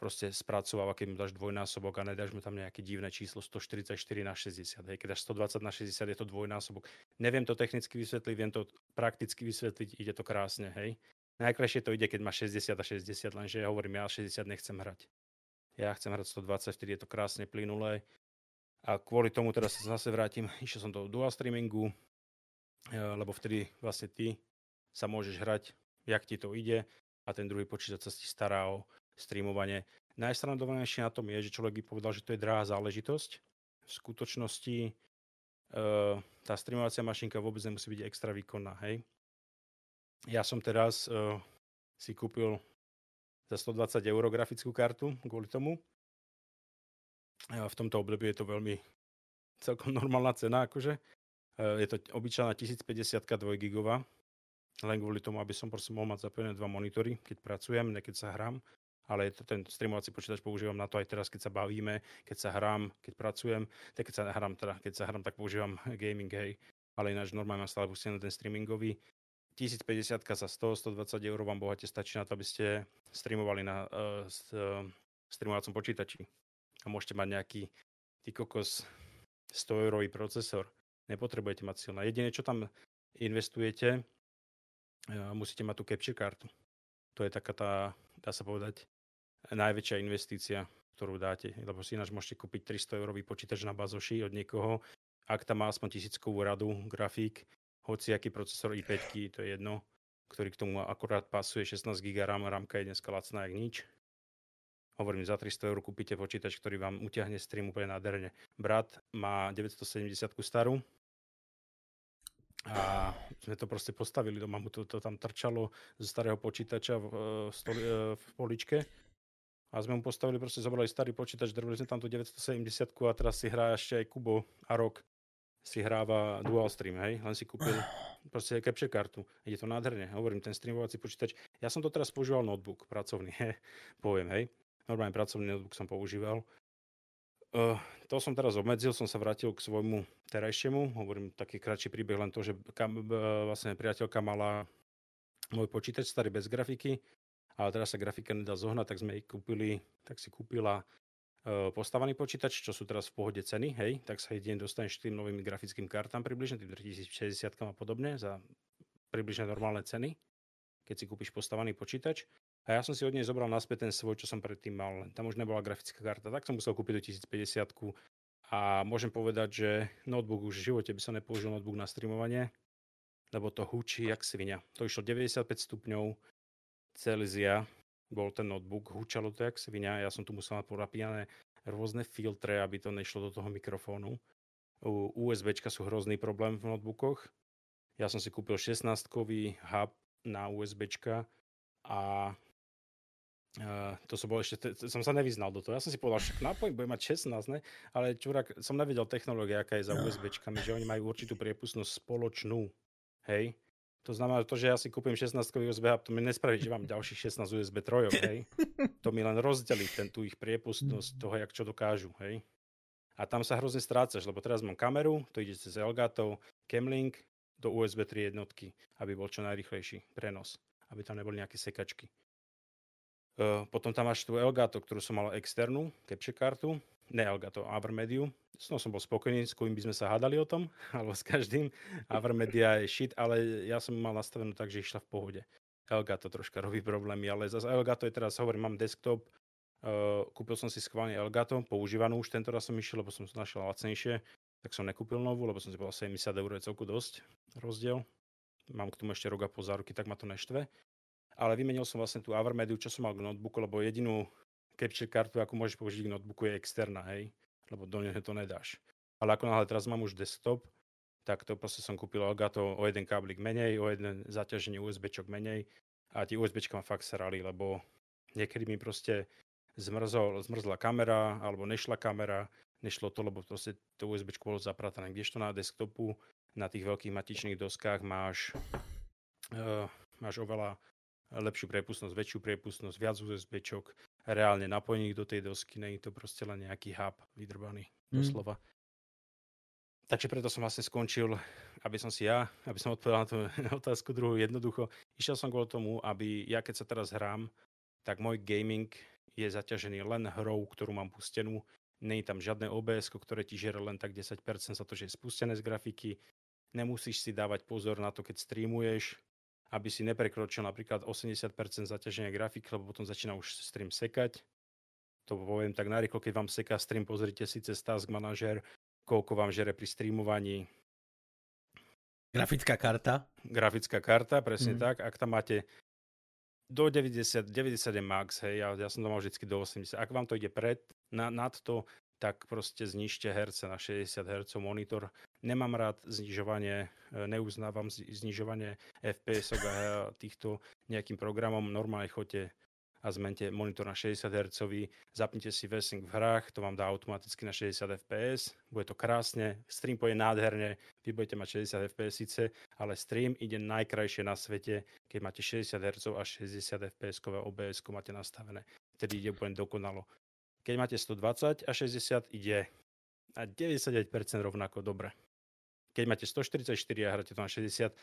proste spracováva, keď mu dáš dvojnásobok a nedáš mu tam nejaké divné číslo 144 na 60. Hej. Keď dáš 120 na 60, je to dvojnásobok. Neviem to technicky vysvetliť, viem to prakticky vysvetliť, ide to krásne. Hej. Najkrajšie to ide, keď má 60 a 60, lenže ja hovorím, ja 60 nechcem hrať. Ja chcem hrať 120, vtedy je to krásne plynulé. A kvôli tomu teda sa zase vrátim, išiel som do dual streamingu, e, lebo vtedy vlastne ty sa môžeš hrať, jak ti to ide a ten druhý počítač sa ti stará o streamovanie. Najsranovanejšie na tom je, že človek by povedal, že to je drahá záležitosť. V skutočnosti e, tá streamovacia mašinka vôbec nemusí byť extra výkonná, hej. Ja som teraz uh, si kúpil za 120 eur grafickú kartu kvôli tomu. Uh, v tomto období je to veľmi celkom normálna cena, akože. Uh, je to obyčajná 1050 2 gigová, len kvôli tomu, aby som proste mohol mať zapojené dva monitory, keď pracujem, ne keď sa hrám. Ale to, ten streamovací počítač používam na to aj teraz, keď sa bavíme, keď sa hrám, keď pracujem. Tak keď sa hrám, teda, keď sa hrám, tak používam gaming, hej. Ale ináč normálne mám stále pustený ten streamingový 1050 za 100-120 eur vám bohate stačí na to, aby ste streamovali na uh, streamovacom počítači. A môžete mať nejaký ty kokos 100 eurový procesor. Nepotrebujete mať silná. Jediné, čo tam investujete, uh, musíte mať tú capture kartu. To je taká tá, dá sa povedať, najväčšia investícia, ktorú dáte. Lebo si ináč môžete kúpiť 300 eurový počítač na bazoši od niekoho, ak tam má aspoň tisíckovú radu, grafík, hociaký procesor i5, to je jedno, ktorý k tomu akorát pasuje 16 GB RAM, ramka je dneska lacná jak nič. Hovorím, za 300 eur kúpite počítač, ktorý vám utiahne stream úplne nádherne. Brat má 970 starú a sme to proste postavili doma, mu to, to tam trčalo zo starého počítača v, v, stoli, e, v poličke a sme mu postavili, proste zobrali starý počítač, drvili sme tam tú 970 a teraz si hrá ešte aj Kubo a rok si hráva dual stream, hej, len si kúpil proste capture kartu. Ide to nádherne, hovorím, ten streamovací počítač. Ja som to teraz používal notebook, pracovný, he, poviem, hej. Normálne pracovný notebook som používal. Uh, to som teraz obmedzil, som sa vrátil k svojmu terajšiemu, hovorím taký kratší príbeh, len to, že kam, uh, vlastne priateľka mala môj počítač starý bez grafiky, ale teraz sa grafika nedá zohnať, tak sme jej kúpili, tak si kúpila postavaný počítač, čo sú teraz v pohode ceny, hej, tak sa jeden dostane 4 novými grafickým kartám približne, tým 3060 a podobne za približne normálne ceny, keď si kúpiš postavaný počítač. A ja som si od nej zobral naspäť ten svoj, čo som predtým mal. Tam už nebola grafická karta. Tak som musel kúpiť do 1050 a môžem povedať, že notebook už v živote by som nepoužil notebook na streamovanie, lebo to hučí jak svinia. To išlo 95 stupňov Celzia, bol ten notebook, hučalo to jak svinia. Ja som tu musel mať porapínané rôzne filtre, aby to nešlo do toho mikrofónu. USB sú hrozný problém v notebookoch. Ja som si kúpil 16-kový hub na USB a Uh, to som bol ešte, t- som sa nevyznal do toho. Ja som si povedal, však nápoj bude mať 16, ne? ale čurak, som nevedel technológia, aká je za USB, že oni majú určitú priepustnosť spoločnú. Hej? To znamená, to, že ja si kúpim 16 USB hub, to mi nespraví, že mám ďalších 16 USB trojok, hej? To mi len rozdelí ten, tú ich priepustnosť toho, jak čo dokážu, hej? A tam sa hrozne strácaš, lebo teraz mám kameru, to ide cez Elgato, Camlink do USB 3 jednotky, aby bol čo najrychlejší prenos, aby tam neboli nejaké sekačky. Potom tam máš tú Elgato, ktorú som mal externú, capture kartu, ne Elgato, Avermediu. S tom som bol spokojný, s kým by sme sa hádali o tom, alebo s každým. Avermedia je shit, ale ja som mal nastavenú tak, že išla v pohode. Elgato troška robí problémy, ale zase Elgato je teraz, hovorím, mám desktop, uh, kúpil som si schválne Elgato, používanú už tento raz som išiel, lebo som našiel lacnejšie, tak som nekúpil novú, lebo som si povedal 70 eur je celku dosť rozdiel. Mám k tomu ešte rok a pol záruky, tak ma to neštve ale vymenil som vlastne tú Avermediu, čo som mal k notebooku, lebo jedinú capture kartu, ako môžeš použiť k notebooku, je externá, hej, lebo do neho to nedáš. Ale ako náhle teraz mám už desktop, tak to proste som kúpil Elgato o jeden káblik menej, o jeden zaťaženie USBčok menej a tie USBčka ma fakt srali, lebo niekedy mi proste zmrzol, zmrzla kamera, alebo nešla kamera, nešlo to, lebo proste to USB bolo zapratané. Kdežto na desktopu, na tých veľkých matičných doskách máš, uh, máš oveľa lepšiu priepustnosť, väčšiu priepustnosť, viac USBčok, reálne napojených do tej dosky, nie je to proste len nejaký hub vydrbaný, mm. doslova. Takže preto som vlastne skončil, aby som si ja, aby som odpovedal na tú otázku druhú jednoducho. Išiel som kvôli tomu, aby ja keď sa teraz hrám, tak môj gaming je zaťažený len hrou, ktorú mám pustenú. Je tam žiadne OBS, ktoré ti žere len tak 10% za to, že je spustené z grafiky. Nemusíš si dávať pozor na to, keď streamuješ, aby si neprekročil napríklad 80% zaťaženia grafiky, lebo potom začína už stream sekať. To poviem tak narýchlo, keď vám seká stream, pozrite si cez Task Manager, koľko vám žere pri streamovaní. Grafická karta. Grafická karta, presne mm. tak. Ak tam máte do 90, 90 je max, hej, ja, ja som to mal vždy do 80. Ak vám to ide pred, na, nad to, tak proste znižte herce na 60 Hz monitor. Nemám rád znižovanie, e, neuznávam znižovanie FPS a týchto nejakým programom. Normálne chodte a zmente monitor na 60 Hz, zapnite si VSync v hrách, to vám dá automaticky na 60 fps, bude to krásne, stream pôjde nádherne, vy budete mať 60 fps síce, ale stream ide najkrajšie na svete, keď máte 60 Hz a 60 fps OBS máte nastavené. Vtedy ide úplne dokonalo. Keď máte 120 a 60, ide a 99% rovnako dobre. Keď máte 144 a hráte to na 60,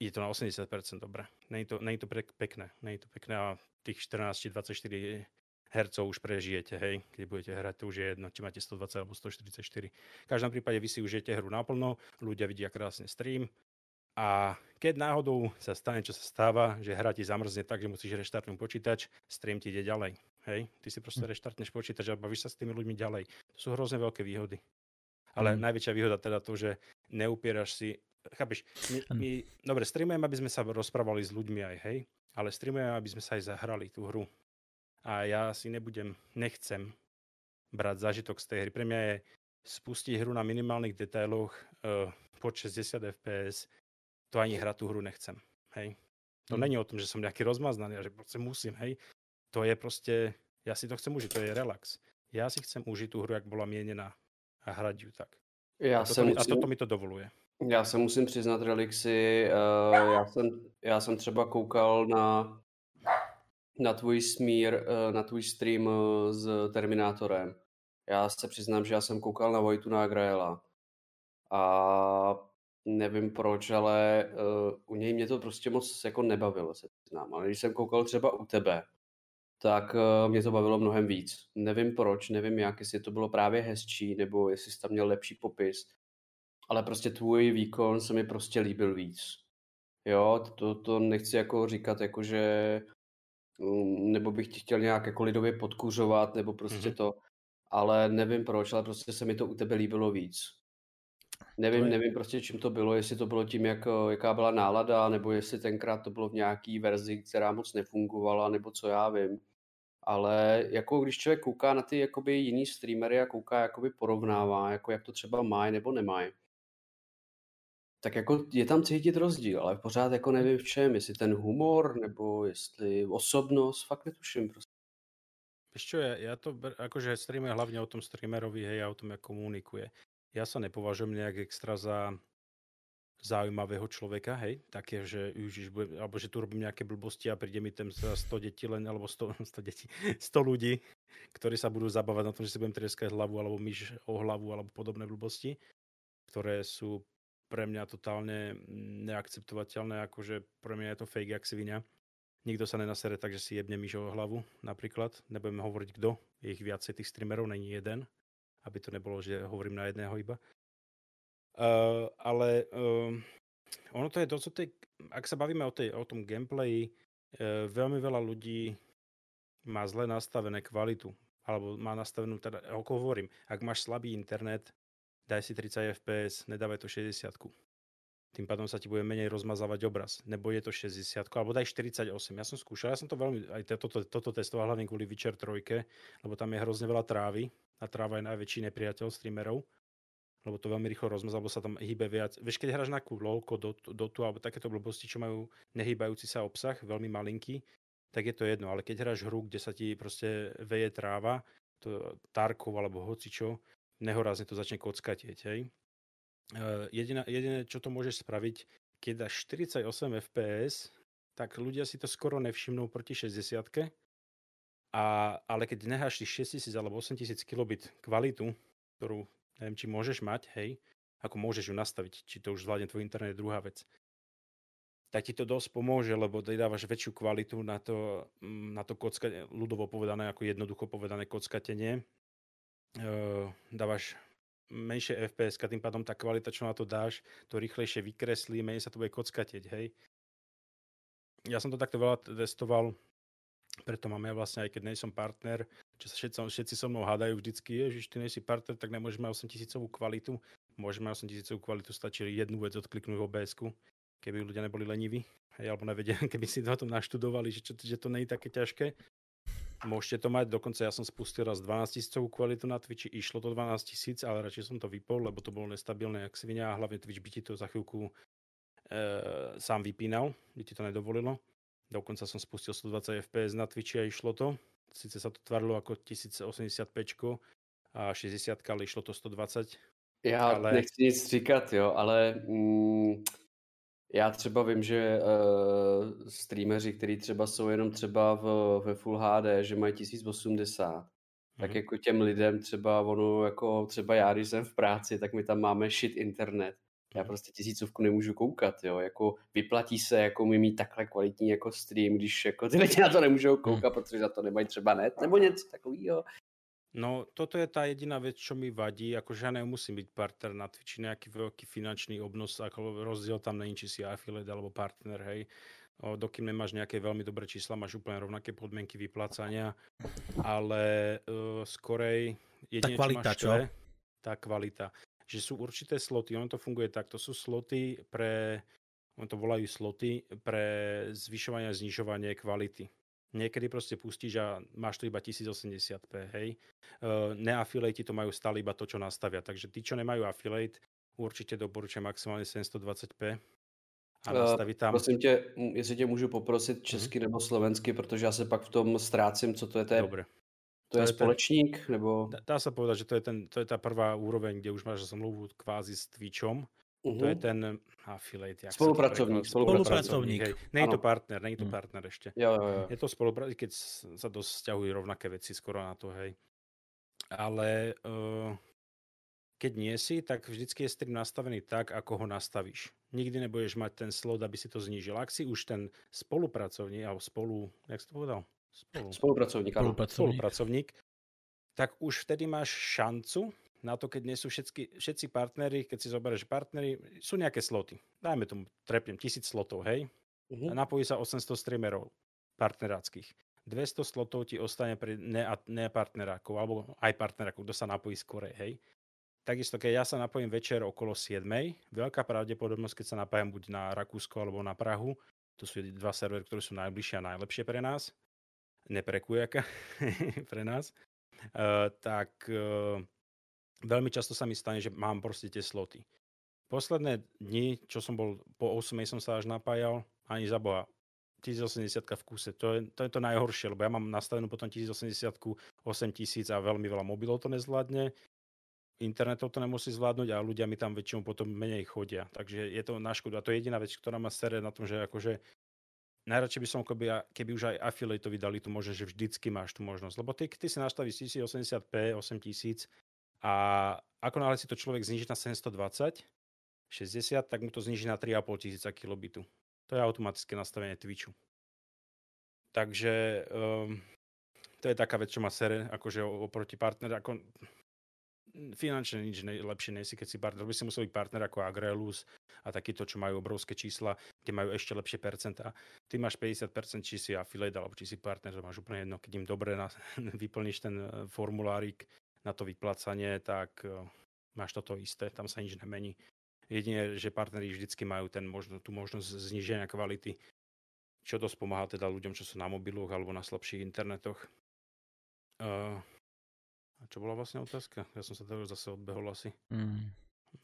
ide to na 80% dobre. Není to, není to pekné. Není to pekné a tých 14-24 hercov už prežijete, hej, keď budete hrať, to už je jedno, či máte 120 alebo 144. V každom prípade vy si užijete hru naplno, ľudia vidia krásne stream a keď náhodou sa stane, čo sa stáva, že hra ti zamrzne tak, že musíš reštartnúť počítač, stream ti ide ďalej. Hej, ty si proste hm. reštartneš počítač a bavíš sa s tými ľuďmi ďalej. To sú hrozne veľké výhody. Ale mm. najväčšia výhoda teda to, že neupieraš si, chápeš, my, my dobre, streamujeme, aby sme sa rozprávali s ľuďmi aj, hej, ale streamujeme, aby sme sa aj zahrali tú hru. A ja si nebudem, nechcem brať zážitok z tej hry. Pre mňa je spustiť hru na minimálnych detailoch uh, pod 60 fps, to ani hrať tú hru nechcem, hej. To mm. není o tom, že som nejaký rozmaznaný a že proste musím, hej to je proste, ja si to chcem užiť, to je relax. Ja si chcem užiť tú hru, jak bola mienená a hrať ju tak. Já a, toto, musím, a toto mi to dovoluje. Já se musím přiznat, Relixi, uh, já, jsem, já jsem třeba koukal na, na tvůj smír, uh, na tvůj stream uh, s Terminátorem. Já se přiznám, že já jsem koukal na Vojtuna Graela. A nevím proč, ale uh, u něj mě to prostě moc jako nebavilo, se přiznám. Ale když jsem koukal třeba u tebe, tak uh, mě to bavilo mnohem víc. Nevím proč, nevím jak, jestli to bylo právě hezčí, nebo jestli jsi tam měl lepší popis, ale prostě tvůj výkon se mi prostě líbil víc. Jo, to, to nechci jako říkat, jako že mm, nebo bych ti chtěl nějak jako lidově podkuřovat, nebo prostě mm-hmm. to, ale nevím proč, ale prostě se mi to u tebe líbilo víc. Nevím, je... nevím prostě čím to bylo, jestli to bylo tím, jak, jaká byla nálada, nebo jestli tenkrát to bylo v nějaký verzi, která moc nefungovala, nebo co já vím. Ale jako když člověk kouká na ty jakoby jiný streamery a kouká, jakoby porovnává, jako jak to třeba mají nebo nemají, tak jako je tam cítit rozdíl, ale pořád jako nevím v čem, jestli ten humor, nebo jestli osobnost, fakt netuším prostě. Víš čo, ja, ja to, akože streamuje hlavne o tom streamerovi, hej, a o tom, jak komunikuje. Ja sa nepovažujem nejak extra za zaujímavého človeka, hej, také, že, už, alebo že tu robím nejaké blbosti a príde mi tam 100 detí len, alebo 100, 100 detí, 100 ľudí, ktorí sa budú zabávať na tom, že si budem treskať hlavu, alebo myš o hlavu, alebo podobné blbosti, ktoré sú pre mňa totálne neakceptovateľné, akože pre mňa je to fake jak svinia. Nikto sa nenasere tak, že si jebne myš o hlavu, napríklad. Nebudeme hovoriť kto, je ich viacej tých streamerov, není jeden, aby to nebolo, že hovorím na jedného iba. Uh, ale uh, ono to je co tej, ak sa bavíme o, tej, o tom gameplayi, uh, veľmi veľa ľudí má zle nastavené kvalitu. Alebo má nastavenú, teda, ako hovorím, ak máš slabý internet, daj si 30 fps, nedávaj to 60 tým pádom sa ti bude menej rozmazávať obraz. Nebo je to 60, alebo daj 48. Ja som skúšal, ja som to veľmi, aj toto, toto testoval hlavne kvôli Witcher 3, lebo tam je hrozne veľa trávy a tráva je najväčší nepriateľ streamerov lebo to veľmi rýchlo rozmazá, alebo sa tam hýbe viac. Vieš, keď hráš na LOLko, Dotu, alebo takéto blbosti, čo majú nehýbajúci sa obsah, veľmi malinký, tak je to jedno. Ale keď hráš hru, kde sa ti proste veje tráva, to Tarkov alebo hocičo, nehorazne to začne kockatieť, hej. Uh, jediná, jediné, čo to môžeš spraviť, keď dáš 48 fps, tak ľudia si to skoro nevšimnú proti 60 a, ale keď necháš tých 6000 alebo 8000 kilobit kvalitu, ktorú Neviem, či môžeš mať, hej, ako môžeš ju nastaviť, či to už zvládne tvoj internet, druhá vec. Tak ti to dosť pomôže, lebo ty dávaš väčšiu kvalitu na to, mm, na to kocka, ľudovo povedané, ako jednoducho povedané kockatenie. Uh, dávaš menšie FPS, tým pádom tá kvalita, čo na to dáš, to rýchlejšie vykreslí, menej sa to bude kockateť, hej. Ja som to takto veľa testoval, preto mám ja vlastne, aj keď nejsem partner, čo sa všetci, všetci so mnou hádajú vždycky, ježiš, ty nejsi partner, tak nemôžeš mať 8000 kvalitu. Môžeme mať 8000 kvalitu, stačí jednu vec odkliknúť v obs keby ľudia neboli leniví, alebo nevedia, keby si na tom naštudovali, že, čo, že to nie je také ťažké. Môžete to mať, dokonca ja som spustil raz 12 000 kvalitu na Twitchi, išlo to 12 tisíc, ale radšej som to vypol, lebo to bolo nestabilné jak svinia a hlavne Twitch by ti to za chvíľku e, sám vypínal, by ti to nedovolilo. Dokonca som spustil 120 fps na Twitchi a išlo to. Sice sa to tvarilo ako 1085 a 60, ale išlo to 120. Já ale... nechci nic říkat, jo, ale mm, já třeba vím, že uh, streameři, kteří třeba jsou jenom třeba v, ve Full HD, že mají 1080, mm-hmm. tak mhm. jako těm lidem třeba ono, jako třeba já, když jsem v práci, tak my tam máme shit internet já prostě tisícovku nemůžu koukat, jo, jako vyplatí se jako mi mít takhle kvalitní jako stream, když jako ty lidi na to nemůžou hmm. koukat, hmm. protože za to nemají třeba net, nebo něco takového. No, toto je tá jediná vec, čo mi vadí, akože ja nemusím byť partner na Twitchi, nejaký veľký finančný obnos, ako rozdiel tam není, či si affiliate alebo partner, hej. O, dokým nemáš nejaké veľmi dobré čísla, máš úplne rovnaké podmienky vyplácania, ale uh, skorej jedine, tá kvalita, čo? čo? Je, tá kvalita že sú určité sloty, ono to funguje tak, to sú sloty pre, on to volajú sloty pre zvyšovanie a znižovanie kvality. Niekedy proste pustíš a máš to iba 1080p, hej. Neafiliati to majú stále iba to, čo nastavia. Takže tí, čo nemajú affiliate, určite doporučujem maximálne 720p a nastaviť tam... Prosím tě, jestli tě můžu poprosit česky mm-hmm. nebo slovensky, protože já se pak v tom ztrácím, co to je. To je Dobre. To, to je společník? Ten, nebo... Dá, dá sa povedať, že to je, ten, to je tá prvá úroveň, kde už máš zmluvu kvázi s Twitchom. Uh-huh. To je mhm. ten affiliate. Jak spolupracovník. Spolupracovník. Hej. Nie je to partner, nie je to mhm. partner ešte. Jo, jo, jo. Je to spolupracovník, keď sa dosť rovnaké veci skoro na to, hej. Ale uh, keď nie si, tak vždycky je stream nastavený tak, ako ho nastavíš. Nikdy nebudeš mať ten slot, aby si to znížil. Ak si už ten spolupracovník, alebo spolu, jak si to povedal? Spolu. Spolupracovník, Spolupracovník. Spolupracovník. Tak už vtedy máš šancu na to, keď nie sú všetky, všetci partnery, keď si zoberieš partnery, sú nejaké sloty. Dajme tomu, trepnem, tisíc slotov, hej? Uh-huh. A napojí sa 800 streamerov. partneráckých. 200 slotov ti ostane pre ne, ne partnerákov, alebo aj partnerákov, kto sa napojí skôr, hej. Takisto, keď ja sa napojím večer okolo 7, veľká pravdepodobnosť, keď sa napájam buď na Rakúsko alebo na Prahu, to sú dva servery, ktoré sú najbližšie a najlepšie pre nás, neprekujaka pre nás, uh, tak uh, veľmi často sa mi stane, že mám proste tie sloty. Posledné dni, čo som bol, po 8 som sa až napájal, ani za boha, 1080 v kuse. To je, to je to najhoršie, lebo ja mám nastavenú potom 1080 8000 a veľmi veľa mobilov to nezvládne. Internetov to nemusí zvládnuť a ľudia mi tam väčšinou potom menej chodia. Takže je to na škodu. A to je jediná vec, ktorá ma sere na tom, že akože najradšej by som, keby, keby už aj affiliate vydali tu možnosť, že vždycky máš tú možnosť. Lebo ty, ty si nastavíš 1080p, 8000 a ako náhle si to človek zniží na 720, 60, tak mu to zniží na 3,5 tisíca kilobitu. To je automatické nastavenie Twitchu. Takže um, to je taká vec, čo má sere, akože oproti partner, ako finančne nič ne, lepšie nie si, keď si partner. By si musel byť partner ako Agrelus a takýto, čo majú obrovské čísla, kde majú ešte lepšie percentá. Ty máš 50%, či si affiliate alebo či si partner, to máš úplne jedno. Keď im dobre na, vyplníš ten eh, formulárik na to vyplacanie, tak uh, máš toto isté, tam sa nič nemení. Jedine, že partneri vždycky majú ten možno, tú možnosť zniženia kvality, čo dosť pomáha teda ľuďom, čo sú na mobiloch alebo na slabších internetoch. Uh, a čo bola vlastne otázka? Ja som sa teda zase odbehol asi. Mm.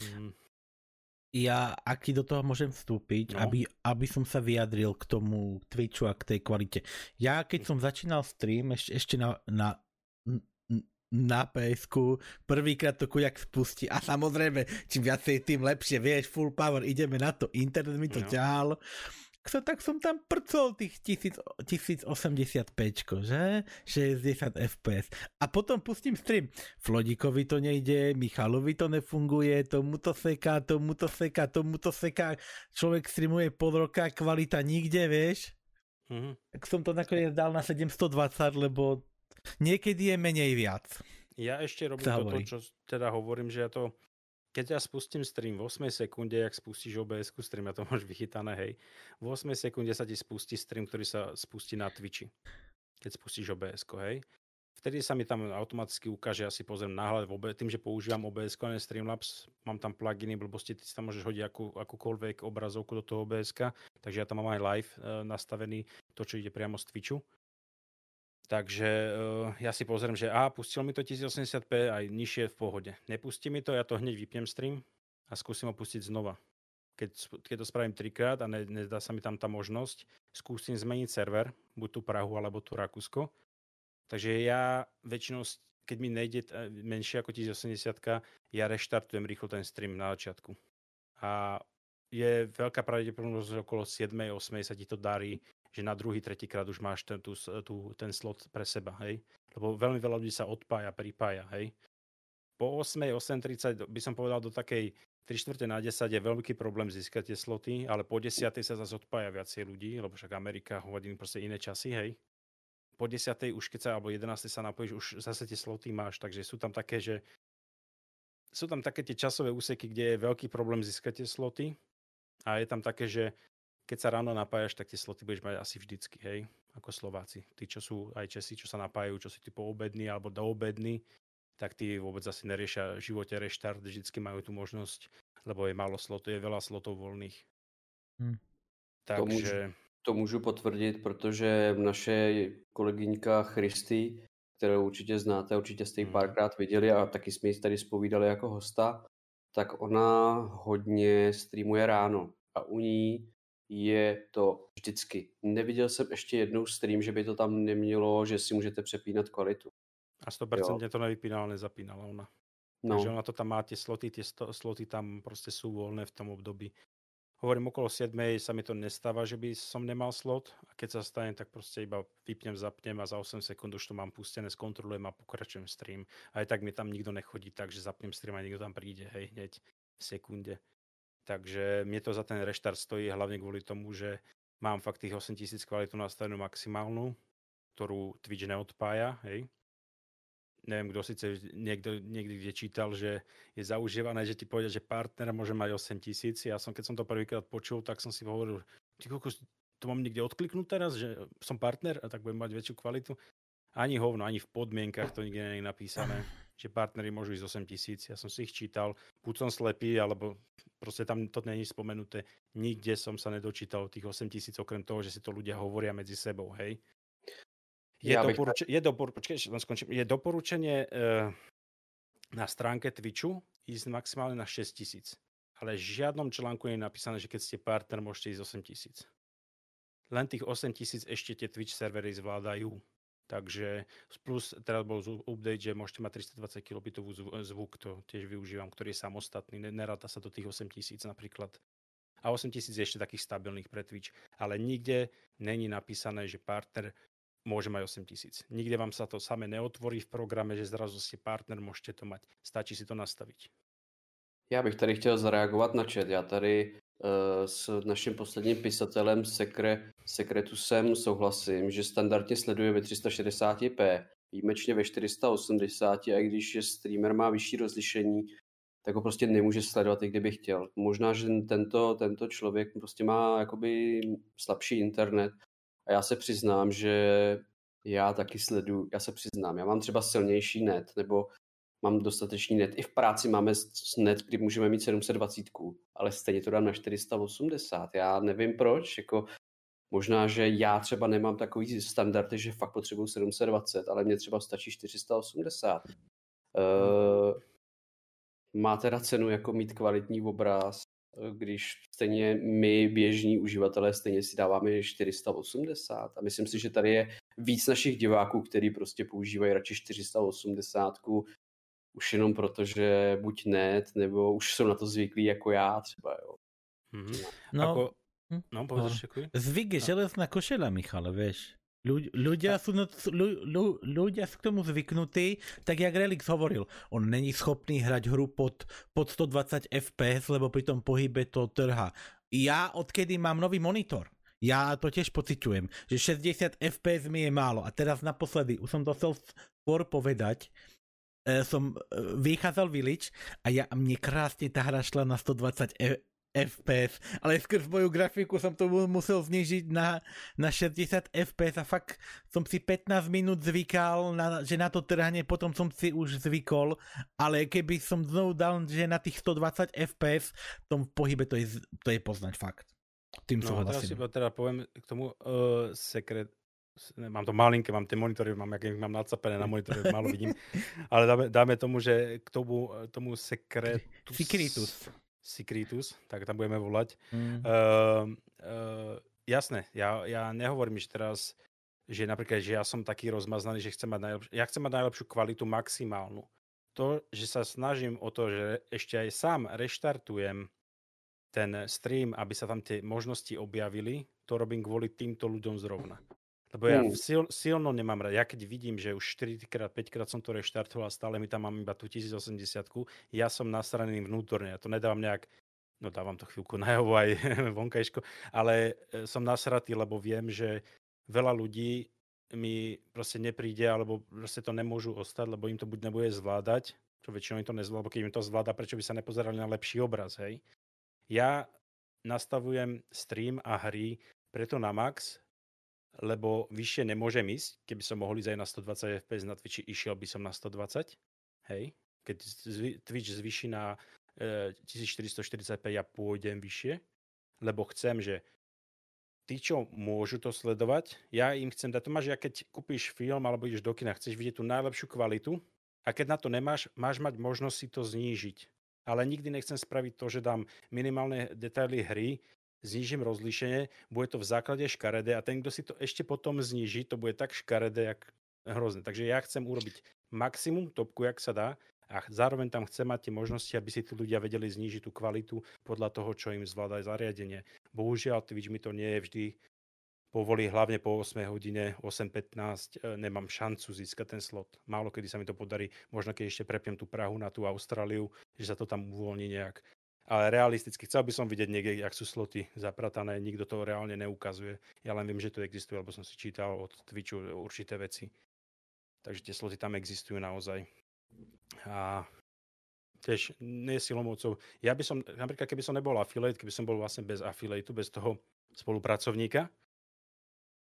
Mm. Ja, aký do toho môžem vstúpiť, no. aby, aby som sa vyjadril k tomu Twitchu a k tej kvalite. Ja, keď som začínal stream, ešte, ešte na, na na ps prvýkrát to kujak spustí a samozrejme, čím viacej, tým lepšie, vieš, full power, ideme na to, internet mi to no. ťahal. So, tak som tam prcol tých 1080p, že? 60 fps. A potom pustím stream. Flodikovi to nejde, Michalovi to nefunguje, tomu to seká, tomu to seká, tomu to seká. Človek streamuje pol roka, kvalita nikde, vieš? Mm-hmm. Tak som to nakoniec dal na 720, lebo Niekedy je menej viac. Ja ešte robím toto, čo teda hovorím, že ja to, keď ja spustím stream v 8 sekunde, ak spustíš obs stream, ja to máš vychytané, hej, v 8 sekunde sa ti spustí stream, ktorý sa spustí na Twitchi, keď spustíš obs hej. Vtedy sa mi tam automaticky ukáže, ja si pozriem náhľad, tým, že používam OBS a ne Streamlabs, mám tam pluginy, blbosti, ty si tam môžeš hodiť akú, akúkoľvek obrazovku do toho obs takže ja tam mám aj live e, nastavený, to, čo ide priamo z Twitchu Takže uh, ja si pozriem, že a pustil mi to 1080p aj nižšie v pohode. Nepustí mi to, ja to hneď vypnem stream a skúsim ho pustiť znova. Keď, keď to spravím trikrát a ne, nedá sa mi tam tá možnosť, skúsim zmeniť server, buď tu Prahu alebo tu Rakúsko. Takže ja väčšinou, keď mi nejde menšie ako 1080, ja reštartujem rýchlo ten stream na začiatku. A je veľká pravdepodobnosť, že okolo 7-8 sa ti to darí že na druhý, tretíkrát už máš ten, tú, tú, ten slot pre seba, hej. Lebo veľmi veľa ľudí sa odpája, pripája, hej. Po 8, 8.30 by som povedal do takej 3 čtvrte na 10 je veľký problém získať tie sloty, ale po 10 sa zase odpája viacej ľudí, lebo však Amerika hovorí proste iné časy, hej. Po 10 už keď sa, alebo 11 sa napojíš, už zase tie sloty máš, takže sú tam také, že sú tam také tie časové úseky, kde je veľký problém získať tie sloty a je tam také, že keď sa ráno napájaš, tak tie sloty budeš mať asi vždycky, hej, ako Slováci. Tí, čo sú aj Česi, čo sa napájajú, čo sú typu obední alebo doobední, tak tí vôbec asi neriešia v živote reštart, vždycky majú tú možnosť, lebo je málo slotov, je veľa slotov voľných. Hmm. Takže... To můžu, to můžu potvrdit, protože naše kolegyňka Christy, kterou určitě znáte, určitě jste ji hmm. párkrát viděli a taky jsme ji tady spovídali jako hosta, tak ona hodně streamuje ráno a u ní je to vždycky. Neviděl jsem ještě jednou stream, že by to tam nemělo, že si můžete přepínat kvalitu. A 100% jo. to nevypínala, nezapínala ona. No. Takže ona to tam má, tie sloty, tie sto, sloty tam proste sú voľné v tom období. Hovorím, okolo 7 sa mi to nestáva, že by som nemal slot a keď sa stane, tak proste iba vypnem, zapnem a za 8 sekúnd už to mám pustené, skontrolujem a pokračujem stream. Aj tak mi tam nikto nechodí, takže zapnem stream a nikto tam príde, hej, hneď v sekunde. Takže mne to za ten reštart stojí hlavne kvôli tomu, že mám fakt tých 8000 kvalitu nastavenú maximálnu, ktorú Twitch neodpája, hej. Neviem, kto síce niekto, niekde kde čítal, že je zaužívané, že ti povedia, že partner môže mať 8000. Ja som, keď som to prvýkrát počul, tak som si hovoril, ty kokos, to mám niekde odkliknúť teraz, že som partner a tak budem mať väčšiu kvalitu. Ani hovno, ani v podmienkach to nikde nie je napísané, že partnery môžu ísť 8 tisíc. Ja som si ich čítal, buď som slepý, alebo proste tam to není spomenuté. Nikde som sa nedočítal tých 8 tisíc, okrem toho, že si to ľudia hovoria medzi sebou, hej. Je, ja doporuč- bych... je, doporu- počkej, skončím. je doporučenie uh, na stránke Twitchu ísť maximálne na 6 tisíc. Ale v žiadnom článku nie je napísané, že keď ste partner, môžete ísť 8 tisíc. Len tých 8 tisíc ešte tie Twitch servery zvládajú. Takže plus teraz bol update, že môžete mať 320 kilobitovú zvuk, to tiež využívam, ktorý je samostatný, neráta sa do tých 8 tisíc napríklad. A 8 tisíc je ešte takých stabilných pre Twitch. Ale nikde není napísané, že partner môže mať 8 tisíc. Nikde vám sa to samé neotvorí v programe, že zrazu ste partner, môžete to mať. Stačí si to nastaviť. Já bych tady chtěl zareagovat na chat. Já tady s naším posledním pisatelem Sekre, Sekretusem souhlasím, že standardně sleduje ve 360p, výjimečně ve 480 a když je streamer má vyšší rozlišení, tak ho prostě nemůže sledovat, i kdyby chtěl. Možná, že tento, tento člověk prostě má jakoby slabší internet a já se přiznám, že já taky sleduju, já se přiznám, já mám třeba silnější net, nebo mám dostatečný net. I v práci máme net, kdy můžeme mít 720, ale stejně to dám na 480. Já nevím proč, jako možná, že já třeba nemám takový standardy, že fakt potřebuju 720, ale mě třeba stačí 480. Uh, eh, má teda cenu jako mít kvalitní obraz, když stejně my, běžní uživatelé, stejně si dáváme 480 a myslím si, že tady je víc našich diváků, kteří prostě používají radši 480 už jenom proto, že buď net, nebo už jsou na to zvyklí jako já třeba, jo. Mm-hmm. No, Ako... Hm? no, povedz, no. Zvyk je železná košela, Michale, vieš. Ľudia sú, ľu, ľudia sú k tomu zvyknutí, tak jak Relix hovoril, on není schopný hrať hru pod, pod 120 fps, lebo pri tom pohybe to trhá. Ja odkedy mám nový monitor, ja to tiež pociťujem, že 60 fps mi je málo a teraz naposledy, už som to chcel skôr povedať, som e, vychádzal Village a ja, mne krásne tá hra šla na 120 e, FPS, ale skrz moju grafiku som to musel znižiť na, na 60 FPS a fakt som si 15 minút zvykal, na, že na to trhanie, potom som si už zvykol, ale keby som znovu dal, že na tých 120 FPS, v tom pohybe to je, to je poznať fakt. Tým no, teraz si teda poviem k tomu uh, sekret, mám to malinké, mám tie monitory, mám, jak mám nadsapené na monitore, málo vidím, ale dáme, dáme tomu, že k tomu, tomu sekretus... Secretus. Secretus, tak tam budeme volať. Mm. Uh, uh, jasné, ja, ja nehovorím, že teraz, že napríklad, že ja som taký rozmaznaný, že chcem mať najlepšiu, ja chcem mať najlepšiu kvalitu maximálnu. To, že sa snažím o to, že ešte aj sám reštartujem ten stream, aby sa tam tie možnosti objavili, to robím kvôli týmto ľuďom zrovna. Lebo ja mm. sil, silno nemám rád. Ja keď vidím, že už 4 krát, 5 krát som to reštartoval a stále mi tam mám iba tú 1080 ja som nasranený vnútorne. Ja to nedávam nejak, no dávam to chvíľku najavo aj vonkajško, ale e, som nasratý, lebo viem, že veľa ľudí mi proste nepríde, alebo proste to nemôžu ostať, lebo im to buď nebude zvládať, čo väčšinou im to nezvláda, lebo keď im to zvláda, prečo by sa nepozerali na lepší obraz, hej. Ja nastavujem stream a hry preto na max, lebo vyššie nemôžem ísť. Keby som mohol ísť aj na 120 fps na Twitchi, išiel by som na 120. Hej. Keď Twitch zvyší na e, 1440p, ja pôjdem vyššie, lebo chcem, že tí, čo môžu to sledovať, ja im chcem dať, to ja keď kúpiš film alebo ideš do kina, chceš vidieť tú najlepšiu kvalitu a keď na to nemáš, máš mať možnosť si to znížiť. Ale nikdy nechcem spraviť to, že dám minimálne detaily hry, znížim rozlíšenie, bude to v základe škaredé a ten, kto si to ešte potom zníži, to bude tak škaredé, jak hrozné. Takže ja chcem urobiť maximum topku, jak sa dá a zároveň tam chcem mať tie možnosti, aby si tí ľudia vedeli znížiť tú kvalitu podľa toho, čo im zvláda zariadenie. Bohužiaľ, Twitch mi to nie je vždy povolí, hlavne po 8 hodine, 8.15, e, nemám šancu získať ten slot. Málo kedy sa mi to podarí, možno keď ešte prepnem tú Prahu na tú Austráliu, že sa to tam uvoľní nejak ale realisticky chcel by som vidieť niekde, ak sú sloty zapratané, nikto to reálne neukazuje. Ja len viem, že to existuje, lebo som si čítal od Twitchu určité veci. Takže tie sloty tam existujú naozaj. A tiež nie silomocov. Ja by som, napríklad keby som nebol affiliate, keby som bol vlastne bez affiliateu, bez toho spolupracovníka,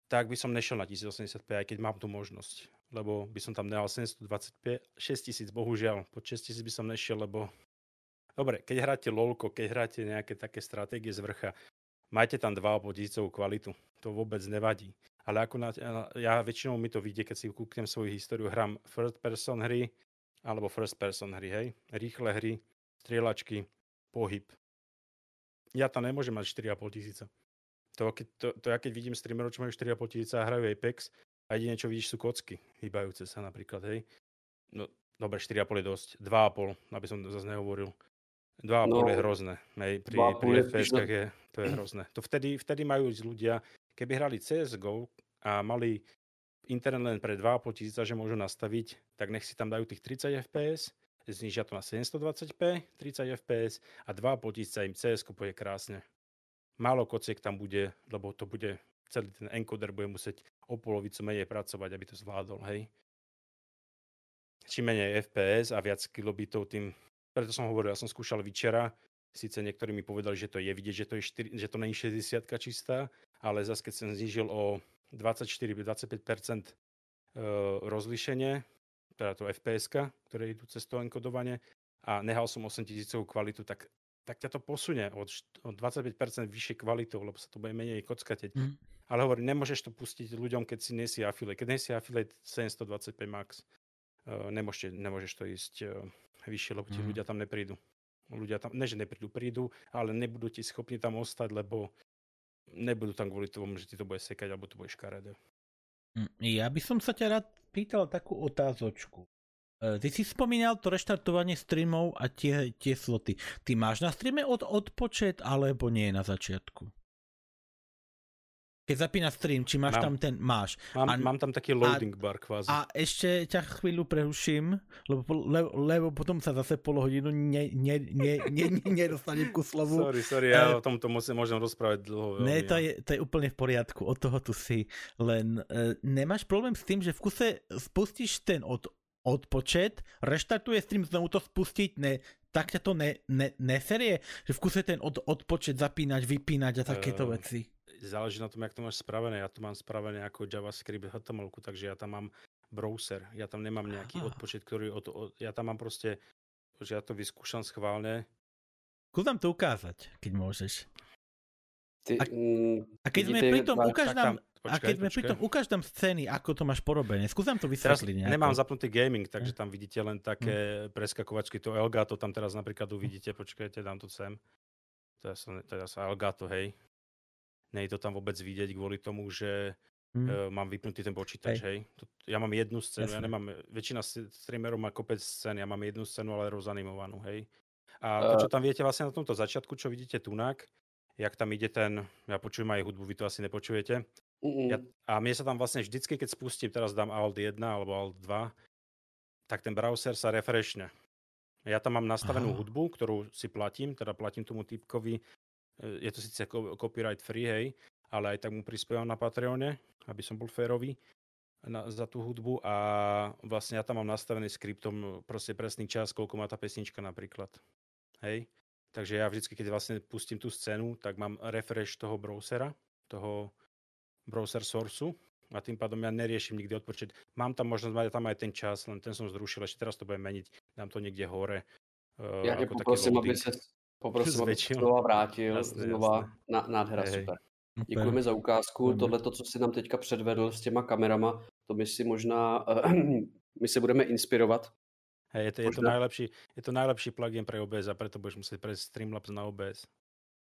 tak by som nešiel na 1080p, aj keď mám tú možnosť. Lebo by som tam nedal 725, 6000, bohužiaľ. Po 6000 by som nešiel, lebo... Dobre, keď hráte LOLko, keď hráte nejaké také stratégie z vrcha, majte tam 2,5 tisícovú kvalitu. To vôbec nevadí. Ale ako na, ja väčšinou mi to vidie, keď si kúknem svoju históriu, hrám first person hry, alebo first person hry, hej. Rýchle hry, strieľačky, pohyb. Ja tam nemôžem mať 4,5 tisíca. To, to, to ja keď vidím streamerov, čo majú 4,5 tisíca a hrajú Apex a jedine čo vidíš sú kocky hýbajúce sa napríklad, hej. No dobre, 4,5 je dosť, 2,5, aby som zase nehovoril. 2,5 no, je hrozné, hej, pri, pri fps je, to je hrozné. To vtedy, vtedy majú ľudia, keby hrali CSGO a mali internet len pre 2,5 tisíca, že môžu nastaviť, tak nech si tam dajú tých 30 fps, znižia to na 720p, 30 fps a 2,5 tisíca im CS pôjde krásne málo kociek tam bude, lebo to bude, celý ten encoder bude musieť o polovicu menej pracovať, aby to zvládol, hej. Čím menej FPS a viac kilobitov, tým, preto som hovoril, ja som skúšal večera, síce niektorí mi povedali, že to je vidieť, že to, je 4, že to není 60 čistá, ale zase keď som znižil o 24-25% rozlíšenie, teda to fps ktoré idú cez to enkodovanie a nehal som 8000 kvalitu, tak tak ťa to posunie od, od 25% vyššej kvalitou, lebo sa to bude menej kockateť. Mm. Ale hovorím, nemôžeš to pustiť ľuďom, keď si nesi affiliate. Keď nesi affiliate 725 max, uh, nemôžete, nemôžeš to ísť uh, vyššie, lebo ti mm. ľudia tam neprídu. Ľudia tam, ne že neprídu, prídu, ale nebudú ti schopní tam ostať, lebo nebudú tam kvôli tomu, že ti to bude sekať, alebo to bude škaredé. Hm, ja by som sa ťa rád pýtal takú otázočku. E, ty si spomínal to reštartovanie streamov a tie, tie sloty. Ty máš na streame od, odpočet alebo nie na začiatku? Keď zapínaš stream, či máš mám, tam ten, máš. Mám, a, mám tam taký loading a, bar kvázi. A ešte ťa chvíľu preruším, lebo, lebo, lebo potom sa zase pol hodinu ne, ne, ne, ne, ne, nedostanem ku slovu. Sorry, sorry, ja uh, o tomto musím, môžem rozprávať dlho. Ne, to je, to je úplne v poriadku, od toho tu si. Len uh, nemáš problém s tým, že v kuse spustíš ten od, odpočet, reštartuje stream, znovu to spustiť, ne, tak ťa to ne, ne, neserie, že v kuse ten od, odpočet zapínať, vypínať a takéto uh, veci. Záleží na tom, jak to máš spravené. Ja to mám spravené ako JavaScript HTML, takže ja tam mám browser. Ja tam nemám nejaký Aha. odpočet, ktorý... Od, od, ja tam mám proste, že ja to vyskúšam schválne. Skús to ukázať, keď môžeš. Ty, a, mm, a keď sme pri tom, ukáž nám, Počkaj, a keď počkaj. pri tom ukáž tam scény, ako to máš porobené. Skús to vysvetliť. Teraz nemám zapnutý gaming, takže tam vidíte len také hm. preskakovačky. To Elgato tam teraz napríklad uvidíte. Počkajte, dám to sem. To je, to je Elgato, hej. Nie je to tam vôbec vidieť kvôli tomu, že mm. mám vypnutý ten počítač, hej. hej. Ja mám jednu scénu, Jasne. ja nemám, väčšina streamerov má kopec scén, ja mám jednu scénu, ale rozanimovanú, hej. A to, čo tam viete vlastne na tomto začiatku, čo vidíte tunak, jak tam ide ten, ja počujem aj hudbu, vy to asi nepočujete. Ja, a mne sa tam vlastne vždycky, keď spustím, teraz dám Alt 1 alebo Alt 2, tak ten browser sa refreshne. Ja tam mám nastavenú Aha. hudbu, ktorú si platím, teda platím tomu typkovi, je to síce copyright free, hej, ale aj tak mu prispievam na Patreone, aby som bol férový na, za tú hudbu a vlastne ja tam mám nastavený skriptom proste presný čas, koľko má tá pesnička napríklad. Hej. Takže ja vždycky, keď vlastne pustím tú scénu, tak mám refresh toho browsera, toho browser sourceu a tým pádom ja neriešim nikdy odpočet. Mám tam možnosť mať tam aj ten čas, len ten som zrušil, ešte teraz to budem meniť, dám to niekde hore. Uh, ja ťa poprosím, aby sa poprosím, aby sa znova vrátil, jasne, znova jasne. Nádhera, hey. super. Děkujeme za ukázku. Tohle, to, co si nám teďka předvedl s těma kamerama, to my si možná, my se budeme inspirovat Hej, je to, je, to najlepší, je to najlepší plugin pre OBS a preto budeš musieť prejsť Streamlabs na OBS.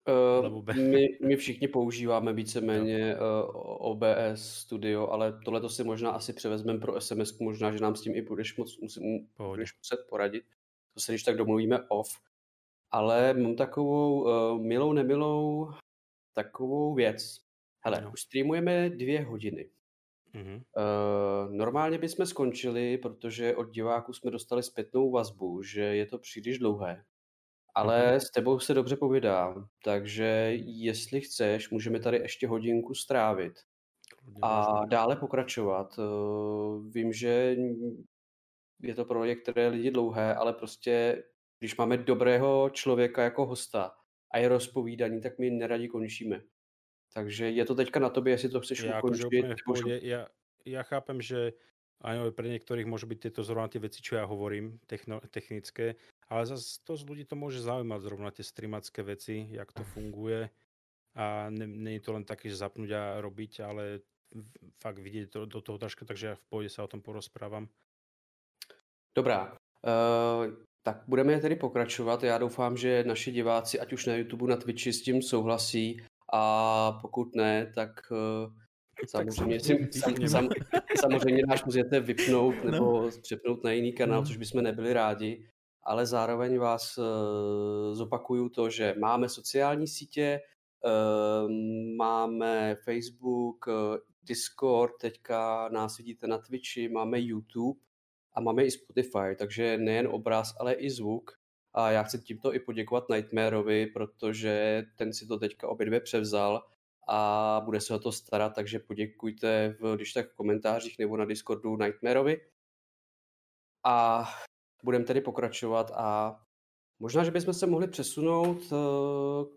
Uh, my, my všichni používáme víceméně uh, OBS Studio, ale tohle to si možná asi převezmeme pro SMS, možná, že nám s tím i budeš, moc, musím, budeš muset poradit. To se když tak domluvíme off. Ale mám takovou uh, milou, nemilou takovou věc. Hele, no. už streamujeme dvě hodiny. Mm-hmm. Uh, normálně bychom skončili, protože od diváků jsme dostali zpětnou vazbu, že je to příliš dlouhé. Ale mm-hmm. s tebou se dobře povídám, takže jestli chceš, můžeme tady ještě hodinku strávit a dále pokračovat. Uh, vím, že je to pro některé lidi dlouhé, ale prostě když máme dobrého člověka jako hosta a je rozpovídaný, tak my neradi končíme. Takže je to teďka na tobě, jestli to chceš ja ukončiť. Akože ja, ja chápem, že aj pre niektorých môžu byť tieto zrovna tie veci, čo ja hovorím, techno, technické, ale zase to z ľudí to môže zaujímať zrovna tie streamacké veci, jak to funguje a nie je to len také, že zapnúť a robiť, ale fakt vidieť to, do toho trošku, takže ja v pohode sa o tom porozprávam. Dobrá, uh, tak budeme tedy pokračovat. Já doufám, že naši diváci, ať už na YouTube, na Twitchi s tím souhlasí a pokud ne, tak samozřejmě, si, sam, sam, samozřejmě náš můžete vypnout no. nebo no. přepnout na jiný kanál, no. což bychom nebyli rádi, ale zároveň vás uh, zopakuju to, že máme sociální sítě, uh, máme Facebook, Discord, teďka nás vidíte na Twitchi, máme YouTube a máme i Spotify, takže nejen obraz, ale i zvuk. A já chci tímto i poděkovat Nightmareovi, protože ten si to teďka obě dvě převzal a bude se o to starat, takže poděkujte, v, když tak v komentářích nebo na Discordu Nightmareovi. A budeme tedy pokračovat a možná, že bychom se mohli přesunout eh,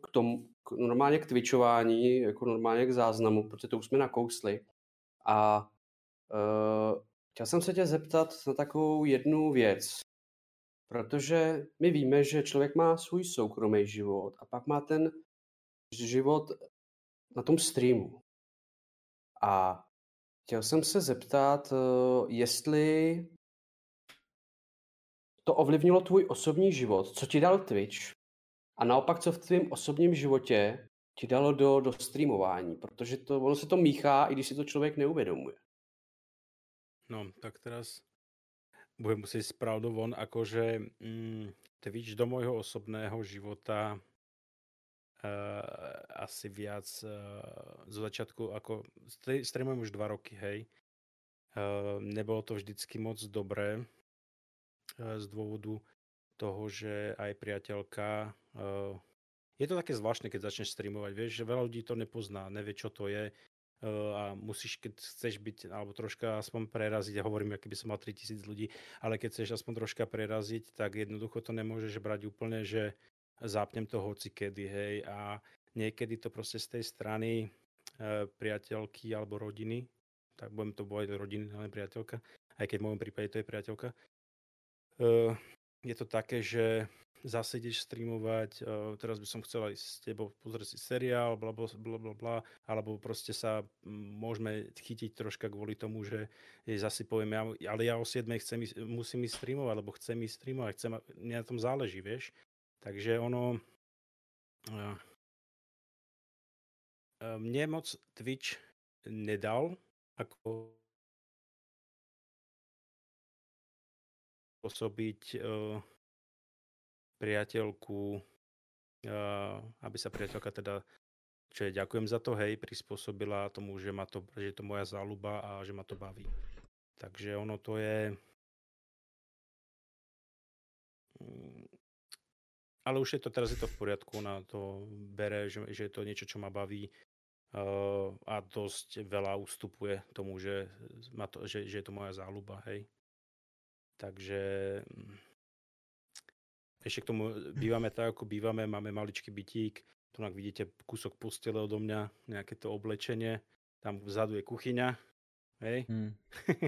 k tomu, k, normálně k twitchování, jako normálně k záznamu, protože to už jsme nakousli. A uh, chtěl jsem se tě zeptat na takovou jednu věc. Protože my víme, že člověk má svůj soukromý život a pak má ten život na tom streamu. A chtěl jsem se zeptat, eh, jestli to ovlivnilo tvůj osobní život, co ti dal Twitch a naopak, co v tvém osobním životě ti dalo do, do streamování, protože to, ono se to míchá, i když si to člověk neuvědomuje. No, tak teraz budem musieť s pravdou von, akože mm, Twitch do môjho osobného života uh, asi viac uh, zo začiatku, ako streamujem už dva roky, hej. Uh, nebolo to vždycky moc dobré uh, z dôvodu toho, že aj priateľka uh, je to také zvláštne, keď začneš streamovať, vieš, že veľa ľudí to nepozná, nevie, čo to je a musíš, keď chceš byť, alebo troška aspoň preraziť, ja hovorím, aký by som mal 3000 ľudí, ale keď chceš aspoň troška preraziť, tak jednoducho to nemôžeš brať úplne, že zápnem to hoci kedy, hej, a niekedy to proste z tej strany e, priateľky alebo rodiny, tak budem to povedať rodiny, ale priateľka, aj keď v môjom prípade to je priateľka, e, je to také, že zase ideš streamovať, uh, teraz by som chcel aj s tebou pozrieť si seriál, bla, bla, bla, bla, alebo proste sa môžeme chytiť troška kvôli tomu, že zase poviem, ja, ale ja o 7 chcem musím ísť streamovať, alebo chcem ísť streamovať, chcem, mne na tom záleží, vieš. Takže ono... Uh, mne moc Twitch nedal, ako pôsobiť uh, priateľku, aby sa priateľka teda, čo je ďakujem za to, hej, prispôsobila tomu, že, ma to, že je to moja záľuba a že ma to baví. Takže ono to je... Mm, ale už je to, teraz je to v poriadku, ona to bere, že, že je to niečo, čo ma baví uh, a dosť veľa ustupuje tomu, že, ma to, že, že je to moja záľuba, hej. Takže mm, ešte k tomu bývame tak, ako bývame, máme maličký bytík, tu vidíte kúsok postele odo mňa, nejaké to oblečenie, tam vzadu je kuchyňa, hej? Hmm.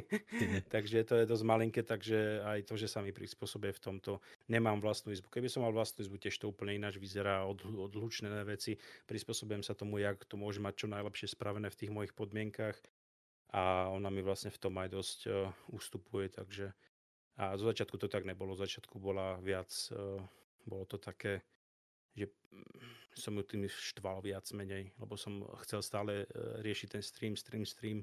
takže to je dosť malinké, takže aj to, že sa mi prispôsobuje v tomto, nemám vlastnú izbu. Keby som mal vlastnú izbu, tiež to úplne ináč vyzerá, od, odlučné veci, prispôsobujem sa tomu, jak to môže mať čo najlepšie spravené v tých mojich podmienkach a ona mi vlastne v tom aj dosť uh, ustupuje, takže a zo začiatku to tak nebolo. Zo začiatku bola viac, uh, bolo to také, že mm, som ju tým štval viac menej, lebo som chcel stále uh, riešiť ten stream, stream, stream,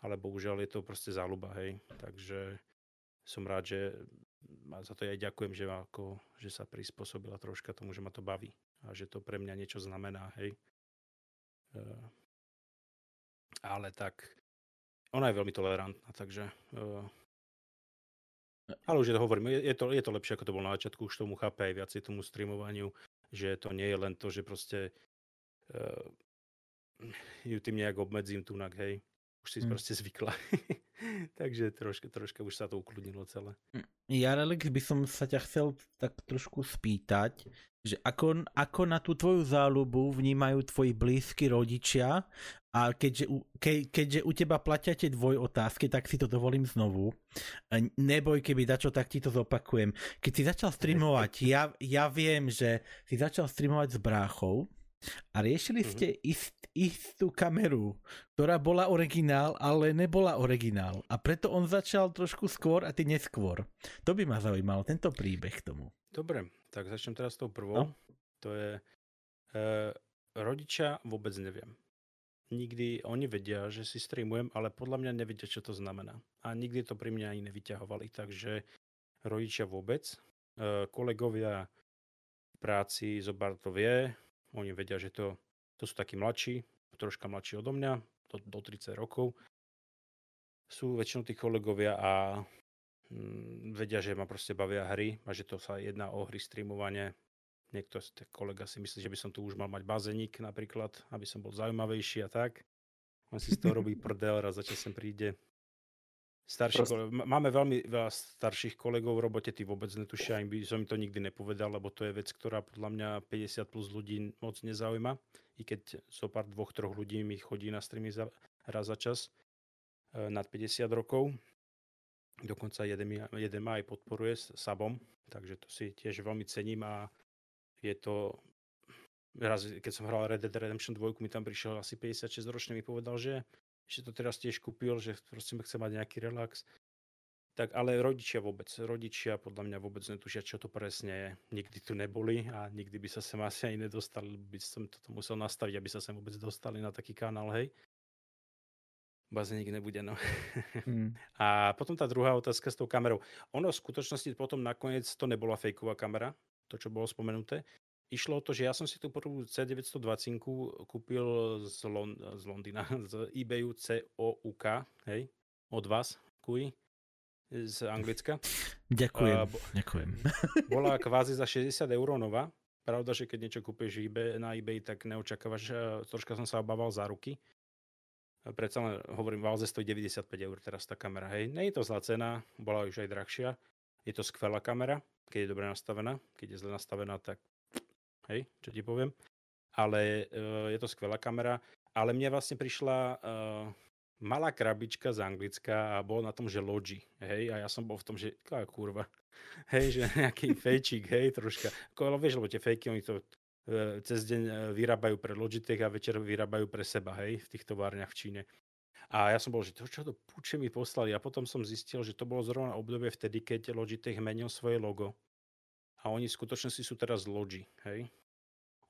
ale bohužiaľ je to proste záľuba, hej. Takže som rád, že a za to ja ďakujem, že, ako, že sa prispôsobila troška tomu, že ma to baví a že to pre mňa niečo znamená, hej. Uh, ale tak, ona je veľmi tolerantná, takže uh, ale už je to hovorím, je, to, je to lepšie, ako to bolo na začiatku, už tomu chápe aj viacej tomu streamovaniu, že to nie je len to, že proste uh, ju tým nejak obmedzím tunak, hej. Už si hmm. proste zvykla. Takže troška, troška už sa to ukludnilo celé. Ja, Alex, by som sa ťa chcel tak trošku spýtať, že ako, ako na tú tvoju záľubu vnímajú tvoji blízki rodičia a keďže, ke, keďže u teba platia tie dvoj otázky, tak si to dovolím znovu. Neboj, keby dačo, tak ti to zopakujem. Keď si začal streamovať, ja, ja viem, že si začal streamovať s bráchou, a riešili ste mm-hmm. ist, istú kameru, ktorá bola originál, ale nebola originál. A preto on začal trošku skôr a ty neskôr. To by ma zaujímalo, tento príbeh k tomu. Dobre, tak začnem teraz s tou prvou. No? To je... E, rodičia vôbec neviem. Nikdy oni vedia, že si streamujem, ale podľa mňa nevedia, čo to znamená. A nikdy to pri mňa ani nevyťahovali. Takže rodičia vôbec. E, kolegovia v práci, Zobar to vie, oni vedia, že to, to sú takí mladší, troška mladší odo mňa, do, do 30 rokov. Sú väčšinou tí kolegovia a mm, vedia, že ma proste bavia hry a že to sa jedná o hry streamovanie. Niekto, kolega si myslí, že by som tu už mal mať bazénik napríklad, aby som bol zaujímavejší a tak. On si z toho robí prdel, raz za sem príde Starší Prost... kolegov. Máme veľmi veľa starších kolegov v robote, tí vôbec netušia, im by som to nikdy nepovedal, lebo to je vec, ktorá podľa mňa 50 plus ľudí moc nezaujíma. I keď so pár dvoch, troch ľudí mi chodí na streamy za, raz za čas e, nad 50 rokov. Dokonca jeden, jeden ma aj podporuje s Sabom, takže to si tiež veľmi cením a je to raz, keď som hral Red Dead Redemption 2, mi tam prišiel asi 56 ročný, mi povedal, že že to teraz tiež kúpil, že proste chce mať nejaký relax. Tak ale rodičia vôbec, rodičia podľa mňa vôbec netušia, čo to presne je. Nikdy tu neboli a nikdy by sa sem asi aj nedostali, by som toto musel nastaviť, aby sa sem vôbec dostali na taký kanál, hej. Bazénik nebude, no. Hmm. A potom tá druhá otázka s tou kamerou. Ono v skutočnosti potom nakoniec to nebola fejková kamera, to, čo bolo spomenuté išlo o to, že ja som si tú prvú C920 kúpil z, Lon- z Londýna, z eBayu COUK, hej, od vás, kuj, z Anglicka. Ďakujem, uh, bo- ďakujem. Bola kvázi za 60 eur nová. Pravda, že keď niečo kúpiš eBay, na eBay, tak neočakávaš, troška som sa obával za ruky. Predsa len hovorím, Valze stojí 95 eur teraz tá kamera. Hej, nie je to zlá cena, bola už aj drahšia. Je to skvelá kamera, keď je dobre nastavená. Keď je zle nastavená, tak hej, čo ti poviem. Ale uh, je to skvelá kamera. Ale mne vlastne prišla uh, malá krabička z Anglicka a bol na tom, že Logi, hej, a ja som bol v tom, že ká kurva, hej, že nejaký fejčík, hej, troška. Ako, vieš, lebo tie fejky, oni to uh, cez deň vyrábajú pre Logitech a večer vyrábajú pre seba, hej, v tých továrniach v Číne. A ja som bol, že to čo to puče mi poslali. A potom som zistil, že to bolo zrovna obdobie vtedy, keď Logitech menil svoje logo. A oni v skutočnosti sú teraz Logi, hej.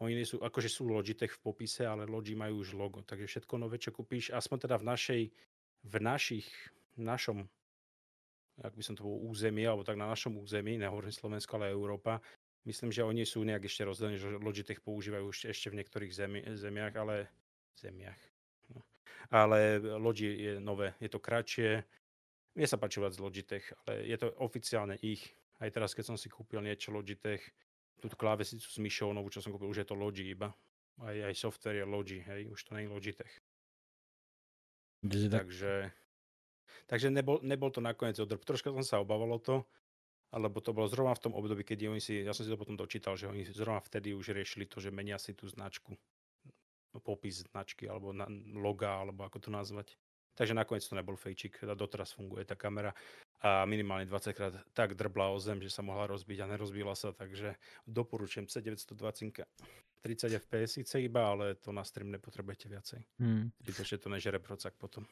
Oni nie sú, akože sú Logitech v popise, ale Logi majú už logo. Takže všetko nové, čo kúpíš, aspoň teda v našej, v našich, v našom, ak by som to bol území, alebo tak na našom území, nehovorím Slovensko, ale Európa, myslím, že oni sú nejak ešte rozdelení, že Logitech používajú ešte v niektorých zemi, zemiach, ale zemiach. No. Ale Logi je nové, je to kratšie. Mne sa páči z Logitech, ale je to oficiálne ich. Aj teraz, keď som si kúpil niečo Logitech, túto klávesicu s myšou novú, čo som kúpil, už je to Logi iba. Aj, aj software je Logi, hej, už to nie je Logitech. Takže, takže nebol, nebol to nakoniec odrb. Troška som sa obával o to, alebo to bolo zrovna v tom období, keď oni si, ja som si to potom dočítal, že oni zrovna vtedy už riešili to, že menia si tú značku, popis značky, alebo na, loga, alebo ako to nazvať. Takže nakoniec to nebol fejčik, teda doteraz funguje tá kamera a minimálne 20 krát tak drbla o zem, že sa mohla rozbiť a nerozbila sa, takže doporučujem C920 30 fps iba, ale to na stream nepotrebujete viacej. Hmm. Zbytočne to nežere procak potom.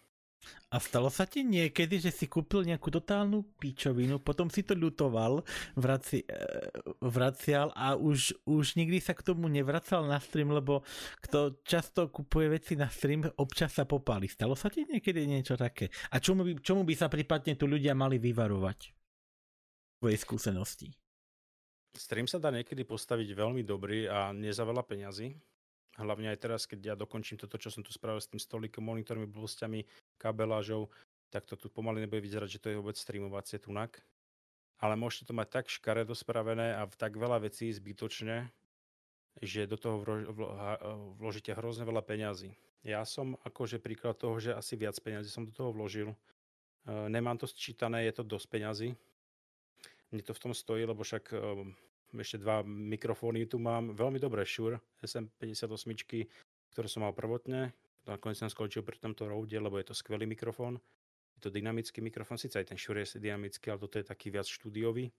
A stalo sa ti niekedy, že si kúpil nejakú totálnu píčovinu, potom si to ľutoval, vraci, e, vracial a už, už nikdy sa k tomu nevracal na stream, lebo kto často kupuje veci na stream, občas sa popáli. Stalo sa ti niekedy niečo také? A čomu by, čomu by sa prípadne tu ľudia mali vyvarovať? Tvojej skúsenosti. Stream sa dá niekedy postaviť veľmi dobrý a nie za veľa peňazí. Hlavne aj teraz, keď ja dokončím toto, čo som tu spravil s tým stolikom, monitormi, blbostiami, kabelážou, tak to tu pomaly nebude vyzerať, že to je vôbec streamovacie tunak. Ale môžete to mať tak škaredo spravené a v tak veľa vecí zbytočne, že do toho vložíte hrozne veľa peňazí. Ja som akože príklad toho, že asi viac peňazí som do toho vložil Nemám to sčítané, je to dosť peňazí. Mne to v tom stojí, lebo však ešte dva mikrofóny tu mám. Veľmi dobré Shure SM58, ktoré som mal prvotne. Nakoniec som skončil pri tomto Rode, lebo je to skvelý mikrofón. Je to dynamický mikrofón, síce aj ten Shure je dynamický, ale toto je taký viac štúdiový.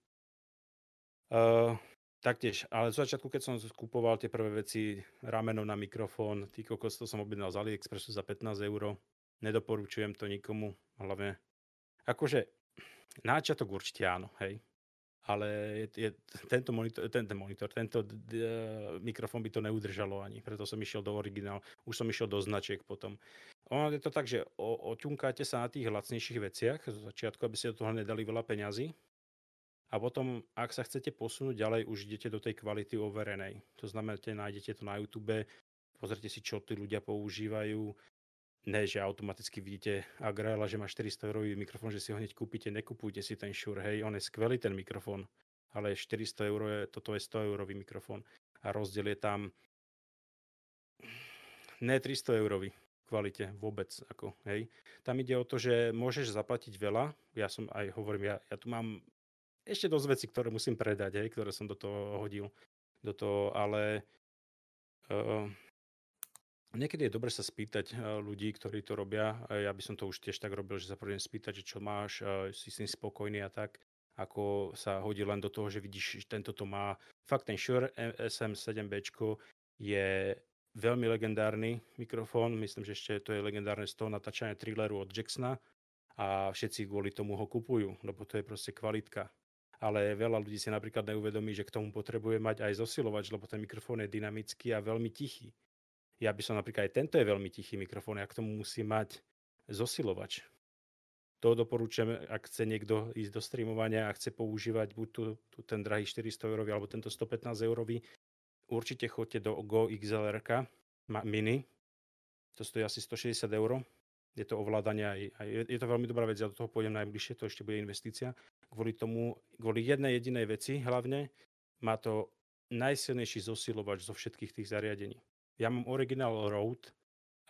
Uh, taktiež, ale v začiatku, keď som kupoval tie prvé veci, rameno na mikrofón, tý kokos, to som objednal z AliExpressu za 15 eur. Nedoporučujem to nikomu, hlavne. Akože, na začiatok určite áno, hej ale je, je, tento, monitor, ten, monitor, tento d, d, mikrofón by to neudržalo ani, preto som išiel do originál, už som išiel do značiek potom. Ono je to tak, že o, oťunkáte sa na tých lacnejších veciach zo začiatku, aby ste do toho nedali veľa peňazí a potom, ak sa chcete posunúť ďalej, už idete do tej kvality overenej. To znamená, že nájdete to na YouTube, pozrite si, čo tí ľudia používajú, ne, že automaticky vidíte Agrela, že má 400 eurový mikrofón, že si ho hneď kúpite, nekupujte si ten Shure, hej, on je skvelý ten mikrofón, ale 400 eur je, toto je 100 eurový mikrofón a rozdiel je tam ne 300 eurový kvalite vôbec, ako, hej. Tam ide o to, že môžeš zaplatiť veľa, ja som aj hovorím, ja, ja tu mám ešte dosť veci, ktoré musím predať, hej, ktoré som do toho hodil, do toho, ale uh, Niekedy je dobre sa spýtať eh, ľudí, ktorí to robia. Ja by som to už tiež tak robil, že sa prvým spýtať, že čo máš, eh, si s tým spokojný a tak, ako sa hodí len do toho, že vidíš, že tento to má. Fakt ten Shure SM7B je veľmi legendárny mikrofón. Myslím, že ešte to je legendárne z toho natáčania thrilleru od Jacksona a všetci kvôli tomu ho kupujú, lebo to je proste kvalitka. Ale veľa ľudí si napríklad neuvedomí, že k tomu potrebuje mať aj zosilovač, lebo ten mikrofón je dynamický a veľmi tichý. Ja by som napríklad aj tento je veľmi tichý mikrofón, ja k tomu musí mať zosilovač. To doporučujem, ak chce niekto ísť do streamovania a chce používať buď tu, tu ten drahý 400 eurový alebo tento 115 eurový, určite choďte do Go XLR mini. To stojí asi 160 eur. Je to ovládanie aj, aj je to veľmi dobrá vec, ja do toho pôjdem najbližšie, to ešte bude investícia. Kvôli tomu, kvôli jednej jedinej veci hlavne, má to najsilnejší zosilovač zo všetkých tých zariadení. Ja mám originál Rode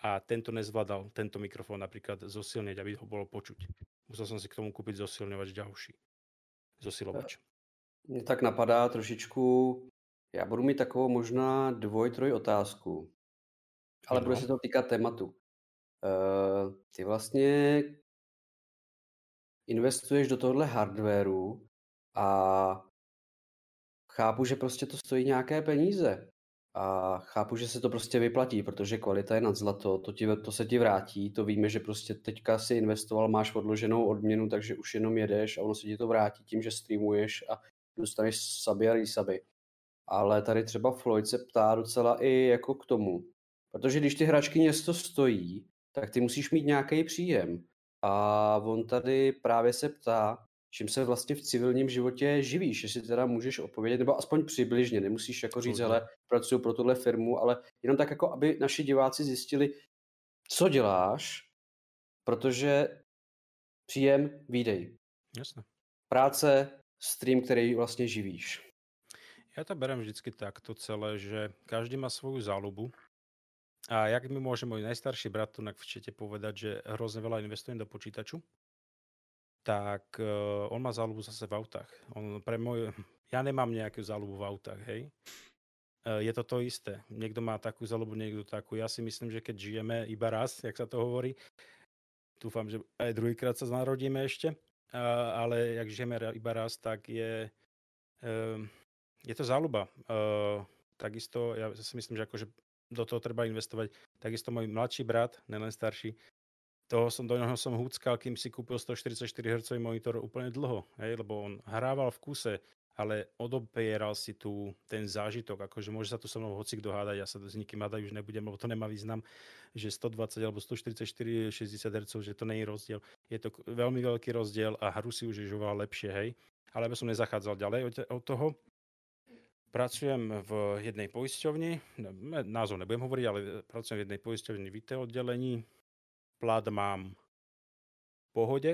a tento nezvládal tento mikrofón napríklad zosilniť, aby ho bolo počuť. Musel som si k tomu kúpiť zosilňovač ďalší. Zosilovač. Mně tak napadá trošičku, já budu mít takovou možná dvoj, troj otázku, ale no. bude se to týkat tématu. Uh, ty vlastně investuješ do tohle hardwareu a chápu, že prostě to stojí nějaké peníze. A chápu, že se to prostě vyplatí, protože kvalita je nad zlato, to, ti, to se ti vrátí, to víme, že prostě teďka si investoval, máš odloženou odměnu, takže už jenom jedeš a ono se ti to vrátí tím, že streamuješ a dostaneš saby a resaby. Ale tady třeba Floyd se ptá docela i jako k tomu, protože když ty hračky něco stojí, tak ty musíš mít nějaký příjem. A on tady právě se ptá, čím se vlastně v civilním životě živíš, jestli teda můžeš odpovědět, nebo aspoň přibližně, nemusíš jako říct, hele, pracuji pro tuhle firmu, ale jenom tak jako, aby naši diváci zjistili, co děláš, protože příjem, výdej. Jasne. Práce, stream, který vlastně živíš. Ja to berem vždycky takto celé, že každý má svoju záľubu. A jak mi môže môj najstarší brat tu čete povedať, že hrozne veľa investujem do počítaču, tak uh, on má záľubu zase v autách. On pre môj, ja nemám nejakú záľubu v autách, hej. Uh, je to to isté. Niekto má takú záľubu, niekto takú. Ja si myslím, že keď žijeme iba raz, jak sa to hovorí, dúfam, že aj druhýkrát sa narodíme ešte, uh, ale jak žijeme iba raz, tak je, uh, je to záľuba. Uh, takisto, ja si myslím, že akože do toho treba investovať. Takisto môj mladší brat, nelen starší, toho som, do neho som húckal, kým si kúpil 144 Hz monitor úplne dlho, hej, lebo on hrával v kuse, ale odopieral si tu ten zážitok, akože môže sa tu so mnou hoci kto ja sa s nikým hádať už nebudem, lebo to nemá význam, že 120 alebo 144 60 Hz, že to je rozdiel. Je to veľmi veľký rozdiel a hru si už oveľa lepšie, hej. Ale aby som nezachádzal ďalej od toho, pracujem v jednej poisťovni, názov nebudem hovoriť, ale pracujem v jednej poisťovni v IT oddelení, plat mám v pohode,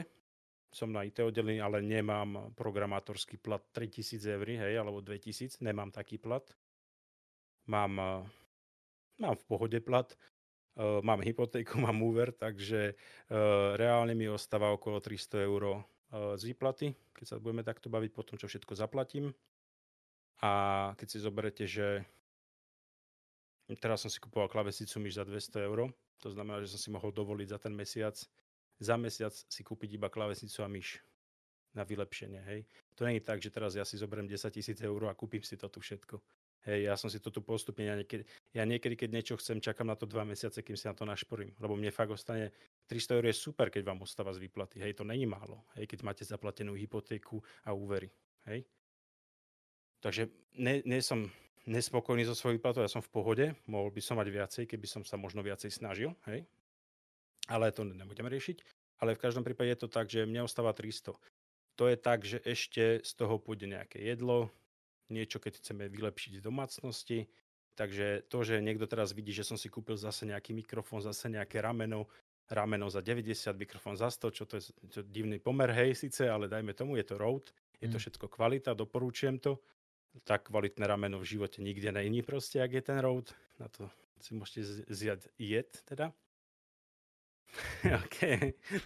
som na IT oddelení, ale nemám programátorský plat 3000 eur, hej, alebo 2000, nemám taký plat. Mám, mám v pohode plat Uh, mám hypotéku, mám úver, takže uh, reálne mi ostáva okolo 300 eur z výplaty, keď sa budeme takto baviť po tom, čo všetko zaplatím. A keď si zoberete, že teraz som si kupoval klavesicu myš za 200 eur, to znamená, že som si mohol dovoliť za ten mesiac, za mesiac si kúpiť iba klavesicu a myš na vylepšenie, hej. To je tak, že teraz ja si zoberiem 10 tisíc eur a kúpim si to tu všetko. Hej, ja som si to tu postupne, ja niekedy, ja niekedy, keď niečo chcem, čakám na to dva mesiace, kým si na to našporím. Lebo mne fakt ostane 300 eur je super, keď vám ostáva z výplaty. Hej, to není málo. Hej, keď máte zaplatenú hypotéku a úvery. Hej. Takže nie, nie som nespokojný so svojou výplatou, ja som v pohode, mohol by som mať viacej, keby som sa možno viacej snažil, hej. Ale to nebudeme riešiť. Ale v každom prípade je to tak, že mne ostáva 300. To je tak, že ešte z toho pôjde nejaké jedlo, niečo, keď chceme vylepšiť v domácnosti. Takže to, že niekto teraz vidí, že som si kúpil zase nejaký mikrofón, zase nejaké rameno, rameno za 90, mikrofón za 100, čo to je, je divný pomer, hej, síce, ale dajme tomu, je to Rode, je to mm. všetko kvalita, doporučujem to. Tak kvalitné rameno v živote nikde není proste, ak je ten Rode. Na to si môžete zjať jed, teda. OK,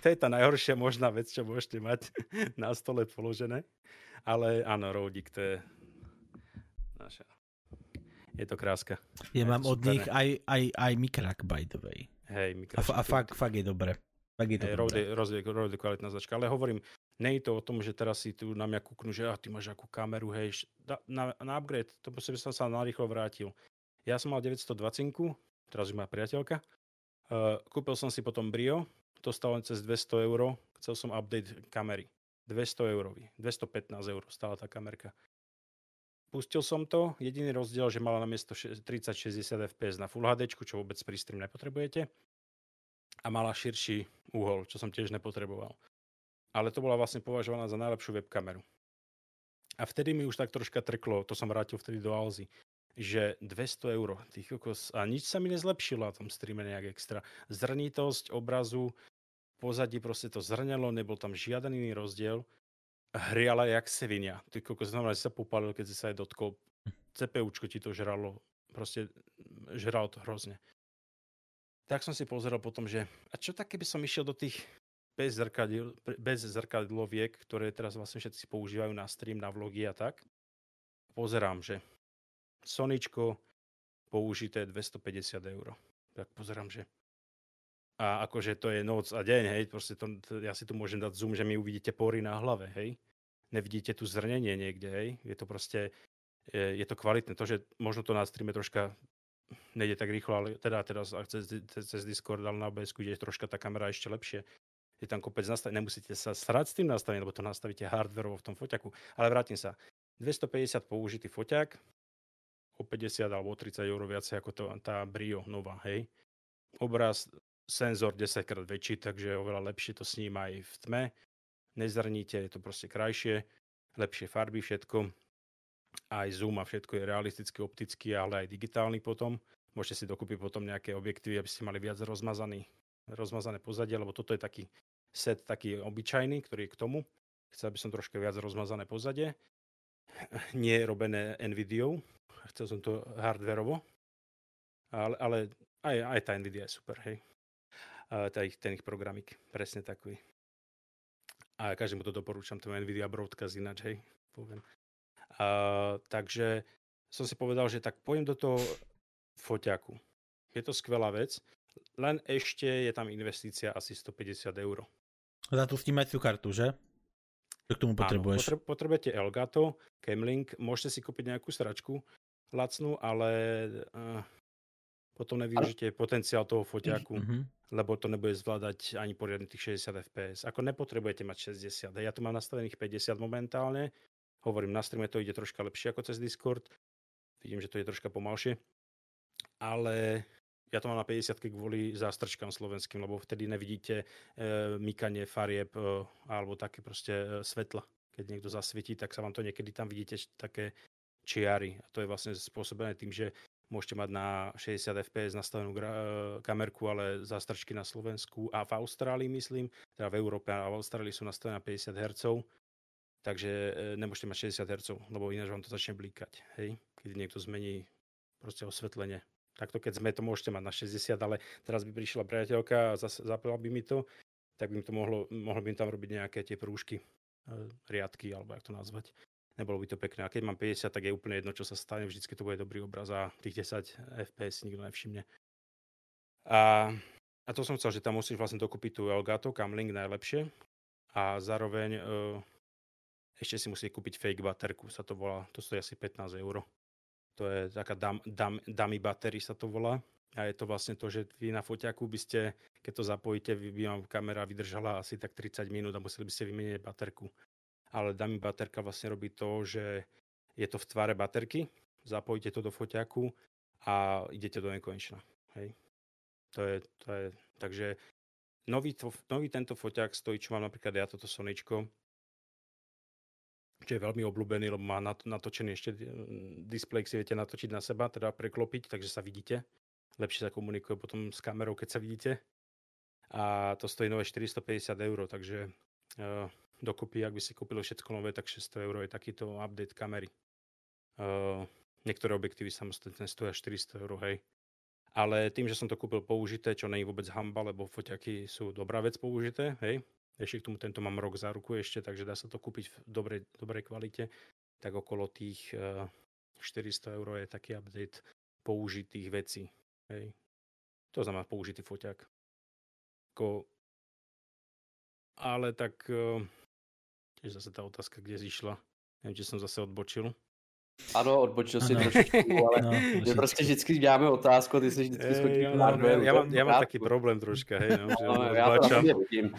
to je tá najhoršia možná vec, čo môžete mať na stole položené. Ale áno, Rodik, to je naša. Je to kráska. Ja mám od nich aj, aj, aj mikrak, by the way. Hej, mikrak. A, a fakt, fakt je dobre. Fakt je to hey, Rode, Rode, Rode kvalitná značka. Ale hovorím, je to o tom, že teraz si tu na mňa kúknú, že ah, ty máš akú kameru, hej, na, na upgrade, to by som sa narýchlo vrátil. Ja som mal 920, teraz už má priateľka. Uh, kúpil som si potom Brio, to stalo cez 200 eur, chcel som update kamery. 200 eurový, 215 eur stála tá kamerka. Pustil som to, jediný rozdiel, že mala na miesto 30-60 fps na Full HD, čo vôbec pri stream nepotrebujete. A mala širší úhol, čo som tiež nepotreboval. Ale to bola vlastne považovaná za najlepšiu webkameru. A vtedy mi už tak troška trklo, to som vrátil vtedy do Alzy, že 200 eur, tých kokos, a nič sa mi nezlepšilo na tom streame nejak extra. Zrnitosť obrazu, pozadí proste to zrnelo, nebol tam žiaden iný rozdiel hriala jak sevinia. Ty koko znamená, že sa popálil, keď si sa aj dotkol. CPUčko ti to žralo. Proste žralo to hrozne. Tak som si pozeral potom, že a čo tak, keby som išiel do tých bez, zrkadl, bez zrkadloviek, ktoré teraz vlastne všetci používajú na stream, na vlogy a tak. Pozerám, že Soničko použité 250 eur. Tak pozerám, že a akože to je noc a deň, hej, proste to, ja si tu môžem dať zoom, že mi uvidíte pory na hlave, hej. Nevidíte tu zrnenie niekde, hej. Je to proste, je, je to kvalitné. To, že možno to na streame troška nejde tak rýchlo, ale teda teraz cez, cez Discord, ale na OBS ide troška tá kamera ešte lepšie. Je tam kopec nastavený, nemusíte sa srať s tým nastavením, lebo to nastavíte hardverovo v tom foťaku. Ale vrátim sa. 250 použitý foťak, o 50 alebo o 30 eur viacej ako to, tá Brio nová, hej. Obraz senzor 10 krát väčší, takže oveľa lepšie to sníma aj v tme. Nezrníte, je to proste krajšie, lepšie farby, všetko. Aj zoom a všetko je realisticky, optický, ale aj digitálny potom. Môžete si dokúpiť potom nejaké objektívy, aby ste mali viac rozmazaný, rozmazané pozadie, lebo toto je taký set taký obyčajný, ktorý je k tomu. Chcel by som troška viac rozmazané pozadie. Nie je robené NVIDIA, chcel som to hardverovo, ale, ale aj, aj tá NVIDIA je super, hej ten ich, ten ich programik, presne takový. A každému to doporúčam, to NVIDIA Broadcast ináč, hej, poviem. A, takže som si povedal, že tak pojem do toho foťaku. Je to skvelá vec, len ešte je tam investícia asi 150 eur. Za tú snímaciu kartu, že? Čo k tomu potrebuješ? Áno, potre- potrebujete Elgato, Camlink, môžete si kúpiť nejakú sračku lacnú, ale uh, potom nevyužite ale... potenciál toho foťaku. Mm-hmm lebo to nebude zvládať ani poriadne tých 60 fps. Ako nepotrebujete mať 60. Ja tu mám nastavených 50 momentálne. Hovorím, na streame to ide troška lepšie ako cez Discord. Vidím, že to je troška pomalšie. Ale ja to mám na 50 kvôli zástrčkám slovenským, lebo vtedy nevidíte e, mykanie farieb e, alebo také proste e, svetla. Keď niekto zasvietí, tak sa vám to niekedy tam vidíte také čiary. A to je vlastne spôsobené tým, že Môžete mať na 60 fps nastavenú e, kamerku, ale zástrčky na Slovensku a v Austrálii myslím, teda v Európe a v Austrálii sú nastavené na 50 Hz, takže e, nemôžete mať 60 Hz, lebo ináč vám to začne blíkať, hej, keď niekto zmení proste osvetlenie. Takto keď sme to môžete mať na 60, ale teraz by prišla priateľka a zapila by mi to, tak by to mohlo, mohlo by tam robiť nejaké tie prúžky, e, riadky, alebo jak to nazvať. Nebolo by to pekné. A keď mám 50, tak je úplne jedno, čo sa stane. Vždycky to bude dobrý obraz a tých 10 FPS nikto nevšimne. A, a to som chcel, že tam musíš vlastne dokúpiť tú Elgato Camlink najlepšie a zároveň uh, ešte si musí kúpiť fake baterku, sa to volá, to stojí asi 15 eur. To je taká dam, dam, dummy battery sa to volá. A je to vlastne to, že vy na foťaku by ste, keď to zapojíte, by vám kamera vydržala asi tak 30 minút a museli by ste vymeniť baterku. Ale dummy baterka vlastne robí to, že je to v tvare baterky, zapojíte to do foťaku a idete do nekonečna. Hej. To je, to je, takže nový, to, nový tento foťák stojí, čo mám napríklad ja, toto Soničko, čo je veľmi obľúbený, lebo má natočený ešte displej, si viete natočiť na seba, teda preklopiť, takže sa vidíte. Lepšie sa komunikuje potom s kamerou, keď sa vidíte. A to stojí nové 450 eur, takže uh, dokopy, ak by si kúpili všetko nové, tak 600 eur je takýto update kamery. Uh, niektoré objektívy samostatne stoja 400 eur, hej. Ale tým, že som to kúpil použité, čo je vôbec hamba, lebo foťaky sú dobrá vec použité, hej, ešte k tomu tento mám rok za ruku ešte, takže dá sa to kúpiť v dobrej, dobrej kvalite. Tak okolo tých 400 eh, eur je taký update použitých vecí. Hej. To znamená použitý foťák. Ko... Ale tak eh, tiež zase tá otázka, kde zišla. Neviem, či som zase odbočil. Ano, odbočil si trošičku, ale no, že prostě vždycky děláme otázku, ty jsi vždycky skočil ja, no, ja, ja, mám, ja mám taký problém troška, hej, no, že no, ja to vidím.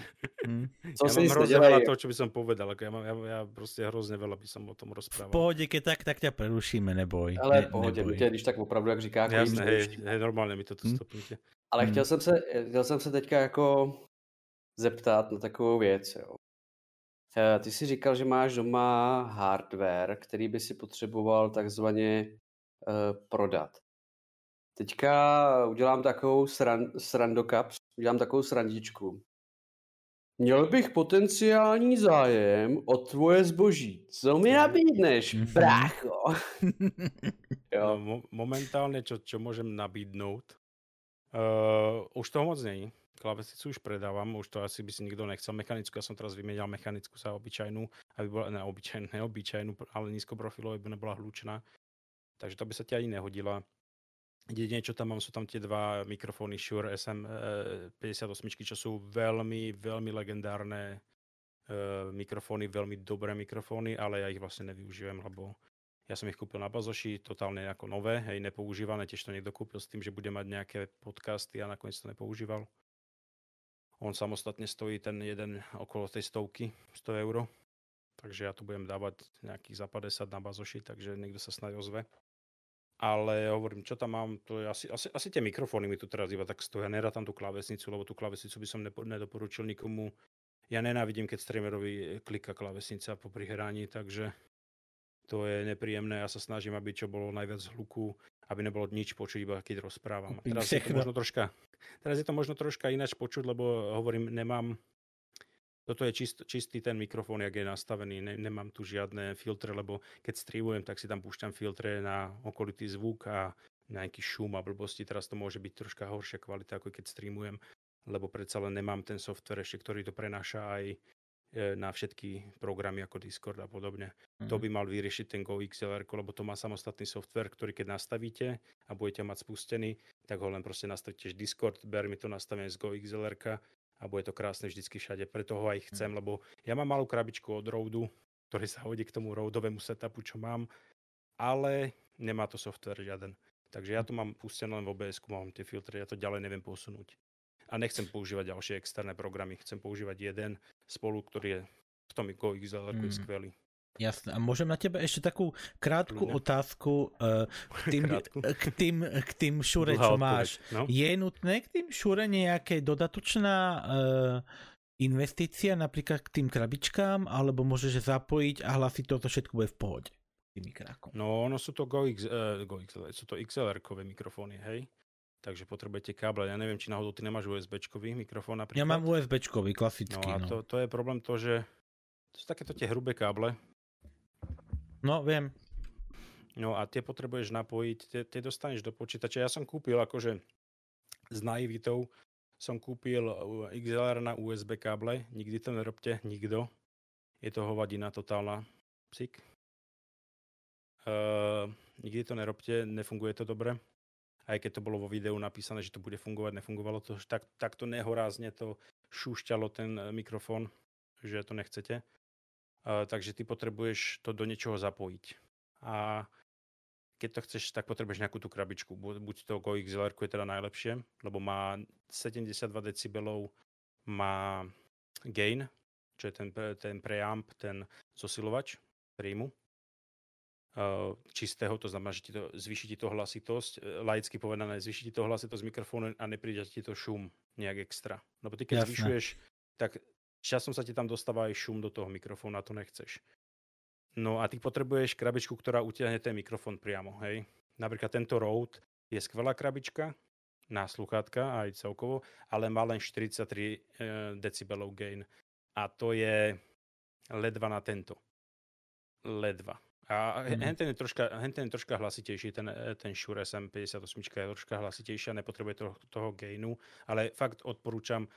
Hmm. Co ja mám hrozne veľa toho, čo by som povedal, ako ja, mám, ja, ja proste hrozne veľa by som o tom rozprával. V pohode, keď tak, tak ťa prerušíme, neboj. Ale v pohodě, neboj. tě, když tak opravdu, jak říká. Jasné, hej, hej, normálně mi to tu stopnite. Ale hmm. chtěl, jsem se, chtěl jsem se teďka jako zeptat na takovou věc, jo. Eh, ty jsi říkal, že máš doma hardware, který by si potřeboval takzvaně uh, prodat. Teďka udělám takovou sran, srandokaps, udělám takovou srandičku. Měl bych potenciální zájem o tvoje zboží. Co mi nabídneš, mhm. brácho? jo. No, momentálne, čo, čo môžem nabídnout, uh, už toho moc není klávesnicu už predávam, už to asi by si nikto nechcel. Mechanickú, ja som teraz vymenil mechanickú za obyčajnú, aby bola, ne, obyčajnú, neobyčajnú, ale nízkoprofilová, aby nebola hlučná. Takže to by sa ti ani nehodila. Jedine, čo tam mám, sú tam tie dva mikrofóny Shure SM58, e, čo sú veľmi, veľmi legendárne e, mikrofóny, veľmi dobré mikrofóny, ale ja ich vlastne nevyužívam, lebo ja som ich kúpil na bazoši, totálne ako nové, hej, nepoužívané, tiež to niekto kúpil s tým, že bude mať nejaké podcasty a nakoniec to nepoužíval. On samostatne stojí ten jeden okolo tej stovky, 100 eur. Takže ja tu budem dávať nejakých za 50 na bazoši, takže niekto sa snad ozve. Ale hovorím, čo tam mám, to je asi, asi, asi tie mikrofóny mi tu teraz iba tak stoja. tam tú klávesnicu, lebo tú klávesnicu by som nedoporučil nikomu. Ja nenávidím, keď streamerovi klika klávesnica po prihraní, takže to je nepríjemné. Ja sa snažím, aby čo bolo najviac hluku, aby nebolo nič počuť, iba keď rozprávam. Teraz je to možno troška, teraz je to možno troška ináč počuť, lebo hovorím, nemám toto je čist, čistý ten mikrofón, jak je nastavený, ne, nemám tu žiadne filtre, lebo keď streamujem, tak si tam púšťam filtre na okolitý zvuk a nejaký šum a blbosti. Teraz to môže byť troška horšia kvalita, ako keď streamujem, lebo predsa len nemám ten software ešte, ktorý to prenáša aj na všetky programy ako Discord a podobne. Mm. To mhm. by mal vyriešiť ten GoXLR, lebo to má samostatný software, ktorý keď nastavíte a budete mať spustený, tak ho len proste nastavíte Discord, ber mi to nastavené z GoXLR a bude to krásne vždycky všade. Preto ho aj chcem, mm. lebo ja mám malú krabičku od Rode, ktorý sa hodí k tomu Rodeovému setupu, čo mám, ale nemá to software žiaden. Takže ja to mám pustené len v obs mám tie filtre, ja to ďalej neviem posunúť a nechcem používať ďalšie externé programy. Chcem používať jeden spolu, ktorý je v tom GoXLR mm. skvelý. Jasné. A môžem na tebe ešte takú krátku Ľudia. otázku uh, k, tým, k, tým, k tým šure, čo máš. No? Je nutné k tým šure nejaké dodatočná uh, investícia napríklad k tým krabičkám, alebo môžeš zapojiť a hlasiť toto všetko bude v pohode? No, ono sú to GoX, uh, GoXLR, sú to XLR-kové mikrofóny, hej? Takže potrebujete káble. Ja neviem, či náhodou ty nemáš USB-čkový mikrofón napríklad. Ja mám USB-čkový, klasický. No a no. To, to je problém to, že to sú takéto tie hrubé káble. No, viem. No a tie potrebuješ napojiť, tie, tie dostaneš do počítača. Ja som kúpil akože s naivitou som kúpil XLR na USB káble, nikdy to nerobte, nikto. Je to hovadina totálna. Psík. Uh, nikdy to nerobte, nefunguje to dobre. Aj keď to bolo vo videu napísané, že to bude fungovať, nefungovalo to, tak, takto nehorázne to šúšťalo ten mikrofón, že to nechcete. Uh, takže ty potrebuješ to do niečoho zapojiť. A keď to chceš, tak potrebuješ nejakú tú krabičku. Buď to Go XLR je teda najlepšie, lebo má 72 decibelov, má gain, čo je ten, ten preamp, ten zosilovač príjmu čistého, to znamená, že ti to, zvýši ti to hlasitosť, e, laicky povedané, zvýši ti to hlasitosť mikrofónu a nepríde ti to šum nejak extra. Lebo ty keď Jasne. zvyšuješ, tak časom sa ti tam dostáva aj šum do toho mikrofónu a to nechceš. No a ty potrebuješ krabičku, ktorá utiahne ten mikrofón priamo, hej. Napríklad tento Rode je skvelá krabička na sluchátka aj celkovo, ale má len 43 e, decibelov gain. A to je ledva na tento. Ledva. A mm. henten je troška, henten je troška hlasitejší, ten, ten Shure SM58 je troška hlasitejší a nepotrebuje to, toho gainu, ale fakt odporúčam,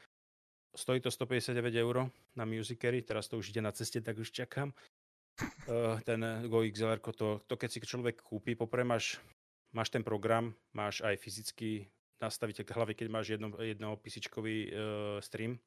stojí to 159 eur na Musicery, teraz to už ide na ceste, tak už čakám. Uh, ten Go XLR, to, to keď si človek kúpi, poprvé máš, máš ten program, máš aj fyzicky nastaviť hlavy, keď máš jedno, jedno písičkový uh, stream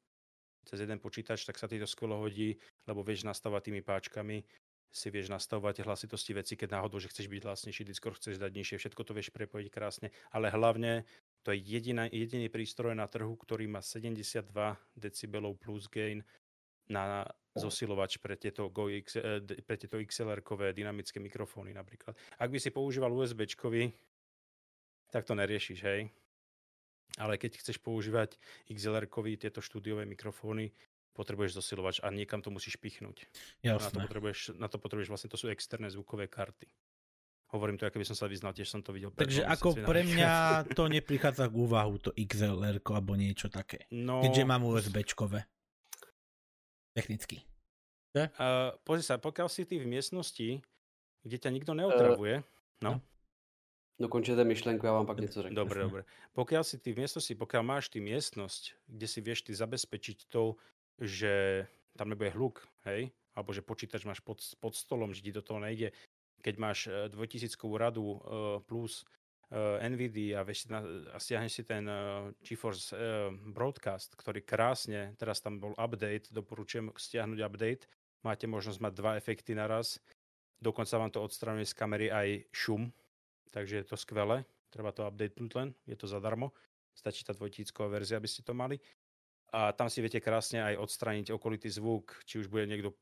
cez jeden počítač, tak sa ti to skvelo hodí, lebo vieš nastavať tými páčkami, si vieš nastavovať hlasitosti veci, keď náhodou, že chceš byť hlasnejší, Discord chceš dať nižšie, všetko to vieš prepojiť krásne, ale hlavne to je jediná, jediný prístroj na trhu, ktorý má 72 decibelov plus gain na zosilovač pre tieto, Go X, eh, pre tieto XLR-kové dynamické mikrofóny napríklad. Ak by si používal usb tak to neriešiš, hej. Ale keď chceš používať XLR-kový tieto štúdiové mikrofóny, potrebuješ zosilovač a niekam to musíš pichnúť. Jasné. Na to, potrebuješ, na to potrebuješ, vlastne to sú externé zvukové karty. Hovorím to, ako by som sa vyznal, tiež som to videl. Takže ako pre mňa to neprichádza k úvahu, to XLR alebo niečo také. No, keďže mám USB-čkové. Technicky. Uh, pozri sa, pokiaľ si ty v miestnosti, kde ťa nikto neotravuje, uh, no. Dokončite myšlenku, ja vám pak něco řeknu. Dobre, dobre. Pokiaľ si ty v miestnosti, pokiaľ máš ty miestnosť, kde si vieš ty zabezpečiť to, že tam nebude hluk, hej, alebo že počítač máš pod, pod stolom, že ti do toho nejde, keď máš 2000 radu uh, plus uh, NVIDIA a, a stiahneš si ten uh, GeForce Broadcast, ktorý krásne, teraz tam bol update, doporučujem stiahnuť update, máte možnosť mať dva efekty naraz, dokonca vám to odstranuje z kamery aj šum, takže je to skvelé, treba to updatenúť len, je to zadarmo, stačí tá dvojtícková verzia, aby ste to mali. A tam si viete krásne aj odstrániť okolitý zvuk, či už bude niekto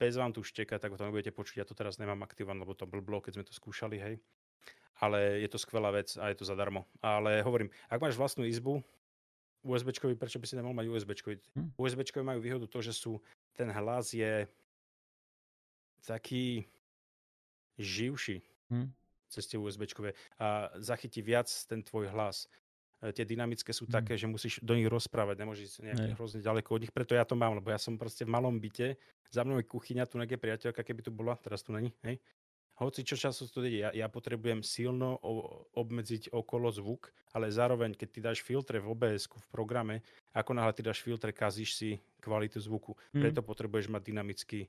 bez vám tu šteka, tak to nebudete počuť. Ja to teraz nemám aktivované, lebo to blblo, keď sme to skúšali, hej ale je to skvelá vec a je to zadarmo. Ale hovorím, ak máš vlastnú izbu, usb prečo by si nemohol mať usb hm. usb majú výhodu to, že sú, ten hlas je taký živší hm. cez tie usb a zachytí viac ten tvoj hlas. E, tie dynamické sú hm. také, že musíš do nich rozprávať, nemôžeš nejak hrozne ďaleko od nich, preto ja to mám, lebo ja som proste v malom byte, za mnou je kuchyňa, tu je priateľka, keby tu bola, teraz tu není, hej hoci čo času to ide, ja, ja potrebujem silno obmedziť okolo zvuk, ale zároveň, keď ty dáš filtre v obs v programe, ako náhle ty dáš filtre, kazíš si kvalitu zvuku. Mm. Preto potrebuješ mať dynamický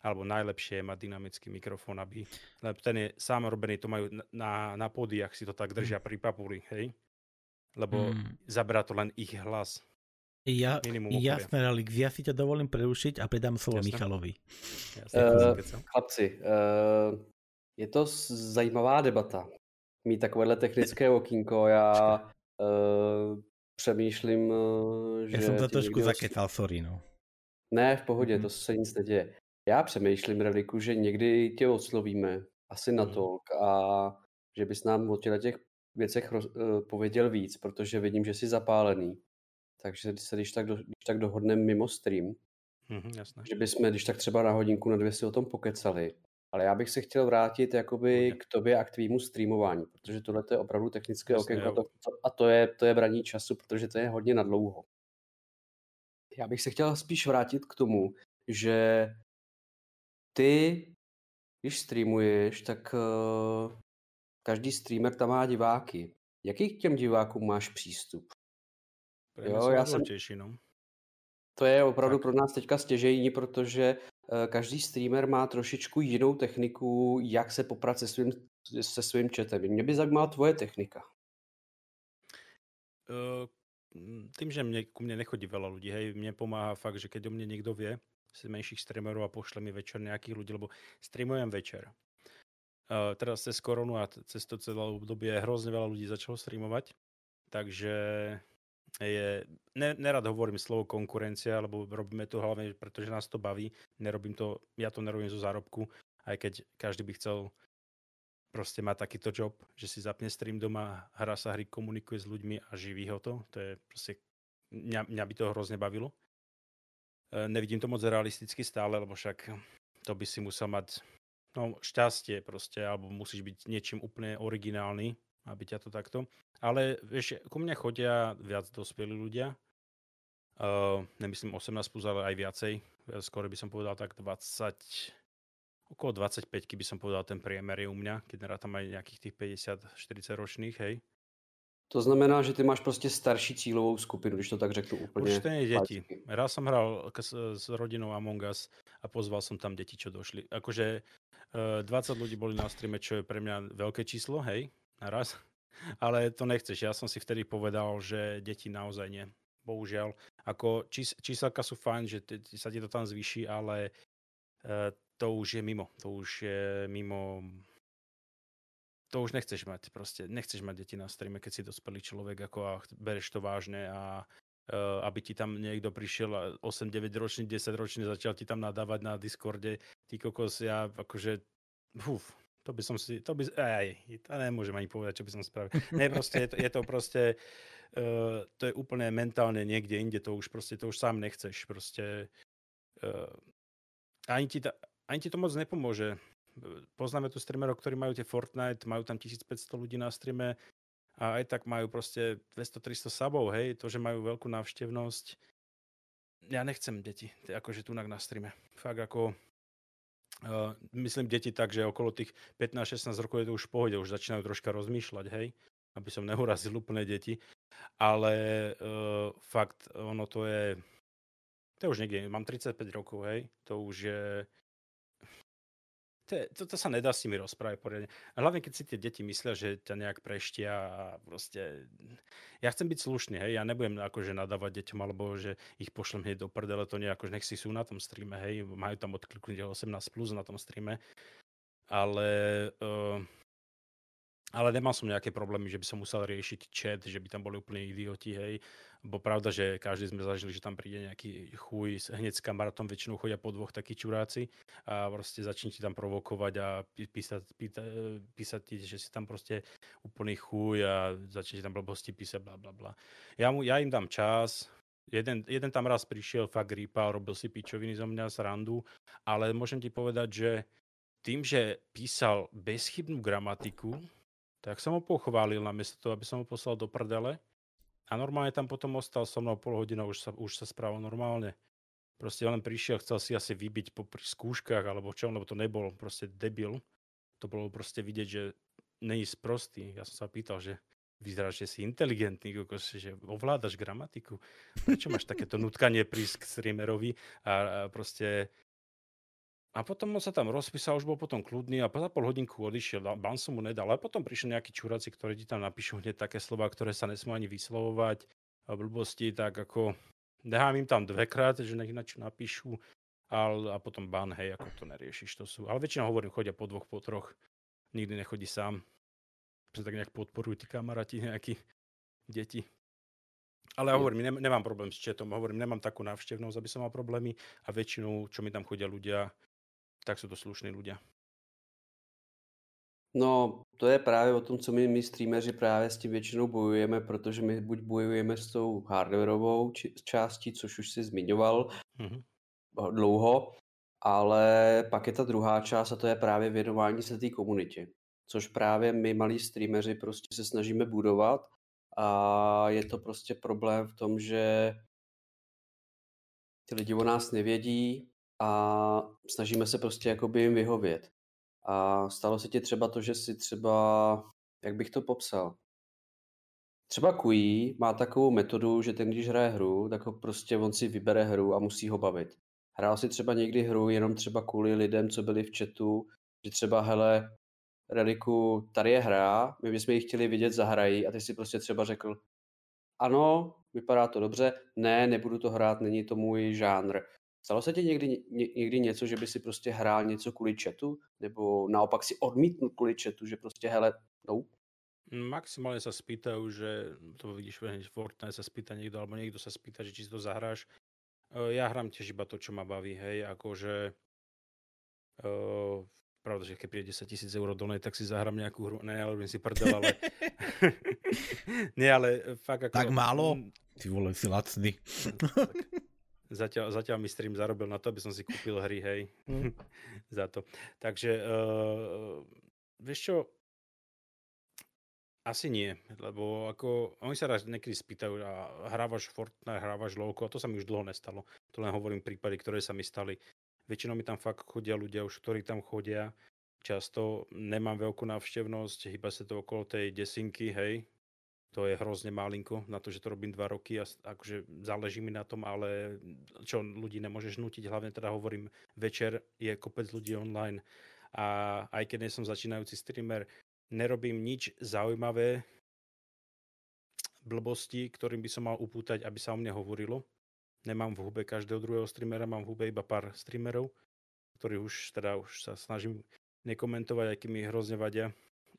alebo najlepšie je mať dynamický mikrofón, aby, lebo ten je sám robený, to majú na, na pódiach, si to tak držia mm. pri papuli, hej? Lebo mm. zaberá to len ich hlas. Ja, jasné, Relix, ja si ťa dovolím prerušiť a predám slovo Jasne. Michalovi. Jasne, uh, chlapci, uh, je to zajímavá debata. Mít takovéhle technické okýnko, já uh, přemýšlím, uh, že... Já jsem to trošku zakecal, sorry, no. Ne, v pohodě, mm-hmm. to se nic neděje. Já přemýšlím, Reliku, že někdy tě oslovíme asi na talk a že bys nám o těch věcech roz, uh, pověděl víc, protože vidím, že jsi zapálený. Takže se když tak, do, když tak dohodneme mimo stream, mm-hmm, jasné. že bychom, když tak třeba na hodinku, na dvě si o tom pokecali ale já bych se chtěl vrátit jakoby k tobě a k tvýmu streamování, protože tohle je opravdu technické okénko a to je, to je braní času, protože to je hodně nadlouho. Já bych se chtěl spíš vrátit k tomu, že ty když streamuješ, tak uh, každý streamer tam má diváky. Jaký k těm divákům máš přístup? jo, já jsem... Těžší, no. To je opravdu tak. pro nás teďka stěžejní, protože uh, každý streamer má trošičku jinou techniku, jak se poprat se svým, se svým chatem. Mě by zajímala tvoje technika. Uh, tým, že mne, ku mne nechodí veľa ľudí, hej, mne pomáha fakt, že keď o mne niekto vie, z menších streamerov a pošle mi večer nejakých ľudí, lebo streamujem večer. Uh, teraz cez koronu a cez to celé obdobie hrozne veľa ľudí začalo streamovať, takže je, ne, nerad hovorím slovo konkurencia, lebo robíme to hlavne, pretože nás to baví. Nerobím to, ja to nerobím zo zárobku, aj keď každý by chcel proste mať takýto job, že si zapne stream doma, hrá sa hry, komunikuje s ľuďmi a živí ho to. To je proste, mňa, mňa by to hrozne bavilo. E, nevidím to moc realisticky stále, lebo však to by si musel mať no, šťastie proste, alebo musíš byť niečím úplne originálny, aby ťa to takto. Ale vieš, ku mne chodia viac dospelí ľudia, uh, nemyslím 18 plus, ale aj viacej. Skoro by som povedal tak 20, okolo 25 by som povedal ten priemer je u mňa, keď tam aj nejakých tých 50-40 ročných, hej. To znamená, že ty máš prostě starší cílovou skupinu, když to tak řeknu úplně. Určite nie deti. Raz som hral s, s rodinou Among Us a pozval som tam deti, čo došli. Akože 20 ľudí boli na streame, čo je pre mňa veľké číslo, hej, naraz. Ale to nechceš. Ja som si vtedy povedal, že deti naozaj nie. Bohužiaľ. Ako čís, číselka sú fajn, že t- sa ti to tam zvýši, ale uh, to už je mimo. To už je mimo to už nechceš mať proste, nechceš mať deti na streame, keď si dospelý človek ako a bereš to vážne a aby ti tam niekto prišiel 8-9 ročný, 10 ročný, začal ti tam nadávať na Discorde, ty kokos, ja akože, uf, to by som si, to by, aj, to nemôžem ani povedať, čo by som spravil. Ne, proste je to, je to proste, uh, to je úplne mentálne niekde inde, to už proste, to už sám nechceš, proste, uh, ani ti, ta, ani ti to moc nepomôže poznáme tu streamerov, ktorí majú tie Fortnite, majú tam 1500 ľudí na streame a aj tak majú proste 200-300 sabov, hej, to, že majú veľkú návštevnosť. Ja nechcem deti, akože tu na streame. Fakt ako, uh, myslím deti tak, že okolo tých 15-16 rokov je to už v pohode, už začínajú troška rozmýšľať, hej, aby som neurazil úplne deti. Ale uh, fakt, ono to je, to je už niekde, mám 35 rokov, hej, to už je, to, to, to sa nedá s nimi rozprávať poriadne. Hlavne, keď si tie deti myslia, že ťa nejak preštia a proste... Ja chcem byť slušný, hej, ja nebudem akože nadávať deťom, alebo že ich pošlem hneď do prdele, to nie, akože nech si sú na tom streame, hej, majú tam odkliknutie 18 plus na tom streame, ale... Uh, ale nemal som nejaké problémy, že by som musel riešiť chat, že by tam boli úplne idioti, hej. Bo pravda, že každý sme zažili, že tam príde nejaký chuj, hneď s kamarátom väčšinou chodia po dvoch takí čuráci a proste začne ti tam provokovať a písať, pýta, písať ti, že si tam proste úplný chuj a začne ti tam blbosti písať, bla bla bla. Ja, mu, ja im dám čas, Jeden, jeden tam raz prišiel, fakt rýpal, robil si pičoviny zo mňa srandu, ale môžem ti povedať, že tým, že písal bezchybnú gramatiku, tak som ho pochválil namiesto toho, aby som ho poslal do prdele a normálne tam potom ostal so mnou pol hodina, už sa, už sa správal normálne. Proste len prišiel, chcel si asi vybiť po pri skúškach alebo čo, lebo to nebol proste debil. To bolo proste vidieť, že není sprostý. Ja som sa pýtal, že vyzeráš, že si inteligentný, že ovládaš gramatiku. Prečo máš takéto nutkanie prísť k streamerovi a proste a potom on sa tam rozpísal, už bol potom kľudný a za pol hodinku odišiel, ban som mu nedal. Ale potom prišli nejakí čuráci, ktorí ti tam napíšu hneď také slova, ktoré sa nesmú ani vyslovovať a blbosti, tak ako nechám im tam dvekrát, že nech načo napíšu ale, a potom ban, hej, ako to neriešiš, to sú. Ale väčšinou hovorím, chodia po dvoch, po troch, nikdy nechodí sám. Že tak nejak podporujú tí kamaráti, nejakí deti. Ale hovorím, nemám problém s četom, hovorím, nemám takú návštevnosť, aby som mal problémy a väčšinou, čo mi tam chodia ľudia, tak sú to slušní ľudia. No, to je právě o tom, co my, my streameři právě s tím většinou bojujeme, protože my buď bojujeme s tou hardwareovou částí, což už si zmiňoval mm-hmm. dlouho, ale pak je ta druhá část a to je právě věnování se té komunitě, což právě my malí streameři prostě se snažíme budovat a je to prostě problém v tom, že ty lidi o nás nevědí, a snažíme se prostě jakoby jim vyhovět. A stalo se ti třeba to, že si třeba, jak bych to popsal, třeba Kui má takovou metodu, že ten, když hraje hru, tak ho prostě on si vybere hru a musí ho bavit. Hrál si třeba někdy hru jenom třeba kvůli lidem, co byli v chatu, že třeba, hele, Reliku, tady je hra, my bychom ji chtěli vidět, zahrají a ty si prostě třeba řekl, ano, vypadá to dobře, ne, nebudu to hrát, není to můj žánr. Stalo se ti někdy, ně, někdy něco, že by si prostě hrál něco kvůli chatu? Nebo naopak si odmítnul kvůli chatu, že prostě hele, no? Maximálne sa spýtajú, že to vidíš v Fortnite sa spýta niekto, alebo niekto sa spýta, že či si to zahráš. E, ja hrám tiež iba to, čo ma baví, hej, akože uh, pravda, že keď príde 10 tisíc eur do tak si zahrám nejakú hru, ne, ale si prdel, ale nie, ale fakt ako... Tak málo? Ty vole, si lacný. Zatiaľ, zatiaľ mi stream zarobil na to, aby som si kúpil hry, hej. Mm. Za to. Takže, uh, vieš čo, asi nie, lebo ako, oni sa raz niekedy spýtajú, a hrávaš Fortnite, hrávaš LoLko, a to sa mi už dlho nestalo. To len hovorím prípady, ktoré sa mi stali. Väčšinou mi tam fakt chodia ľudia už, ktorí tam chodia. Často nemám veľkú návštevnosť, hýba sa to okolo tej desinky, hej, to je hrozne malinko na to, že to robím dva roky a akože záleží mi na tom, ale čo ľudí nemôžeš nutiť, hlavne teda hovorím, večer je kopec ľudí online a aj keď nie som začínajúci streamer, nerobím nič zaujímavé, blbosti, ktorým by som mal upútať, aby sa o mne hovorilo. Nemám v hube každého druhého streamera, mám v hube iba pár streamerov, ktorí už teda už sa snažím nekomentovať, keď mi hrozne vadia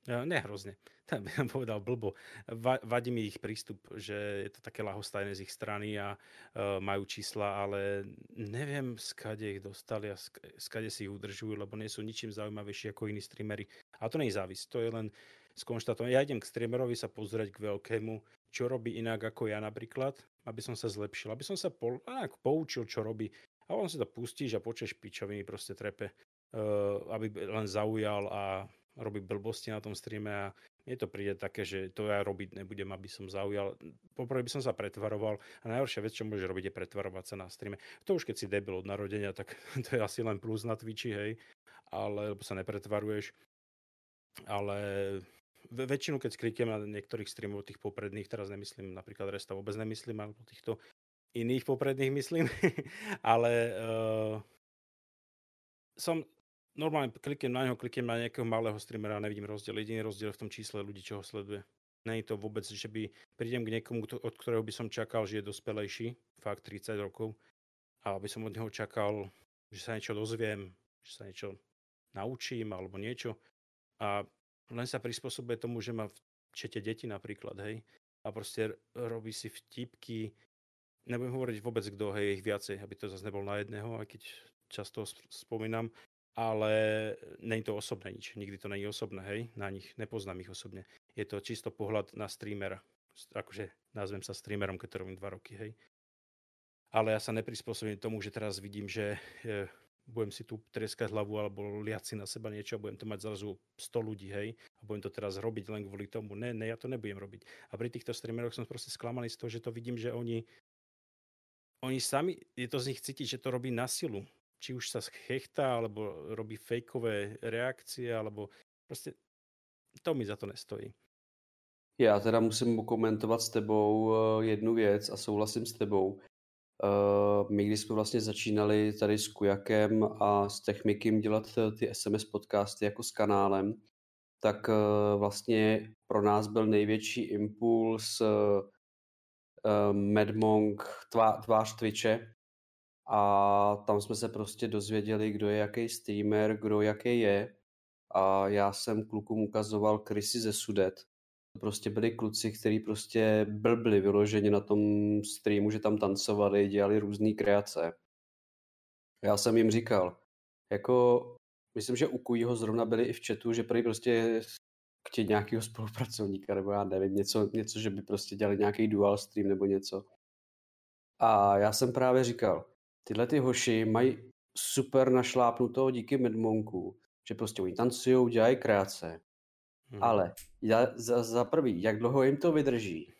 Ne hrozne, tak by som povedal blbo. Va, vadí mi ich prístup, že je to také lahostajné z ich strany a uh, majú čísla, ale neviem, skade ich dostali a skade si ich udržujú, lebo nie sú ničím zaujímavejší ako iní streamery. A to nie je závis, to je len skonštatovanie. Ja idem k streamerovi sa pozrieť k veľkému, čo robí inak ako ja napríklad, aby som sa zlepšil, aby som sa po, poučil, čo robí. A on si to pustíš a počeš pičoviny proste trepe, uh, aby len zaujal a robí blbosti na tom streame a mne to príde také, že to ja robiť nebudem, aby som zaujal. Poprvé by som sa pretvaroval a najhoršia vec, čo môžeš robiť, je pretvarovať sa na streame. To už keď si debil od narodenia, tak to je asi len plus na Twitchi, hej, ale sa nepretvaruješ. Ale väčšinu, keď skrikem na niektorých streamov tých popredných, teraz nemyslím napríklad Resta, vôbec nemyslím, alebo týchto iných popredných myslím, ale uh, som normálne kliknem na neho, kliknem na nejakého malého streamera a nevidím rozdiel. Jediný rozdiel v tom čísle ľudí, čo ho sleduje. Není to vôbec, že by prídem k niekomu, od ktorého by som čakal, že je dospelejší, fakt 30 rokov, a aby som od neho čakal, že sa niečo dozviem, že sa niečo naučím alebo niečo. A len sa prispôsobuje tomu, že má v čete deti napríklad, hej. A proste robí si vtipky, nebudem hovoriť vôbec kto, hej, ich viacej, aby to zase nebol na jedného, aj keď často spomínam, ale není to osobné nič. Nikdy to není osobné, hej, na nich. Nepoznám ich osobne. Je to čisto pohľad na streamera. Akože nazvem sa streamerom, keď to robím dva roky, hej. Ale ja sa neprispôsobím tomu, že teraz vidím, že je, budem si tu treskať hlavu alebo liať si na seba niečo a budem to mať zrazu 100 ľudí, hej, a budem to teraz robiť len kvôli tomu. Ne, ne, ja to nebudem robiť. A pri týchto streameroch som proste sklamaný z toho, že to vidím, že oni oni sami, je to z nich cítiť, že to robí na silu či už sa chechtá, alebo robí fejkové reakcie, alebo proste to mi za to nestojí. Já teda musím komentovat s tebou eh, jednu věc a souhlasím s tebou. Eh, my, když jsme vlastně začínali tady s Kujakem a s Techmikim dělat eh, ty SMS podcasty jako s kanálem, tak vlastně pro nás byl největší impuls Madmonk tvář Twitche, a tam jsme se prostě dozvěděli, kdo je jaký streamer, kdo jaký je a já jsem klukům ukazoval krysy ze Sudet. To prostě byli kluci, kteří prostě blbli vyloženě na tom streamu, že tam tancovali, dělali různé kreace. Já jsem jim říkal, jako myslím, že u Kujího zrovna byli i v chatu, že prý prostě chtějí nějakého spolupracovníka, nebo já nevím, něco, něco, že by prostě dělali nějaký dual stream nebo něco. A já jsem právě říkal, tyhle ty hoši mají super našlápnutou díky Medmonku, že prostě oni tancují, dělají krátce. Hmm. Ale za, za, za prvý, jak dlouho jim to vydrží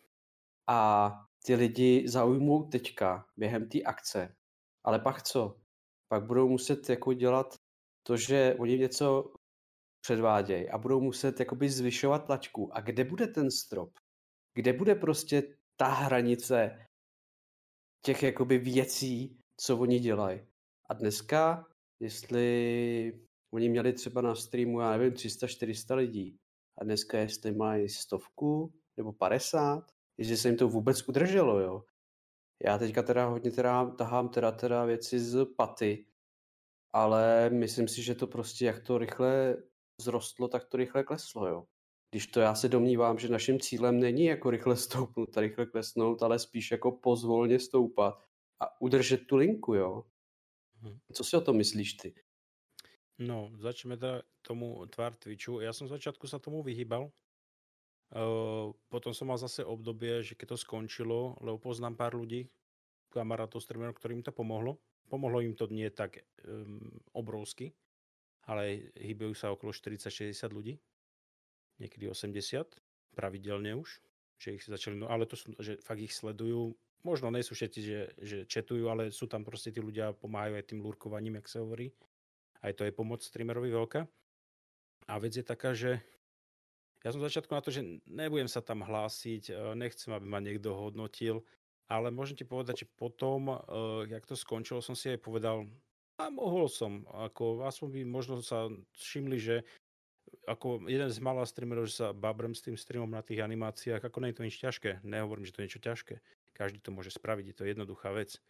a ty lidi zaujmou teďka během té akce. Ale pak co? Pak budou muset jako dělat to, že oni něco předvádějí a budou muset jakoby zvyšovat tlačku. A kde bude ten strop? Kde bude prostě ta hranice těch jakoby věcí, co oni dělají? A dneska, jestli oni měli třeba na streamu, já nevím, 300-400 lidí, a dneska jestli mají stovku nebo 50, jestli se jim to vůbec udrželo, jo. Já teďka teda hodně teda tahám teda, teda věci z paty, ale myslím si, že to prostě jak to rychle zrostlo, tak to rychle kleslo, jo. Když to já se domnívám, že naším cílem není jako rychle stoupnout a rychle klesnout, ale spíš jako pozvolně stoupat a udržet tu linku, jo. Mhm. Co si o tom myslíš ty? No, začneme teda tomu tvár Twitchu. Ja som v začiatku sa tomu vyhýbal. Uh, potom som mal zase obdobie, že keď to skončilo, lebo poznám pár ľudí, kamarátov, streamerov, ktorým to pomohlo. Pomohlo im to nie tak um, obrovsky, ale hýbajú sa okolo 40-60 ľudí, niekedy 80, pravidelne už, že ich začali, no ale to sú, že fakt ich sledujú, možno nie sú všetci, že, že četujú, ale sú tam proste tí ľudia, pomáhajú aj tým lurkovaním, jak sa hovorí. Aj to je pomoc streamerovi veľká. A vec je taká, že ja som začiatku na to, že nebudem sa tam hlásiť, e, nechcem, aby ma niekto hodnotil, ale môžem ti povedať, že potom, e, jak to skončilo, som si aj povedal, a mohol som, ako aspoň by možno sa všimli, že ako jeden z malá streamerov, že sa babrem s tým streamom na tých animáciách, ako nie je to nič ťažké. Nehovorím, že to je niečo ťažké. Každý to môže spraviť, je to jednoduchá vec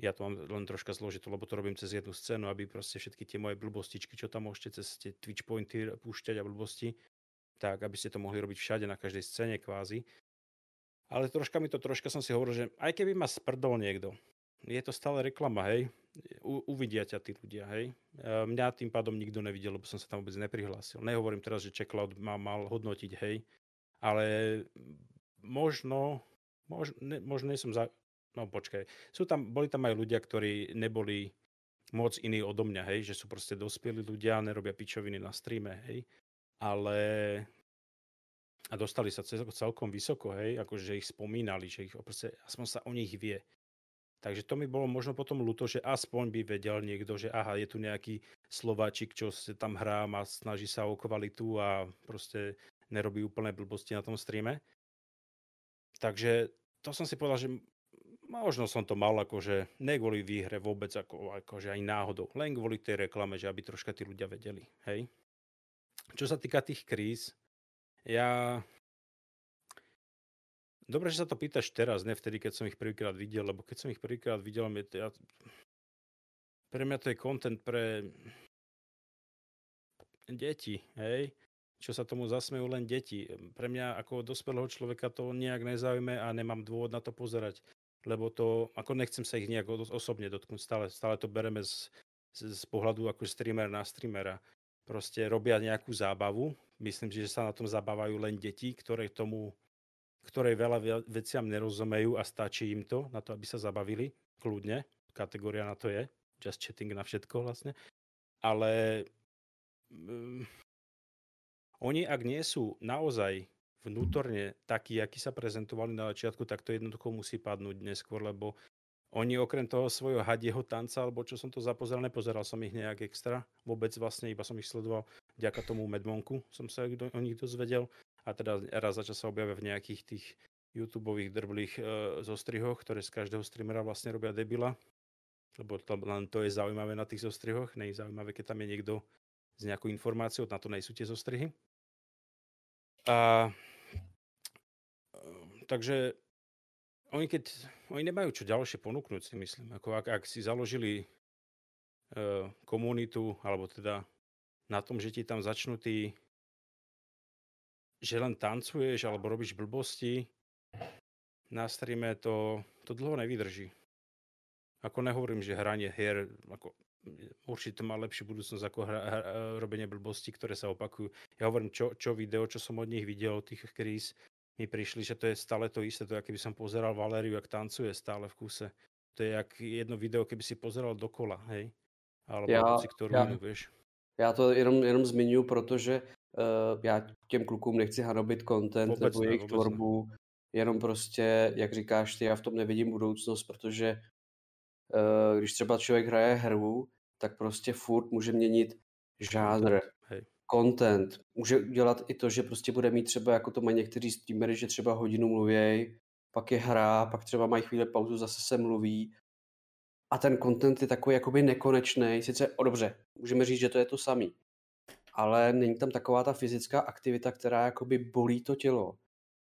ja to mám len troška zložito, lebo to robím cez jednu scénu, aby proste všetky tie moje blbostičky, čo tam môžete cez tie Twitch pointy púšťať a blbosti, tak aby ste to mohli robiť všade na každej scéne kvázi. Ale troška mi to, troška som si hovoril, že aj keby ma sprdol niekto, je to stále reklama, hej. U, uvidia ťa tí ľudia, hej. E, mňa tým pádom nikto nevidel, lebo som sa tam vôbec neprihlásil. Nehovorím teraz, že Checkloud ma mal hodnotiť, hej. Ale možno, ne, možno nie som za, no počkaj, sú tam, boli tam aj ľudia, ktorí neboli moc iní odo mňa, hej, že sú proste dospelí ľudia, nerobia pičoviny na streame, hej, ale a dostali sa celkom vysoko, hej, akože ich spomínali, že ich proste, aspoň sa o nich vie. Takže to mi bolo možno potom ľúto, že aspoň by vedel niekto, že aha, je tu nejaký Slováčik, čo sa tam hrá a snaží sa o kvalitu a proste nerobí úplné blbosti na tom streame. Takže to som si povedal, že Možno som to mal akože ne kvôli výhre vôbec, ako, akože aj náhodou, len kvôli tej reklame, že aby troška tí ľudia vedeli, hej. Čo sa týka tých kríz, ja... Dobre, že sa to pýtaš teraz, ne vtedy, keď som ich prvýkrát videl, lebo keď som ich prvýkrát videl, ja... pre mňa to je content pre deti, hej čo sa tomu zasmejú len deti. Pre mňa ako dospelého človeka to nejak nezaujme a nemám dôvod na to pozerať lebo to, ako nechcem sa ich nejak osobne dotknúť, stále, stále to bereme z, z, z pohľadu ako streamer na streamera. Proste robia nejakú zábavu, myslím si, že sa na tom zabávajú len deti, ktoré tomu, ktoré veľa veciam nerozumejú a stačí im to na to, aby sa zabavili, kľudne, kategória na to je, just chatting na všetko vlastne, ale um, oni ak nie sú naozaj vnútorne takí, akí sa prezentovali na začiatku, tak to jednoducho musí padnúť neskôr, lebo oni okrem toho svojho hadieho tanca, alebo čo som to zapozeral, nepozeral som ich nejak extra, vôbec vlastne, iba som ich sledoval vďaka tomu Medmonku, som sa o nich dozvedel. A teda raz za čas sa objavia v nejakých tých youtube drblých e, zostrihoch, ktoré z každého streamera vlastne robia debila, lebo to, len to je zaujímavé na tých zostrihoch, nie zaujímavé, keď tam je niekto s nejakou informáciou, na to nejsú tie zostrihy. A takže oni keď, oni nemajú čo ďalšie ponúknuť si myslím. Ako ak, ak si založili uh, komunitu, alebo teda na tom, že ti tam začnú tí, že len tancuješ alebo robíš blbosti, na streame to, to dlho nevydrží. Ako nehovorím, že hranie hier, ako určite má lepšiu budúcnosť ako hra, hra, robenie blbosti, ktoré sa opakujú. Ja hovorím, čo, čo video, čo som od nich videl, tých kríz, mi prišli, že to je stále to isté. To je, keby som pozeral Valériu, jak tancuje stále v kuse. To je jak jedno video, keby si pozeral dokola, hej? Alebo já, si ktorú já, vieš. Já to jenom, jenom zmiňuji, protože uh, já těm klukům nechci hanobit content vůbec nebo jejich tvorbu, ne. jenom prostě, jak říkáš ty, já v tom nevidím budoucnost, protože když třeba člověk hraje hru, tak prostě furt může měnit žánr. Hej. content. Může dělat i to, že prostě bude mít třeba, jako to mají někteří streamery, že třeba hodinu mluvěj, pak je hra, pak třeba mají chvíli pauzu, zase se mluví. A ten content je takový jakoby nekonečný. Sice, o dobře, můžeme říct, že to je to samý. Ale není tam taková ta fyzická aktivita, která jakoby bolí to tělo.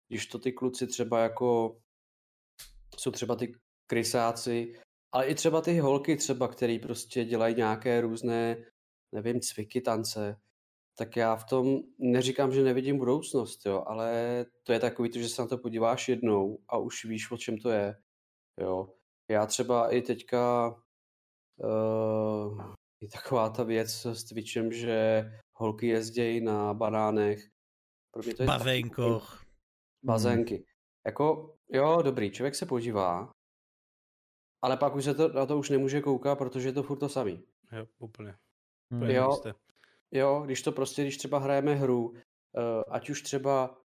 Když to ty kluci třeba jako jsou třeba ty krysáci, ale i třeba ty holky třeba, který prostě dělají nějaké různé, nevím, cviky, tance, tak já v tom neříkám, že nevidím budoucnost, jo, ale to je takový to, že se na to podíváš jednou a už víš, o čem to je, jo. Já třeba i teďka uh, je taková ta věc s Twitchem, že holky jezdějí na banánech. Pro mě to je Bazénkoch. Bazénky. Hmm. Jako, jo, dobrý, člověk se podívá, ale pak už se to, na to už nemůže koukat, protože je to furt to samý. Jo, úplně. Hmm. úplně jo, jo, když to prostě, když třeba hrajeme hru, uh, ať už třeba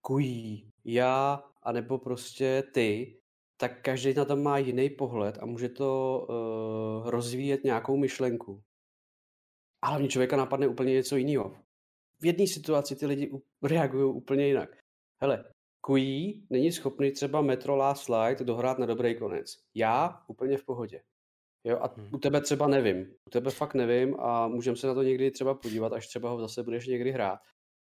kují, já, anebo prostě ty, tak každý na tom má jiný pohled a může to uh, rozvíjet nějakou myšlenku. A hlavně člověka napadne úplně něco jiného. V jedné situaci ty lidi reagují úplně jinak. Hele, Kují není schopný třeba Metro Last Slide dohrát na dobrý konec. Já úplně v pohodě. Jo, a hmm. u tebe třeba nevím. U tebe fakt nevím a můžeme se na to někdy třeba podívat, až třeba ho zase budeš někdy hrát.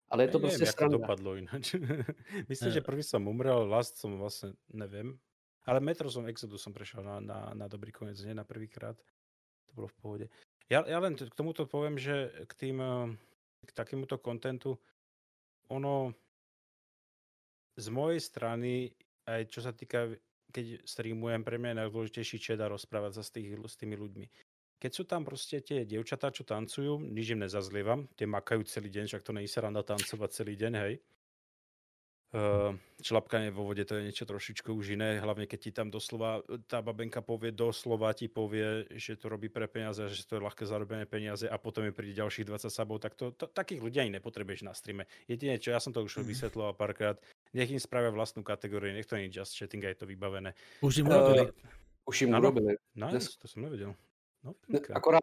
Ale je to prostě neviem, to dopadlo ináč. Myslím, že prvý som umrel, last som vlastne neviem. Ale Metro som Exodus som prešiel na, na, na dobrý koniec, nie na prvýkrát. To bolo v pohode. Ja, ja len k tomuto poviem, že k tým, k takémuto kontentu, ono, z mojej strany, aj čo sa týka, keď streamujem, pre mňa je najdôležitejší chat a rozprávať sa s, tých, s tými ľuďmi. Keď sú tam proste tie dievčatá, čo tancujú, nič im nezazlievam, tie makajú celý deň, však to nie je randa tancovať celý deň, hej. Uh, šlapkanie vo vode to je niečo trošičku už iné, hlavne keď ti tam doslova, tá babenka povie, doslova ti povie, že to robí pre peniaze, že to je ľahké zarobené peniaze a potom je príde ďalších 20 sabov, tak to, to, takých ľudí ani nepotrebuješ na streame. Jedine, čo ja som to už mm. vysvetloval párkrát, nech im spravia vlastnú kategóriu, nech to nie je just chatting a je to vybavené. Už im urobili. Uh, už im urobili. Nice, to som nevedel. No, Akorát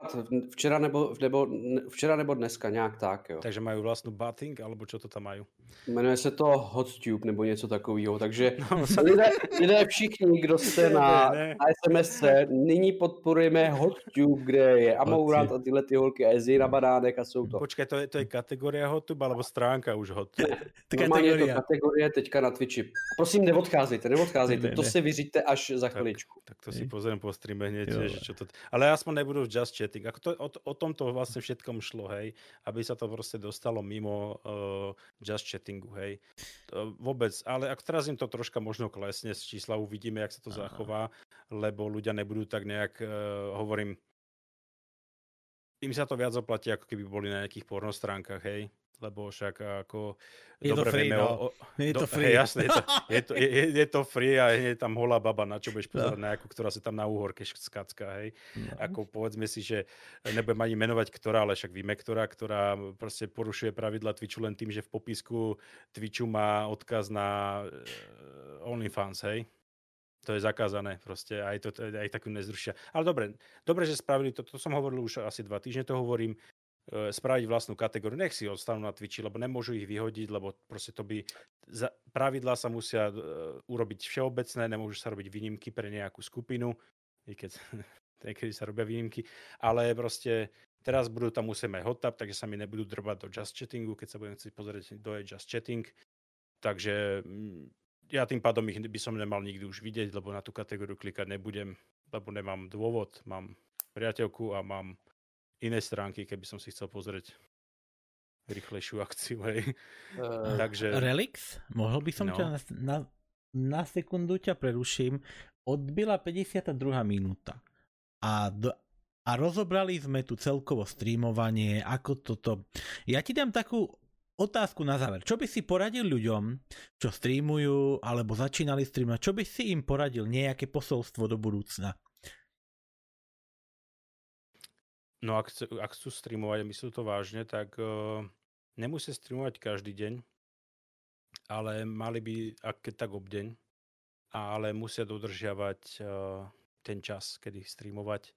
včera nebo, nebo, včera nebo dneska, nějak tak, jo. Takže mají vlastní batting, alebo čo to tam mají? Jmenuje se to HotTube nebo něco takového, takže no, lidé, lidé všichni, kdo jste na, ne, na SMS, nyní podporujeme HotTube, kde je Amourant a tyhle ty holky a jezdí na banánek a jsou to. Počkej, to je, to je kategorie HotTube, alebo stránka už HotTube? Normálně je to kategorie teďka na Twitchi. Prosím, neodcházejte, neodcházejte, ne, to ne. si vyřiďte až za chviličku. Tak, tak to si pozriem po streame hneď, že čo to... Ale aspoň aspoň nebudú just chatting. Ako to, o, o tomto vlastne všetkom šlo, hej, aby sa to proste dostalo mimo uh, just chattingu, hej. Uh, vôbec, ale ak teraz im to troška možno klesne z čísla, uvidíme, jak sa to Aha. zachová, lebo ľudia nebudú tak nejak, uh, hovorím, im sa to viac oplatí, ako keby boli na nejakých pornostránkach, hej lebo však ako je dobre to free, vieme no. o, je to free. Hej, jasne, je to, je, to, je, je to free a je tam holá baba, na čo budeš no. pozerať no. nejakú, ktorá sa tam na úhorke skacka, hej. No. Ako povedzme si, že nebudem ani menovať ktorá, ale však víme ktorá, ktorá proste porušuje pravidla Twitchu len tým, že v popisku Twitchu má odkaz na uh, OnlyFans, hej. To je zakázané proste, aj, to, aj takú nezrušia. Ale dobre, dobre, že spravili to, to som hovoril už asi dva týždne, to hovorím, spraviť vlastnú kategóriu. Nech si ostanú na Twitchi, lebo nemôžu ich vyhodiť, lebo proste to by... Za, pravidlá sa musia uh, urobiť všeobecné, nemôžu sa robiť výnimky pre nejakú skupinu, i keď niekedy sa robia výnimky, ale proste teraz budú tam musieť mať hot takže sa mi nebudú drbať do just chattingu, keď sa budem chcieť pozrieť do just chatting. Takže mm, ja tým pádom ich by som nemal nikdy už vidieť, lebo na tú kategóriu klikať nebudem, lebo nemám dôvod, mám priateľku a mám iné stránky, keby som si chcel pozrieť rýchlejšiu akciu, hej. Uh, Takže... Relix? Mohol by som no. ťa na, na, na sekundu ťa preruším. Odbila 52. minúta. A, do, a rozobrali sme tu celkovo streamovanie, ako toto. Ja ti dám takú otázku na záver. Čo by si poradil ľuďom, čo streamujú alebo začínali streamovať? Čo by si im poradil? Nejaké posolstvo do budúcna? No ak, ak chcú streamovať a myslú to vážne, tak uh, nemusia streamovať každý deň, ale mali by, ak keď tak obdeň, ale musia dodržiavať uh, ten čas, kedy streamovať,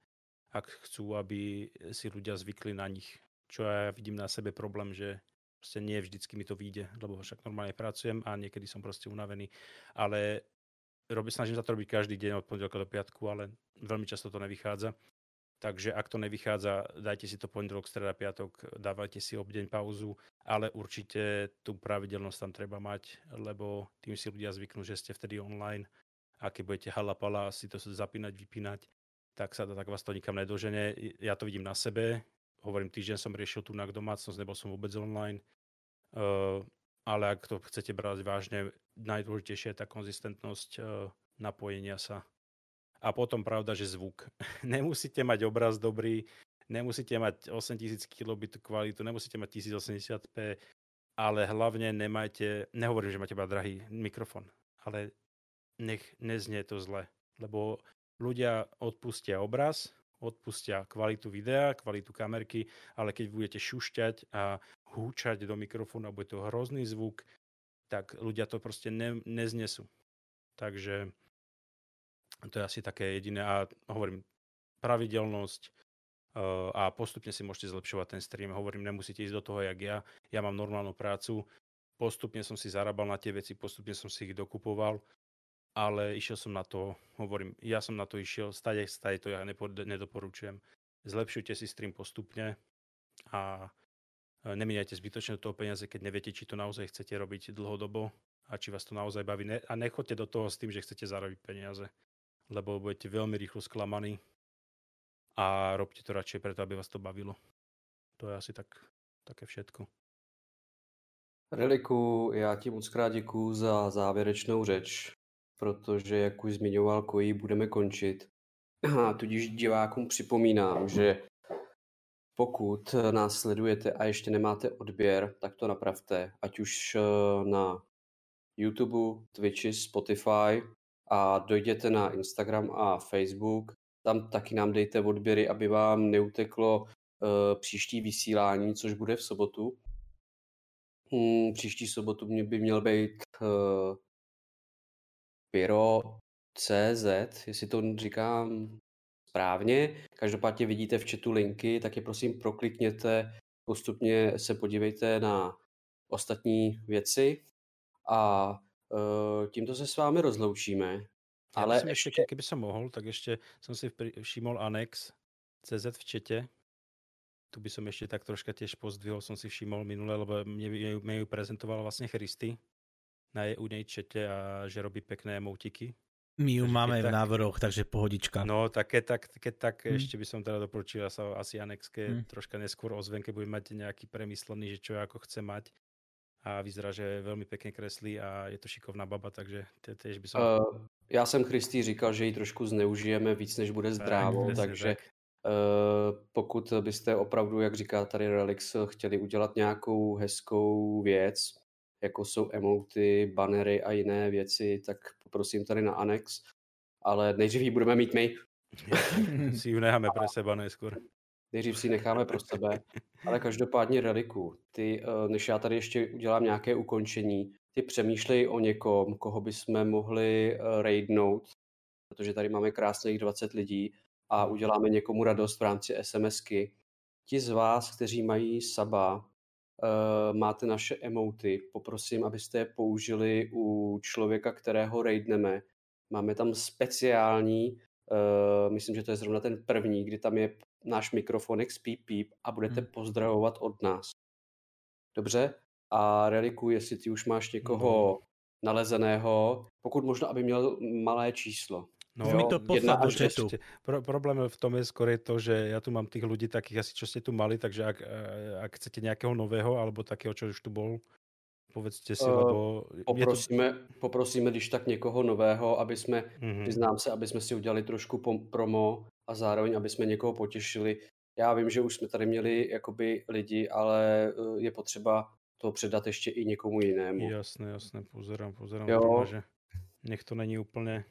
ak chcú, aby si ľudia zvykli na nich, čo ja vidím na sebe problém, že proste nie vždycky mi to vyjde, lebo však normálne pracujem a niekedy som proste unavený. Ale robí, snažím sa to robiť každý deň od pondelka do piatku, ale veľmi často to nevychádza. Takže ak to nevychádza, dajte si to pondelok, streda, piatok, dávajte si obdeň pauzu, ale určite tú pravidelnosť tam treba mať, lebo tým si ľudia zvyknú, že ste vtedy online a keď budete halapala si to zapínať, vypínať, tak sa to, tak vás to nikam nedožene. Ja to vidím na sebe. Hovorím, týždeň som riešil tu na domácnosť, nebol som vôbec online. Uh, ale ak to chcete brať vážne, najdôležitejšia je tá konzistentnosť uh, napojenia sa a potom pravda, že zvuk. nemusíte mať obraz dobrý, nemusíte mať 8000 kilobit kvalitu, nemusíte mať 1080p, ale hlavne nemajte, nehovorím, že máte drahý mikrofón, ale nech neznie to zle, lebo ľudia odpustia obraz, odpustia kvalitu videa, kvalitu kamerky, ale keď budete šušťať a húčať do mikrofónu a bude to hrozný zvuk, tak ľudia to proste ne, neznesú. Takže to je asi také jediné a hovorím, pravidelnosť uh, a postupne si môžete zlepšovať ten stream. Hovorím, nemusíte ísť do toho, jak ja. Ja mám normálnu prácu, postupne som si zarábal na tie veci, postupne som si ich dokupoval, ale išiel som na to, hovorím, ja som na to išiel, stade, stade to ja nepo, nedoporučujem. Zlepšujte si stream postupne a nemieňajte zbytočne do toho peniaze, keď neviete, či to naozaj chcete robiť dlhodobo a či vás to naozaj baví. a nechoďte do toho s tým, že chcete zarobiť peniaze lebo budete veľmi rýchlo sklamaní a robte to radšej preto, aby vás to bavilo. To je asi tak, také všetko. Reliku, já ti moc krát děkuju za závěrečnou řeč, protože, jak už zmiňoval Koji, budeme končit. A tudíž divákům připomínám, že pokud nás sledujete a ještě nemáte odběr, tak to napravte, ať už eh, na YouTube, Twitchi, Spotify, a dojděte na Instagram a Facebook. Tam taky nám dejte odběry, aby vám neuteklo uh, příští vysílání, což bude v sobotu. Hmm, příští sobotu mě by měl být uh, Piro.cz, jestli to říkám správně. Každopádně vidíte v chatu linky, tak je prosím proklikněte, postupně se podívejte na ostatní věci a tímto se s vámi rozloučíme. Ja ale ešte, ešte, keby som mohol, tak ešte som si všimol Anex CZ v čete. Tu by som ešte tak troška tiež pozdvihol, som si všimol minule, lebo mne, mne ju prezentovala vlastne Christy na jej, u nej čete a že robí pekné emotiky. My ju takže máme v tak, návrhoch, takže pohodička. No, tak keď tak, keď tak hmm. ešte by som teda doporučil sa asi Anexke hmm. troška neskôr ozven, keď bude mať nejaký premyslený, že čo ako chce mať a vyzerá, že veľmi pekne kreslí a je to šikovná baba, takže tiež by som... Uh, já jsem Christy říkal, že ji trošku zneužijeme víc, než bude zdrávo, tak, takže tak. Uh, pokud byste opravdu, jak říká tady Relix, chtěli udělat nějakou hezkou věc, jako jsou emoty, banery a jiné věci, tak poprosím tady na Anex, ale nejdřív ji budeme mít my. si ju necháme pre seba neskôr nejdřív si necháme pro sebe, ale každopádně Reliku, ty, eh, než já tady ještě udělám nějaké ukončení, ty přemýšlej o někom, koho bychom mohli eh, raidnout, protože tady máme krásných 20 lidí a uděláme někomu radost v rámci SMSky. Ti z vás, kteří mají Saba, eh, máte naše emoty, poprosím, abyste je použili u člověka, kterého raidneme. Máme tam speciální, myslím, že to je zrovna ten první, kdy tam je náš mikrofonek spíp píp a budete hmm. pozdravovat od nás. Dobře? A Reliku, jestli ty už máš někoho hmm. nalezeného, pokud možno, aby měl malé číslo. No, mi to poslal do chatu. Pro, problém v tom je skôr to, že ja tu mám tých ľudí takých asi, čo ste tu mali, takže ak, ak chcete nejakého nového, alebo takého, čo už tu bol, povedzte si, uh, lebo... Poprosíme, to... poprosíme když tak někoho nového, aby jsme, mm-hmm. přiznám se, aby jsme si udělali trošku promo a zároveň, aby jsme někoho potěšili. Já vím, že už jsme tady měli jakoby lidi, ale eh, je potřeba to předat ještě i někomu jinému. Jasné, jasné, pozerám, pozerám, jo. že nech to není úplně...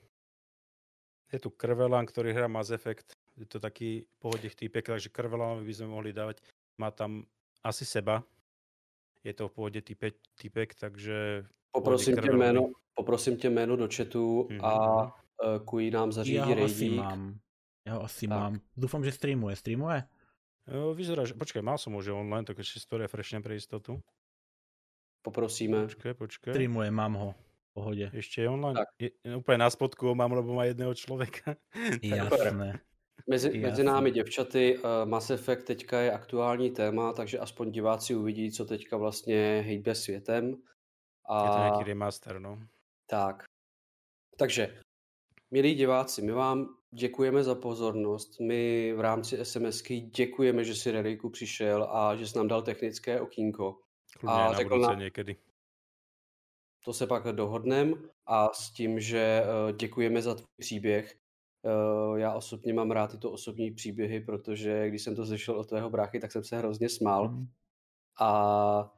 Je tu Krvelan, ktorý hrá Mass Effect, je to taký pohodných týpek, takže Krvelan by sme mohli dávať. Má tam asi seba, je to v pohodě typek, typek takže... Poprosím tě, jméno, poprosím tě jméno do chatu mm-hmm. a uh, Kují nám zařídí Já ho asi mám. Já ho asi tak. mám. Doufám, že streamuje. Streamuje? vyzerá, že... Počkaj, mal som už online, tak ešte si to refreshnem pre istotu. Poprosíme. Počkaj, počkaj. Streamuje, mám ho. Pohode. Ešte je online? Tak. Je, úplne na spodku ho mám, lebo má jedného človeka. Jasné. Mezi, mezi námi děvčaty uh, Mass Effect teďka je aktuální téma, takže aspoň diváci uvidí, co teďka vlastně hejbe světem. A... Je to nějaký remaster, no. Tak. Takže, milí diváci, my vám děkujeme za pozornost. My v rámci SMSky děkujeme, že si Reriku přišel a že jsi nám dal technické okýnko. Kludně a řekl nám, někdy. To se pak dohodnem a s tím, že eh, děkujeme za tvůj příběh, Eh, já osobně mám rád tyto osobní příběhy, protože když jsem to slyšel od tvého bráchy, tak jsem se hrozně smál. Mm. A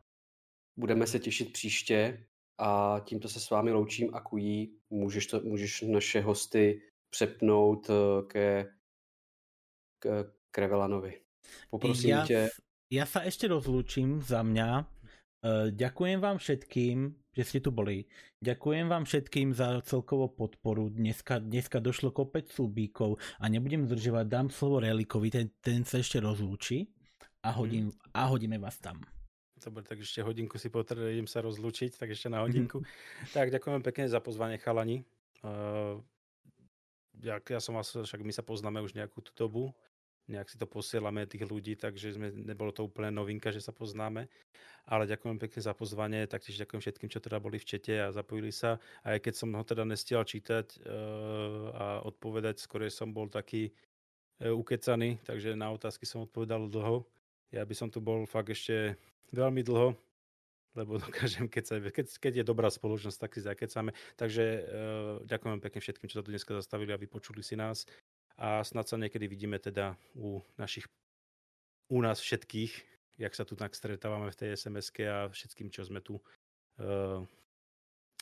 budeme se těšit příště a tímto se s vámi loučím a kují. Můžeš, to, můžeš naše hosty přepnout eh, ke, k Krevelanovi. Poprosím ja, tě. Ja sa ešte rozlúčim za mňa. Eh, ďakujem vám všetkým, že ste tu boli. Ďakujem vám všetkým za celkovú podporu. Dneska, dneska došlo kopec súbíkov a nebudem zdržovať, dám slovo Relikovi, ten, ten sa ešte rozlúči a, hodím, mm. a hodíme vás tam. Dobre, tak ešte hodinku si potrebujem sa rozlúčiť, tak ešte na hodinku. tak ďakujem pekne za pozvanie chalani. Uh, ja, ja som vás, však my sa poznáme už nejakú tú dobu, nejak si to posielame tých ľudí, takže sme, nebolo to úplne novinka, že sa poznáme. Ale ďakujem pekne za pozvanie, taktiež ďakujem všetkým, čo teda boli v čete a zapojili sa. Aj keď som ho teda nestiel čítať uh, a odpovedať, skôr som bol taký uh, ukecaný, takže na otázky som odpovedal dlho. Ja by som tu bol fakt ešte veľmi dlho, lebo dokážem, keď, sa, keď, keď je dobrá spoločnosť, tak si zakecáme. Takže uh, ďakujem pekne všetkým, čo sa tu dneska zastavili a vypočuli si nás a snad sa niekedy vidíme teda u našich, u nás všetkých, jak sa tu tak stretávame v tej sms a všetkým, čo sme tu uh,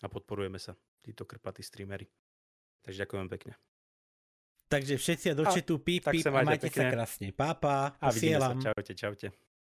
a podporujeme sa, títo krpatí streamery. Takže ďakujem pekne. Takže všetci do četu píp, píp a majte pekne. sa krásne. Pápa, a vidíme sa. Čaute, čaute.